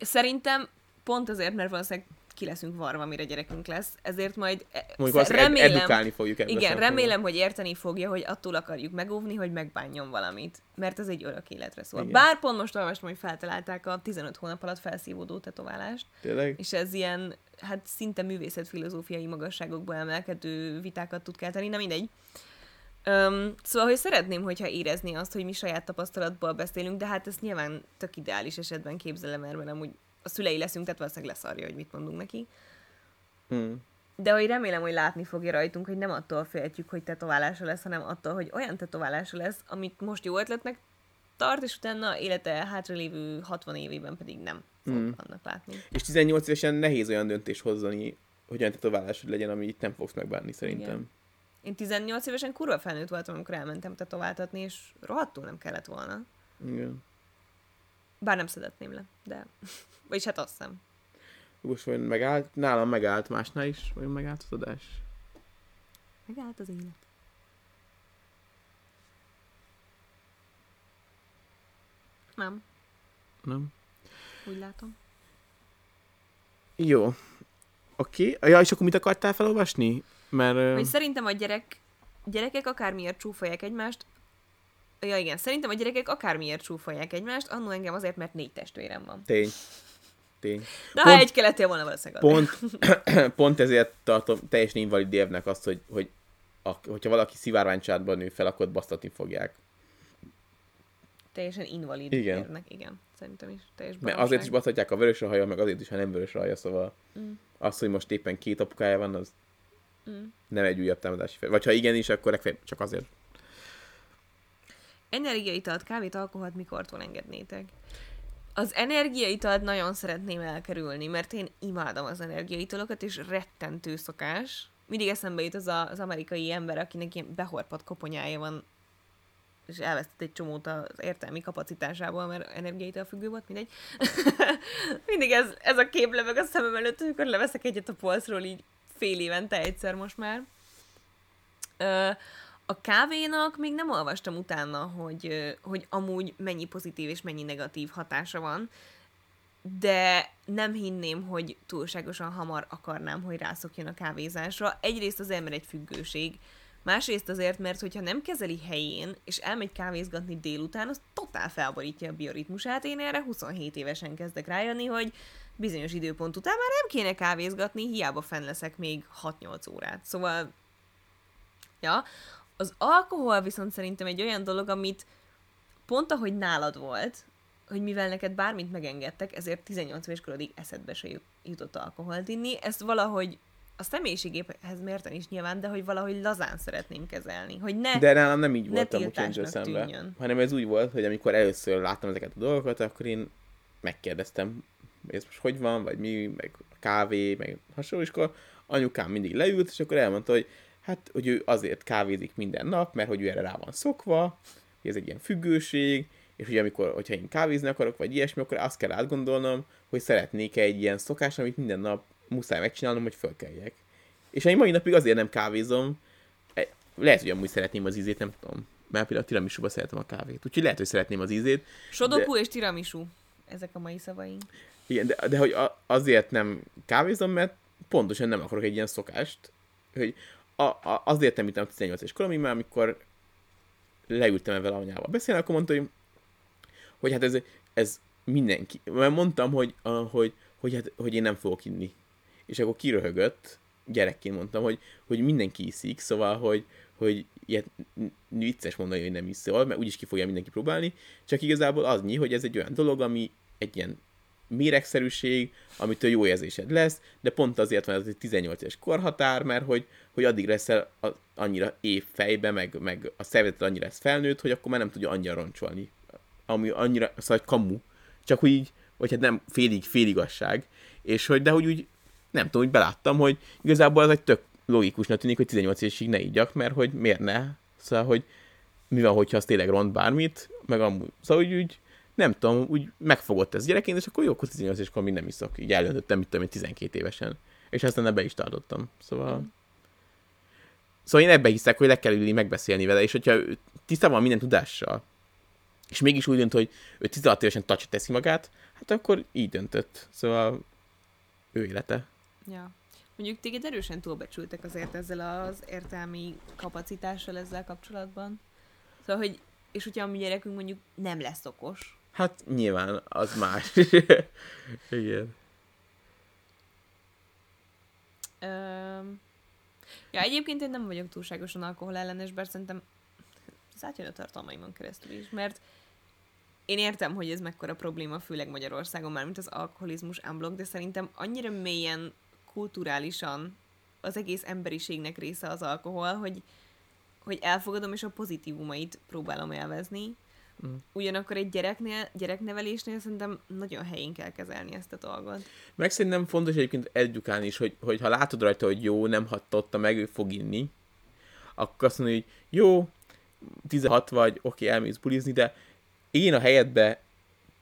Szerintem pont azért, mert valószínűleg ki leszünk varva, mire gyerekünk lesz, ezért majd e- mondjuk remélem, edukálni fogjuk ebben a igen, remélem, hogy érteni fogja, hogy attól akarjuk megóvni, hogy megbánjon valamit. Mert ez egy örök életre szól. Igen. Bár pont most olvastam, hogy feltalálták a 15 hónap alatt felszívódó tetoválást, Tényleg? és ez ilyen, hát szinte művészetfilozófiai magasságokba emelkedő vitákat tud kelteni, na mindegy. Öm, szóval, hogy szeretném, hogyha érezni azt, hogy mi saját tapasztalatból beszélünk, de hát ezt nyilván tök ideális esetben képzelem el, mert amúgy a szülei leszünk, tehát valószínűleg leszarja, hogy mit mondunk neki. Hmm. De hogy remélem, hogy látni fogja rajtunk, hogy nem attól féltjük, hogy tetoválása lesz, hanem attól, hogy olyan tetoválása lesz, amit most jó ötletnek tart, és utána élete hátralévő 60 évében pedig nem Mm. annak látni. És 18 évesen nehéz olyan döntés hozni, hogy olyan tetoválásod legyen, amit nem fogsz megbánni szerintem. Igen. Én 18 évesen kurva felnőtt voltam, amikor elmentem tetováltatni, és rohadtul nem kellett volna. Igen. Bár nem szedetném le, de... Vagyis hát azt hiszem. Most vajon megállt? Nálam megállt, másnál is? Vajon megállt az adás? Megállt az élet. Nem, Nem? Úgy látom. Jó. Oké. Okay. Ja, és akkor mit akartál felolvasni? Mert... Hogy szerintem a gyerek, gyerekek akármiért csúfolják egymást, Ja igen, szerintem a gyerekek akármiért csúfolják egymást, annó engem azért, mert négy testvérem van. Tény. Tény. De ha Pont- egy kelettél volna valószínűleg. Pont, pont ezért tartom teljesen invalid évnek azt, hogy, hogy a, hogyha valaki szivárványcsádban nő fel, akkor basztatni fogják. Teljesen invalid Igen. érnek. Igen, szerintem is. Teljes Mert baromság. azért is baszhatják a vörös a haja, meg azért is, ha nem vörös haja, szóval Mm. az, hogy most éppen két apukája van, az Mm. nem egy újabb támadási fel. Vagy ha igen is, akkor legfeljebb csak azért. Energiaitalt, kávét, alkoholt mikortól engednétek? Az energiaitalt nagyon szeretném elkerülni, mert én imádom az energiaitalokat, és rettentő szokás. Mindig eszembe jut az a, az amerikai ember, akinek ilyen behorpat koponyája van, és elvesztett egy csomót az értelmi kapacitásából, mert energiaital függő volt, mindegy. Mindig ez, ez a kép lebeg a szemem előtt, amikor leveszek egyet a polcról, így fél évente egyszer most már. Ö, a kávénak még nem olvastam utána, hogy, hogy amúgy mennyi pozitív és mennyi negatív hatása van, de nem hinném, hogy túlságosan hamar akarnám, hogy rászokjon a kávézásra. Egyrészt azért, mert egy függőség, másrészt azért, mert hogyha nem kezeli helyén, és elmegy kávézgatni délután, az totál felborítja a bioritmusát. Én erre 27 évesen kezdek rájönni, hogy bizonyos időpont után már nem kéne kávézgatni, hiába fenn leszek még 6-8 órát. Szóval, ja, az alkohol viszont szerintem egy olyan dolog, amit pont ahogy nálad volt, hogy mivel neked bármit megengedtek, ezért 18 éves korodig eszedbe se jut- jutott alkoholt inni. Ezt valahogy a személyiségéhez mérten is nyilván, de hogy valahogy lazán szeretném kezelni. Hogy ne... De nálam nem így volt a Angel szemben, hanem ez úgy volt, hogy amikor először láttam ezeket a dolgokat, akkor én megkérdeztem, hogy ez most hogy van, vagy mi, meg kávé, meg hasonló, és akkor anyukám mindig leült, és akkor elmondta, hogy hát, hogy ő azért kávézik minden nap, mert hogy ő erre rá van szokva, hogy ez egy ilyen függőség, és hogy amikor, hogyha én kávézni akarok, vagy ilyesmi, akkor azt kell átgondolnom, hogy szeretnék egy ilyen szokás, amit minden nap muszáj megcsinálnom, hogy fölkeljek. És én mai napig azért nem kávézom, E, lehet, hogy amúgy szeretném az ízét, nem tudom. Mert például a tiramisuba szeretem a kávét. Úgyhogy lehet, hogy szeretném az ízét. Sodoku és tiramisu. Ezek a mai szavaink. Igen, de, de hogy a, azért nem kávézom, mert pontosan nem akarok egy ilyen szokást, hogy a, a, azért nem ittam 18 és koromig, mert amikor leültem ezzel anyával beszélni, akkor mondta, hogy, hogy hát ez, ez mindenki. Mert mondtam, hogy, a, hogy, hogy, hát, hogy én nem fogok inni. És akkor kiröhögött, gyerekként mondtam, hogy, hogy mindenki iszik, szóval, hogy, hogy ilyet vicces mondani, hogy nem iszol, mert úgyis ki fogja mindenki próbálni, csak igazából az nyi, hogy ez egy olyan dolog, ami egy ilyen méregszerűség, amitől jó érzésed lesz, de pont azért van ez egy 18 éves korhatár, mert hogy, hogy addig leszel annyira év fejbe, meg, meg a szervezet annyira lesz felnőtt, hogy akkor már nem tudja annyira roncsolni. Ami annyira, szóval hogy kamu. Csak hogy így, vagy hát nem félig, féligasság. És hogy, de hogy úgy, nem tudom, hogy beláttam, hogy igazából az egy tök logikusnak tűnik, hogy 18 évesig ne igyak, mert hogy miért ne? Szóval, hogy mi van, hogyha az tényleg ront bármit, meg amúgy. Szóval úgy, úgy nem tudom, úgy megfogott ez gyerekként, és akkor jó, akkor 18 és akkor nem iszok. Így eldöntöttem, mit tudom én, 12 évesen. És aztán ebbe is tartottam. Szóval... Szóval én ebbe hiszek, hogy le kell ülni, megbeszélni vele, és hogyha ő tisztában van minden tudással, és mégis úgy dönt, hogy ő 16 évesen tacsot teszi magát, hát akkor így döntött. Szóval ő élete. Ja. Mondjuk téged erősen túlbecsültek azért ezzel az értelmi kapacitással ezzel kapcsolatban. Szóval, hogy, és hogyha a mi gyerekünk mondjuk nem lesz okos, Hát nyilván az más. Igen. Öm... Ja, egyébként én nem vagyok túlságosan alkohol ellenes, bár szerintem ez átjön a tartalmaimon keresztül is, mert én értem, hogy ez mekkora probléma, főleg Magyarországon már, mint az alkoholizmus unblock, de szerintem annyira mélyen kulturálisan az egész emberiségnek része az alkohol, hogy, hogy elfogadom, és a pozitívumait próbálom élvezni. Mm. Ugyanakkor egy gyereknél, gyereknevelésnél szerintem nagyon helyén kell kezelni ezt a dolgot. Meg szerintem fontos egyébként edukálni is, hogy, hogy ha látod rajta, hogy jó, nem hatotta meg, ő fog inni, akkor azt mondja, hogy jó, 16 vagy, oké, elmész bulizni, de én a helyedbe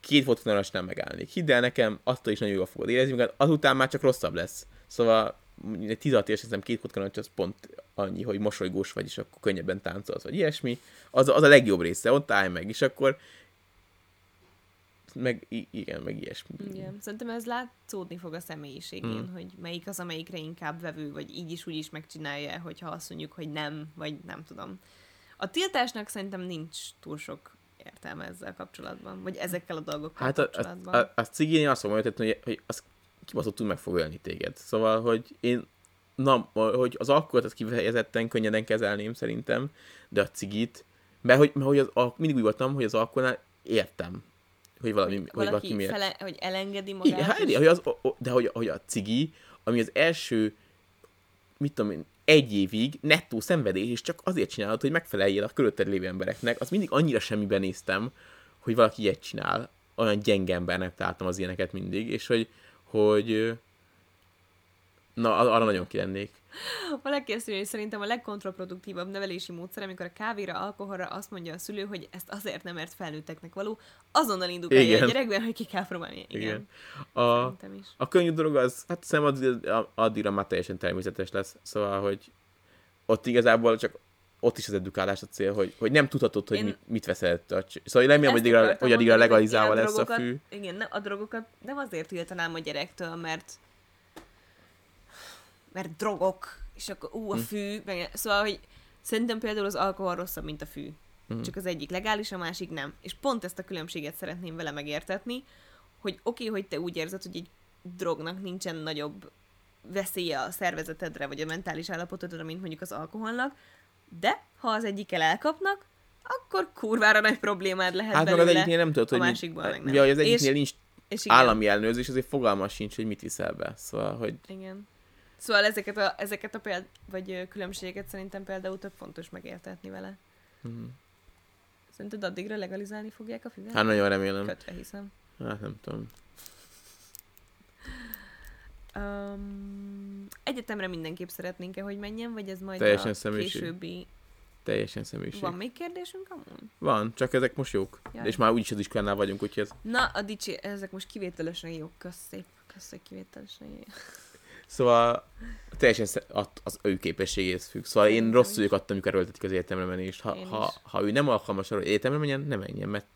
két vodka nem megállnék. Hidd el nekem, attól is nagyon jól fogod érezni magad, azután már csak rosszabb lesz. Szóval egy 16 éves szerintem két vodka az pont annyi, hogy mosolygós vagy, és akkor könnyebben táncolsz, vagy ilyesmi. Az, az a legjobb része, ott állj meg, és akkor meg igen, meg ilyesmi. Igen, szerintem ez látszódni fog a személyiségén, Mm. mm. hogy melyik az, amelyikre inkább vevő, vagy így is úgy is megcsinálja, hogyha azt mondjuk, hogy nem, vagy nem tudom. A tiltásnak szerintem nincs túl sok értelme ezzel kapcsolatban, vagy ezekkel a dolgokkal Hát a, a, kapcsolatban. a, a cigén azt fogom hogy, hogy az kibaszottul meg fog ölni téged. Szóval, hogy én na, hogy az alkoholt az kifejezetten könnyeden kezelném szerintem, de a cigit, mert hogy, mert hogy az, a, mindig úgy voltam, hogy az alkoholnál értem, hogy valami, hogy valaki, valaki miért. fele, hogy elengedi magát. Igen, hát, hogy az, de hogy, hogy a cigi, ami az első, mit tudom én, egy évig nettó szenvedés, és csak azért csinálod, hogy megfeleljél a körülötted lévő embereknek, az mindig annyira semmiben néztem, hogy valaki ilyet csinál. Olyan gyenge embernek találtam az ilyeneket mindig, és hogy, hogy na, ar- arra nagyon kilennék. Mondja, hogy szerintem a legkontraproduktívabb nevelési módszer, amikor a kávéra, alkoholra azt mondja a szülő, hogy ezt azért nem, mert felnőtteknek való, azonnal indukálja Igen. a gyerekben, hogy ki kell próbálni. Igen. Igen. A, is. a könnyű dolog az, hát szerintem addig- addigra már teljesen természetes lesz. Szóval, hogy ott igazából csak ott is az edukálás a cél, hogy, hogy nem tudhatod, hogy Én- mit, mit veszel. A cs- Szóval remélem, hogy addigra, hogy addigra legalizálva lesz a fű. Igen, a drogokat nem azért tiltanám a gyerektől, mert mert drogok, és akkor ú, a Hm. fű, meg, szóval, hogy szerintem például az alkohol rosszabb, mint a fű. Mhm. Csak az egyik legális, a másik nem. És pont ezt a különbséget szeretném vele megértetni, hogy oké, okay, hogy te úgy érzed, hogy egy drognak nincsen nagyobb veszélye a szervezetedre, vagy a mentális állapotodra, mint mondjuk az alkoholnak, de ha az egyikkel elkapnak, akkor kurvára nagy problémád lehet Hát belőle. az egyiknél nem tudod, a hogy meg mit, nem. ja, hogy az egyiknél És- nincs és igen, állami ellenőrzés, azért fogalmas sincs, hogy mit viszel be. Szóval, hogy Igen. Szóval ezeket a, ezeket a péld, vagy különbségeket szerintem például tök fontos megértetni vele. Mhm. Szerinted addigra legalizálni fogják a füvet? hát nagyon remélem. Kötve hiszem. Hát nem tudom. Um, egyetemre mindenképp szeretnénk-e, hogy menjen, vagy ez majd Teljesen a személyiség. későbbi... Teljesen személyiség. Van még kérdésünk amúgy? Van, csak ezek most jók. Jaj. És már úgyis az iskolánál vagyunk, úgyhogy ez... Na, a dicsi... ezek most kivételesen jók, kösz szép. Kösz, hogy kivételesen jók. Szóval teljesen az ő képességéhez függ. Szóval én Szerintem rossz vagyok attól, amikor erőltetik az egyetemre menést. Ha, Én ha, ha, ő nem alkalmas arra, hogy egyetemre menjen, ne menjen, mert,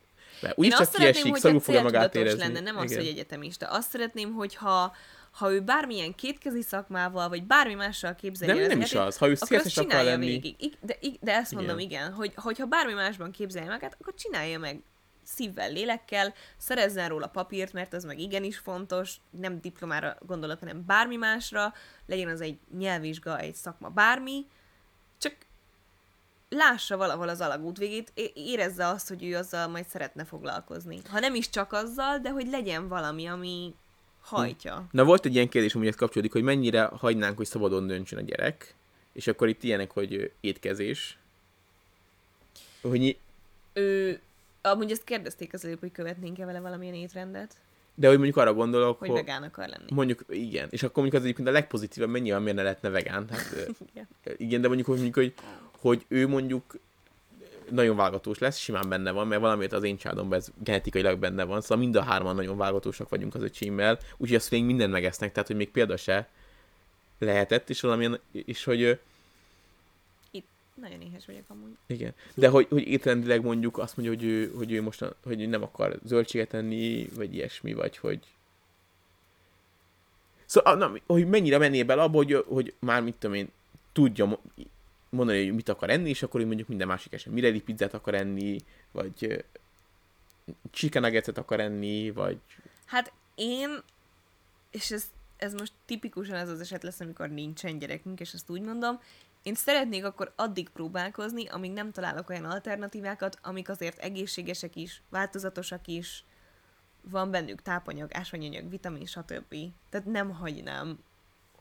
mert Én úgyis csak kiesik, szarul fogja magát érezni. lenne, nem az, Igen. hogy egyetemista. Azt szeretném, hogyha ha ő bármilyen kétkezi szakmával, vagy bármi mással képzelje De nem is az. Ha ő szélszes akar lenni, végig. I- De, i- de ezt Igen. mondom, igen, hogy, hogyha bármi másban képzelje magát, akkor csinálja meg szívvel, lélekkel, szerezzen róla papírt, mert az meg igenis fontos, nem diplomára gondolok, hanem bármi másra, legyen az egy nyelvvizsga, egy szakma, bármi, csak lássa valahol az alagút végét, érezze azt, hogy ő azzal majd szeretne foglalkozni. Ha nem is csak azzal, de hogy legyen valami, ami hajtja. Na volt egy ilyen kérdés, amúgy ez kapcsolódik, hogy mennyire hagynánk, hogy szabadon döntsön a gyerek, és akkor itt ilyenek, hogy étkezés. Hogy Ő, amúgy ezt kérdezték az előbb, hogy követnénk-e vele valamilyen étrendet, de hogy mondjuk arra gondolok, hogy hogy vegán akar lenni. mondjuk igen, és akkor mondjuk az egyébként a legpozitívabb, mennyivel miért ne lehetne vegán. Hát, Igen. igen, de mondjuk, hogy, mondjuk, hogy, hogy ő mondjuk nagyon válogatós lesz, simán benne van, mert valamiért az én családomban ez genetikailag benne van, szóval mind a hárman nagyon válogatósak vagyunk az öcsémmel, úgyhogy azt még mindent megesznek, tehát hogy még példa se lehetett, és valamilyen, és hogy ö, Nagyon éhes vagyok amúgy. igen. De hogy, hogy étrendileg mondjuk azt mondja, hogy ő, hogy ő most hogy nem akar zöldséget enni, vagy ilyesmi, vagy hogy... Szóval, na, hogy mennyire mennél bele abba, hogy, hogy már mit tudom én, tudja mondani, hogy mit akar enni, és akkor ő mondjuk minden másik eset Mireli pizzát akar enni, vagy chicken nuggetset akar enni, vagy... Hát én, és ez, ez most tipikusan ez az eset lesz, amikor nincsen gyerekünk, és ezt úgy mondom, én szeretnék akkor addig próbálkozni, amíg nem találok olyan alternatívákat, amik azért egészségesek is, változatosak is, van bennük tápanyag, ásványanyag, vitamin, stb. Tehát nem hagynám,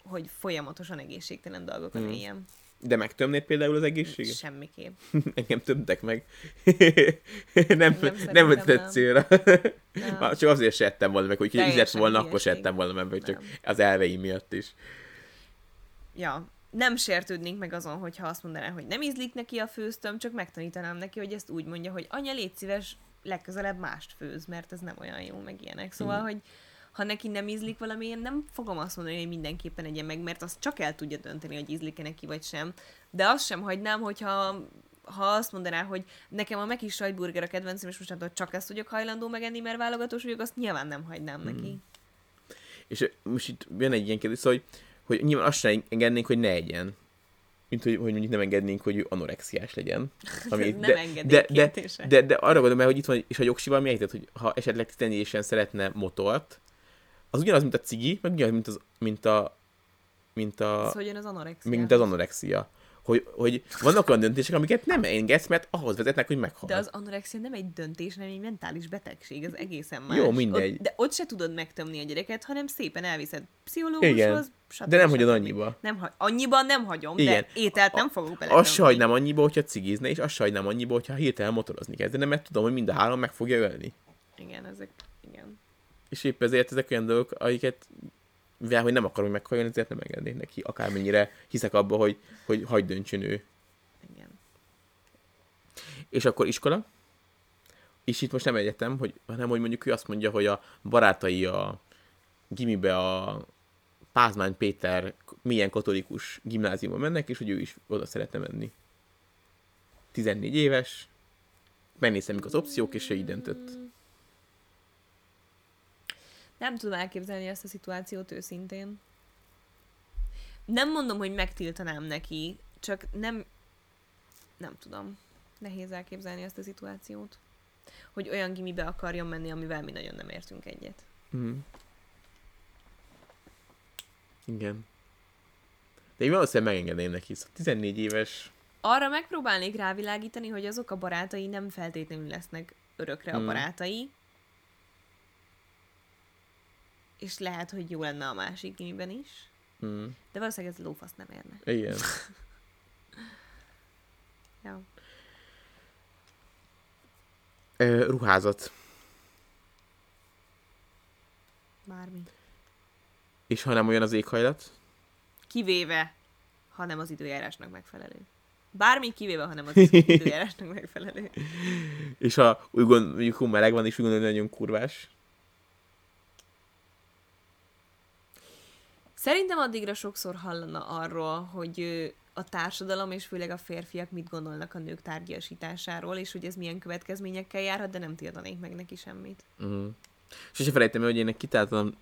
hogy folyamatosan egészségtelen dolgokat Mm. éljem. De megtömnéd például az egészséget? Semmiképp. Engem tömtek meg. nem, nem, nem vett célra. Nem. Csak azért se ettem volna meg, hogy izett volna, akkor se ettem volna meg, csak Nem. az elveim miatt is. ja, nem sértődnénk meg azon, hogyha azt mondaná, hogy nem ízlik neki a főztöm, csak megtanítanám neki, hogy ezt úgy mondja, hogy anya, légy szíves, legközelebb mást főz, mert ez nem olyan jó, meg ilyenek. Szóval, Mhm. hogy ha neki nem ízlik valami, én nem fogom azt mondani, hogy mindenképpen egye meg, mert az csak el tudja dönteni, hogy ízlik-e neki, vagy sem. De azt sem hagynám, hogyha ha azt mondaná, hogy nekem a Meki sajtburger a kedvencem, és mostantól csak ezt vagyok hajlandó megenni, mert válogatós vagyok, azt nyilván nem hagynám neki. És most itt jön egy ilyen kérdés, szóval, hogy, hogy nyilván azt sem engednénk, hogy ne egyen. Mint hogy, hogy mondjuk nem engednénk, hogy anorexiás legyen. Ami, nem de, de, de, de, de, arra gondolom, mert hogy itt van, és a jogsival mi ejtett, hogy ha esetleg tizenévesen szeretne motort, az ugyanaz, mint a cigi, meg ugyanaz, mint, az, mint a mint a, Ez hogyan az anorexia? mint az anorexia. hogy, hogy vannak olyan döntések, amiket nem engedsz, mert ahhoz vezetnek, hogy meghal. De az anorexia nem egy döntés, hanem egy mentális betegség, ez egészen más. Jó, mindegy. Ott, de ott se tudod megtömni a gyereket, hanem szépen elviszed pszichológushoz, Igen. stb. De nem hagyod annyiba. Nem hagy, annyiban nem hagyom, Igen. de ételt nem fogok bele. Azt se hagynám annyiba, hogyha cigizne, és azt se hagynám annyiba, hogyha hirtelen motorozni kezdene, mert tudom, hogy mind a három meg fogja ölni. Igen, ezek. És épp ezért ezek olyan dolgok, amiket mivel hogy nem akarom, hogy meghalljon, ezért nem engednék neki. Akármennyire hiszek abba, hogy, hogy hagyd döntsön ő. igen. És akkor iskola. És itt most nem egyetem, hogy, hanem hogy mondjuk ő azt mondja, hogy a barátai a gimibe a Pázmány Péter milyen katolikus gimnáziumba mennek, és hogy ő is oda szeretne menni. 14 éves, megnéztem, mik az opciók, és ő így döntött. Nem tudom elképzelni ezt a szituációt őszintén. Nem mondom, hogy megtiltanám neki, csak nem... Nem tudom. Nehéz elképzelni ezt a szituációt. Hogy olyan gimibe akarjon menni, amivel mi nagyon nem értünk egyet. Mm. Igen. De én valószínűleg megengedném neki, szóval 14 éves. Arra megpróbálnék rávilágítani, hogy azok a barátai nem feltétlenül lesznek örökre a Hmm. barátai. És lehet, hogy jó lenne a másik gimiben is. Mm. De valószínűleg ez lófasz nem érne. Igen. Ja. Ö, ruházat. Bármi. És ha nem olyan az éghajlat? Kivéve, ha nem az időjárásnak megfelelő. Bármi kivéve, ha nem az időjárásnak megfelelő. És ha úgy gond, mondjuk meleg van, és úgy gondolom, hogy nagyon kurvás. Szerintem addigra sokszor hallana arról, hogy a társadalom és főleg a férfiak mit gondolnak a nők tárgyasításáról, és hogy ez milyen következményekkel járhat, de nem tiltanék meg neki semmit. Mm. Sose felejtem el, hogy én kitáltam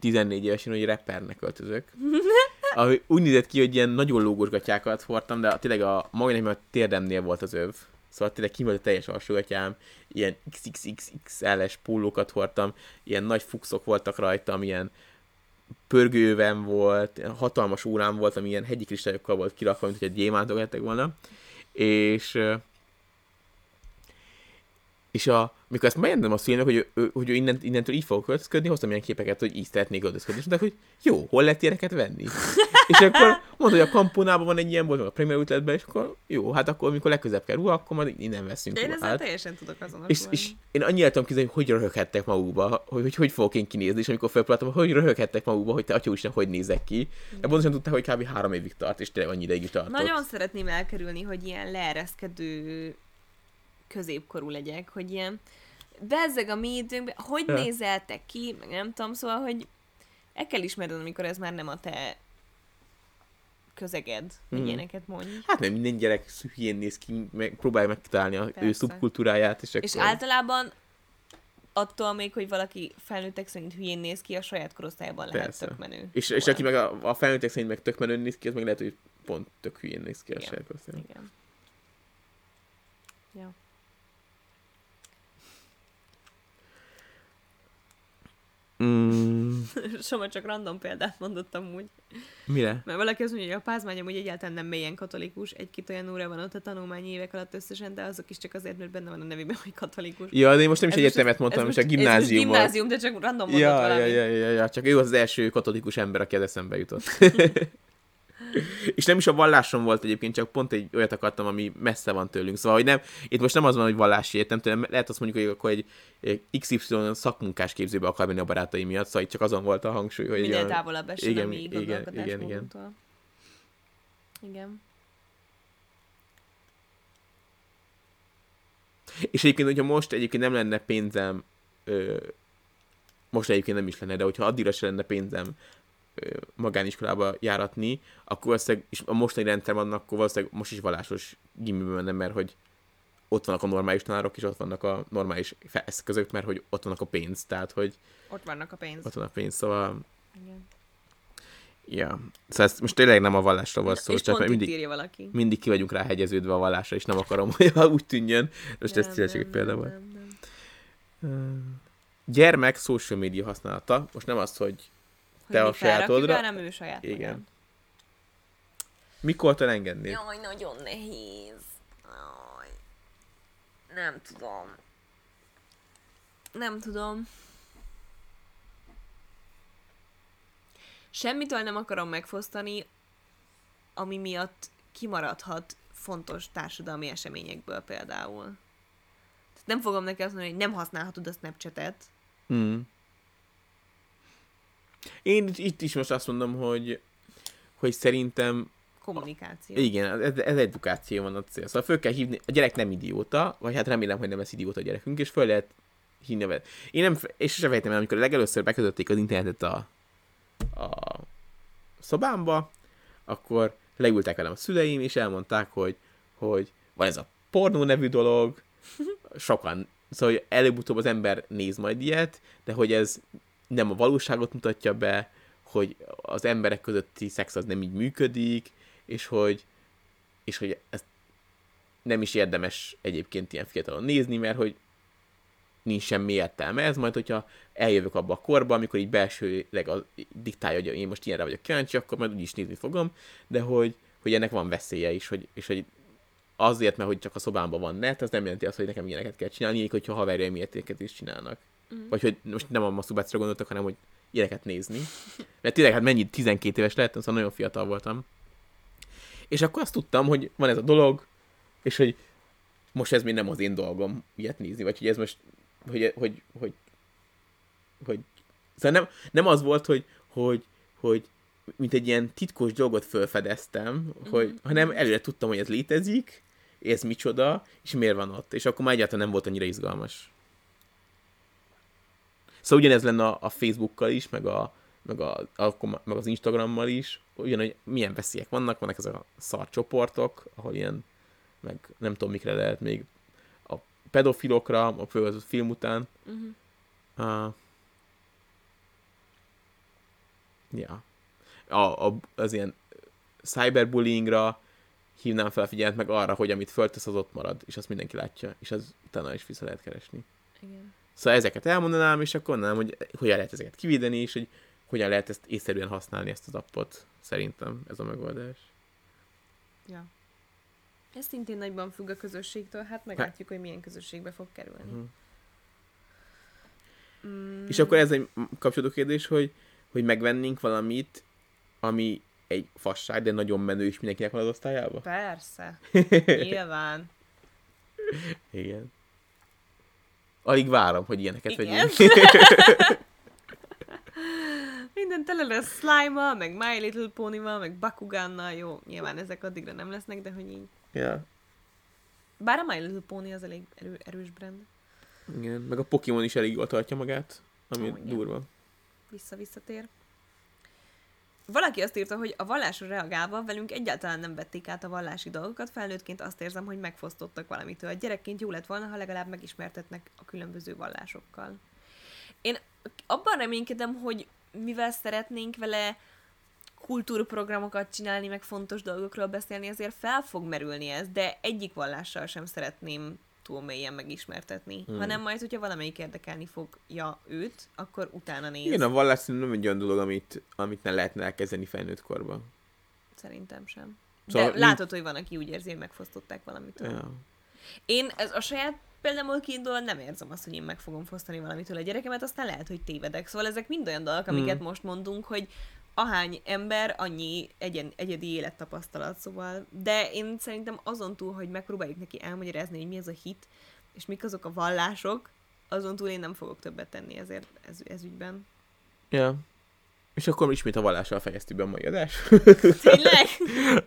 14 évesen, hogy rappernek öltözök. Ami úgy nézett ki, hogy ilyen nagyon lógós gatyákat hordtam, de tényleg a majdnem a térdemnél volt az öv. Szóval tényleg ki volt a teljes alsógatyám, ilyen XXXXL-es pólókat hordtam, ilyen nagy fuxok voltak rajtam, ilyen pörgőven volt, hatalmas órám volt, ami ilyen hegyi kristályokkal volt kirakva, mint hogy egy gyémántok lettek volna. És és a, mikor ezt megjelentem a szülőnek, hogy, ő- hogy ő innen, innentől így fog költözködni, hoztam ilyen képeket, hogy így szeretnék költözködni. És mondták, hogy jó, hol lehet ilyeneket venni? és akkor mondta, hogy a kampunában van egy ilyen bolt, a Premier Outletben, és akkor jó, hát akkor, amikor legközelebb kell ruha, akkor majd innen veszünk De én ezzel ruhát. teljesen tudok azonosulni. És, és én annyira tudom képzelni, hogy hogy röhöghettek magukba, hogy, hogy hogy fogok én kinézni, és amikor felpróbáltam, hogy röhöghettek magukba, hogy te atya úristen, hogy nézek ki. De pontosan tudták, hogy kb. három évig tart, és tényleg annyi ideig tartott. Nagyon szeretném elkerülni, hogy ilyen leereszkedő középkorú legyek, hogy ilyen bezzeg a mi időnkben, hogy Ja. nézel te ki, meg nem tudom, szóval, hogy el kell ismerned, amikor ez már nem a te közeged, Mhm. ilyeneket mondj. Hát nem minden gyerek hülyén néz ki, meg próbálja megtalálni a ő Persze. szubkultúráját, és És akkor... általában attól még, hogy valaki felnőttek szerint hülyén néz ki, a saját korosztályában lehet Persze. tök menő. És, és aki meg a, a felnőttek szerint meg tök menőn néz ki, az meg lehet, hogy pont tök hülyén néz ki a Igen. saját korosztályon. Igen. Ja. Mm, Soma csak random példát mondottam úgy. mire? Mert valaki azt mondja, hogy a pázmány amúgy egyáltalán nem mélyen katolikus, egy-két olyan óra van ott a tanulmányi évek alatt összesen, de azok is csak azért, mert benne van a nevében, hogy katolikus. Ja, de én most nem is Ez egyetemet mondtam, most most- Ez gimnáziumot. most gimnázium, de csak random mondott Ja, valami. ja, ja, ja, ja, csak ő az, első katolikus ember, aki eszembe jutott. és nem is a vallásom volt egyébként, csak pont egy olyat akartam, ami messze van tőlünk. Szóval, hogy nem, itt most nem az van, hogy vallási értem, tőlem, lehet azt mondjuk, hogy akkor egy, egy XY szakmunkás képzőbe akar menni a barátai miatt, szóval itt csak azon volt a hangsúly, hogy Minél távolabb essen igen, a mi igen, igen, igen. Igen. És egyébként, hogyha most egyébként nem lenne pénzem, ö, most egyébként nem is lenne, de hogyha addigra se lenne pénzem magániskolába járatni, akkor valószínűleg, és a mostani rendszer van, akkor valószínűleg most is vallásos gimibe mennem, mert hogy ott vannak a normális tanárok, és ott vannak a normális eszközök, mert hogy ott vannak a pénz, tehát hogy Ott vannak a pénz. ott van a pénz, szóval, Igen. ja. Szóval ez most tényleg nem a vallásról van szó, és csak mindig, írja valaki. mindig ki vagyunk rá hegyeződve a vallásra, és nem akarom, hogy úgy tűnjön. Most ez Nem, tényleg egy példa volt. nem, nem. Gyermek social media használata. Most nem az, Hogy Te a sajátodra- felrakjuk rá, nem ő saját Igen. magán. Mikortól engednéd? Jaj, nagyon nehéz. Jaj. Nem tudom. Nem tudom. Semmitől nem akarom megfosztani, ami miatt kimaradhat fontos társadalmi eseményekből például. Tehát nem fogom neki azt mondani, hogy nem használhatod a Snapchatet. Mm. Én itt- is most azt mondom, hogy, hogy szerintem Kommunikáció. igen, ez, ez edukáció van a cél. Szóval föl kell hívni, a gyerek nem idióta, vagy hát remélem, hogy nem lesz idióta a gyerekünk, és föl lehet hívni vele. Én nem, és sose fejtem el, amikor legelőször bekötötték az internetet a, a szobámba, akkor leültek velem a szüleim, és elmondták, hogy, hogy van ez a pornó nevű dolog, sokan, szóval előbb-utóbb az ember néz majd ilyet, de hogy ez nem a valóságot mutatja be, hogy az emberek közötti szex az nem így működik, és hogy, és hogy ezt nem is érdemes egyébként ilyen fiatalon nézni, mert hogy nincs semmi értelme. Ez majd, hogyha eljövök abba a korba, amikor így belsőleg az diktálja, hogy én most ilyenre vagyok kíváncsi, akkor majd úgyis nézni fogom, de hogy, hogy ennek van veszélye is, hogy, és hogy azért, mert hogy csak a szobámban van net, az nem jelenti azt, hogy nekem ilyeneket kell csinálni, így, hogyha haverjaim ilyeteket is csinálnak. Mm. Vagy hogy most nem a masturbációra gondoltak, hanem hogy ilyeneket nézni. Mert tényleg, hát mennyi, 12 éves lehettem, szóval nagyon fiatal voltam. És akkor azt tudtam, hogy van ez a dolog, és hogy most ez még nem az én dolgom ilyet nézni, vagy hogy ez most, hogy, hogy, hogy, hogy szóval nem, nem az volt, hogy, hogy, hogy mint egy ilyen titkos dolgot felfedeztem, hogy, hanem előre tudtam, hogy ez létezik, ez micsoda, és miért van ott. És akkor már egyáltalán nem volt annyira izgalmas. Szóval ugyanez lenne a, a Facebookkal is, meg, a, meg, a, akkor meg az Instagrammal is, ugyanúgy milyen veszélyek vannak, vannak ezek a szar csoportok, ahol ilyen, meg nem tudom mikre lehet még a pedofilokra, a az film után. Uh-huh. Uh, ja. A, a, az ilyen cyberbullyingra hívnám fel a figyelmet, meg arra, hogy amit föltesz, az ott marad, és azt mindenki látja, és az utána is vissza lehet keresni. Igen. Szóval ezeket elmondanám, és akkor nem, hogy hogyan lehet ezeket kivédeni, és hogy hogyan lehet ezt észszerűen használni, ezt az appot. Szerintem ez a megoldás. Ja. Ez szintén nagyban függ a közösségtől, hát meglátjuk, hogy milyen közösségbe fog kerülni. Mhm. Mm, És akkor ez egy kapcsolódó kérdés, hogy, hogy megvennénk valamit, ami egy fasság, de nagyon menő, és mindenkinek van az osztályába? Persze. Nyilván. Igen. Alig várom, hogy ilyeneket Igen. vegyünk. Minden tele lesz slime meg My Little pony meg Bakugánnal. Jó, nyilván ezek addigra nem lesznek, de hogy így. ja. Bár a My Little Pony az elég erő, erős brand. Igen. Meg a Pokémon is elég jól tartja magát, ami oh, durva. Vissza-visszatér. Valaki azt írta, hogy a vallásra reagálva velünk egyáltalán nem vették át a vallási dolgokat, felnőttként azt érzem, hogy megfosztottak valamitől. Gyerekként jó lett volna, ha legalább megismertetnek a különböző vallásokkal. Én abban reménykedem, hogy mivel szeretnénk vele kultúrprogramokat csinálni, meg fontos dolgokról beszélni, azért fel fog merülni ez, de egyik vallással sem szeretném túl mélyen megismertetni, hmm. hanem majd, hogyha valamelyik érdekelni fogja őt, akkor utána néz. Igen, a vallás nem egy olyan dolog, amit, amit ne lehetne elkezdeni felnőtt korban. Szerintem sem. Szóval De nincs- látod, hogy van, aki úgy érzi, hogy megfosztották valamitől. Ja. Én ez a saját példámból kiindulva nem érzem azt, hogy én meg fogom fosztani valamitől a gyerekemet, aztán lehet, hogy tévedek. Szóval ezek mind olyan dolgok, amiket Mm. most mondunk, hogy ahány ember, annyi egyen, egyedi élettapasztalat, szóval. De én szerintem azon túl, hogy megpróbáljuk neki elmagyarázni, hogy mi az a hit, és mik azok a vallások, azon túl én nem fogok többet tenni ezért ez, ez ügyben. ja. És akkor ismét a vallással fejeztük be a mai adást. Tényleg?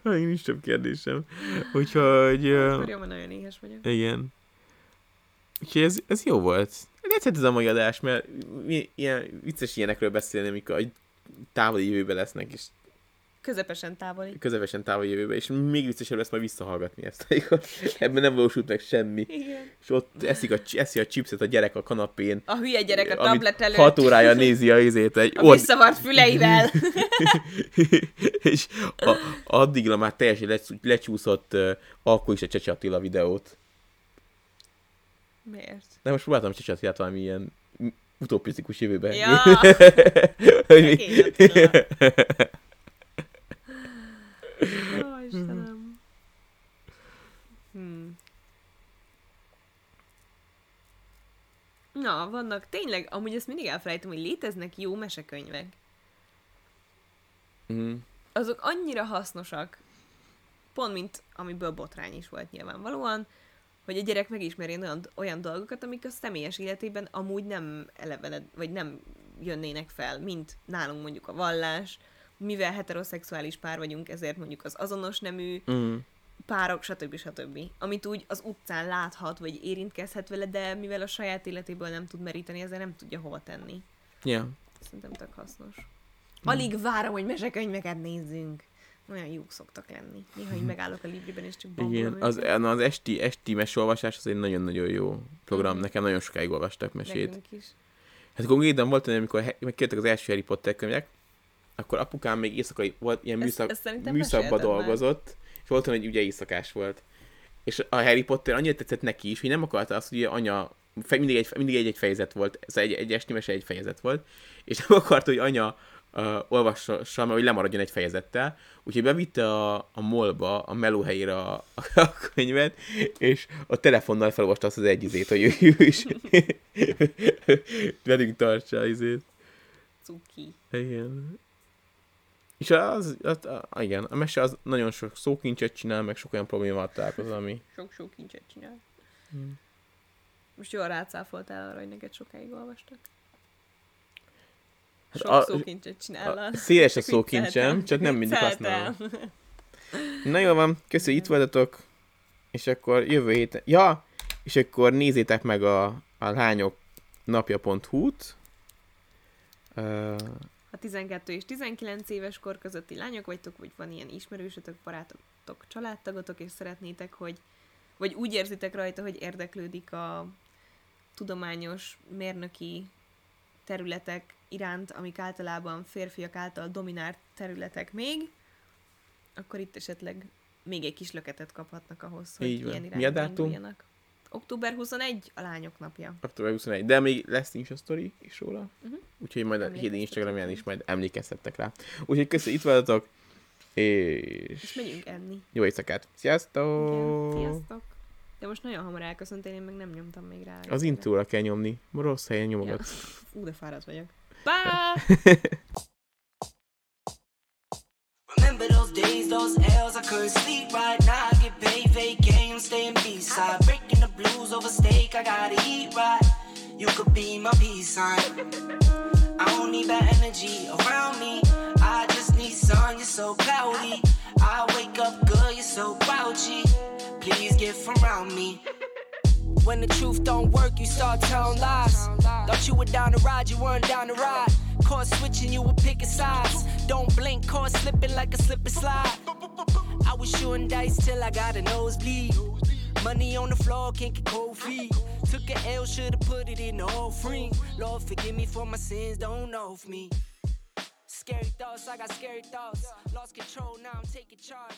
Én is több kérdésem. Úgyhogy... Akkor jó, nagyon éhes vagyok. Igen. Úgyhogy ez, ez jó volt. Tetszett ez a mai adás, mert mi, ilyen vicces ilyenekről beszélni, amikor távoli jövőben lesznek, és Közepesen távoli. közepesen távoli jövőben, és még viccesebb lesz majd visszahallgatni ezt. amikor Ebben nem valósult meg semmi. Igen. És ott eszik a, eszi a chipset a gyerek a kanapén, A hülye gyerek a tablet előtt. hat órája nézi a izét egy A visszavart füleivel. és a, addigra már teljesen lecsú- lecsúszott uh, akkor is a Csecsi Attila videót. Miért? De most próbáltam Csecsi Attilát valami ilyen utopisztikus jövőben. Ja. hogy mi... Mhm. Hmm. Na, vannak tényleg, amúgy ezt mindig elfelejtem, hogy léteznek jó mesekönyvek. Mm. Azok annyira hasznosak. Pont mint amiből botrány is volt nyilvánvalóan, hogy a gyerek megismerjen olyan, olyan dolgokat, amik a személyes életében amúgy nem elevened, vagy nem jönnének fel, mint nálunk mondjuk a vallás, mivel heteroszexuális pár vagyunk, ezért mondjuk az azonos nemű Mm. párok, stb. stb. Amit úgy az utcán láthat, vagy érintkezhet vele, de mivel a saját életéből nem tud meríteni, ezért nem tudja hova tenni. Ja. Szerintem tök hasznos. Alig várom, hogy mesekönyveket nézzünk. Olyan jók szoktak lenni. Néha így megállok a Libriben, és csak bambulom Igen, az, na, az esti, esti mesolvasás az egy nagyon-nagyon jó program. Mhm. Nekem nagyon sokáig olvastak mesét. Nekünk is. Hát konkrétan volt olyan, amikor megkértek az első Harry Potter könyvek, akkor apukám még éjszakai volt, ilyen Ezt- műszak, ezt szerintem műszakba mesélted már. dolgozott, és volt olyan, hogy ugye éjszakás volt. És a Harry Potter annyira tetszett neki is, hogy nem akarta azt, hogy anya, mindig egy, mindig egy, egy fejezet volt, ez egy, egy esti mese egy fejezet volt, és nem akarta, hogy anya uh, olvassa, mert hogy lemaradjon egy fejezettel, úgyhogy bevitte a, a molba, a melóhelyére a, a könyvet, és a telefonnal felolvasta azt az egy izét, hogy ő, ő is velünk tartsa izét. Cuki. Igen. És az, az, a, igen, a mese az nagyon sok szókincset csinál, meg sok olyan problémával találkozol, ami... Sok-sok kincset csinál. Hmm. Most jól rácáfoltál arra, hogy neked sokáig olvastak. Sok a- szókincset csinál. A, széles a szókincsem, csak nem mindig használom. Na jó van, köszi, hogy itt voltatok, és akkor jövő héten... Ja, és akkor nézzétek meg a, a lányok napja.hu-t. Uh, Ha 12 és 19 éves kor közötti lányok vagytok, vagy van ilyen ismerősötök, barátotok, családtagotok, és szeretnétek, hogy vagy úgy érzitek rajta, hogy érdeklődik a tudományos, mérnöki területek iránt, amik általában férfiak által dominált területek még, akkor itt esetleg még egy kis löketet kaphatnak ahhoz, hogy Így van. ilyen Mi a irányba dátum? induljanak. Október 21 a lányok napja. október 21, de még lesz Insta story is róla. Mhm. Úgyhogy majd a Emlékeztetünk Instagramján is majd emlékeztettek rá. Úgyhogy köszi, itt voltatok, és És megyünk enni. jó éjszakát. Sziasztok! Igen, sziasztok! De most nagyon hamar elköszöntél, én meg nem nyomtam még rá. Az intróra kell nyomni. Rossz helyen nyomogatsz. Ú, de fáradt vagyok. Bye! Remember those days, those L's, I couldn't sleep right now. I get paid, vacay, I'm staying B-side. Breaking the blues over steak, I gotta eat right. You could be my peace sign. I don't need bad energy around me. I just need sun, you're so cloudy. I wake up good, you're so grouchy. Please get from around me. When the truth don't work, you start telling lies. Thought you were down to ride, you weren't down to ride. Caught switching, you were picking sides. Don't blink, caught slipping like a slip and slide. I was shooting dice till I got a nosebleed. Money on the floor, can't get cold feet. Took a L, should've put it in the offering. Lord, forgive me for my sins, don't know of me. Scary thoughts, I got scary thoughts. Lost control, now I'm taking charge.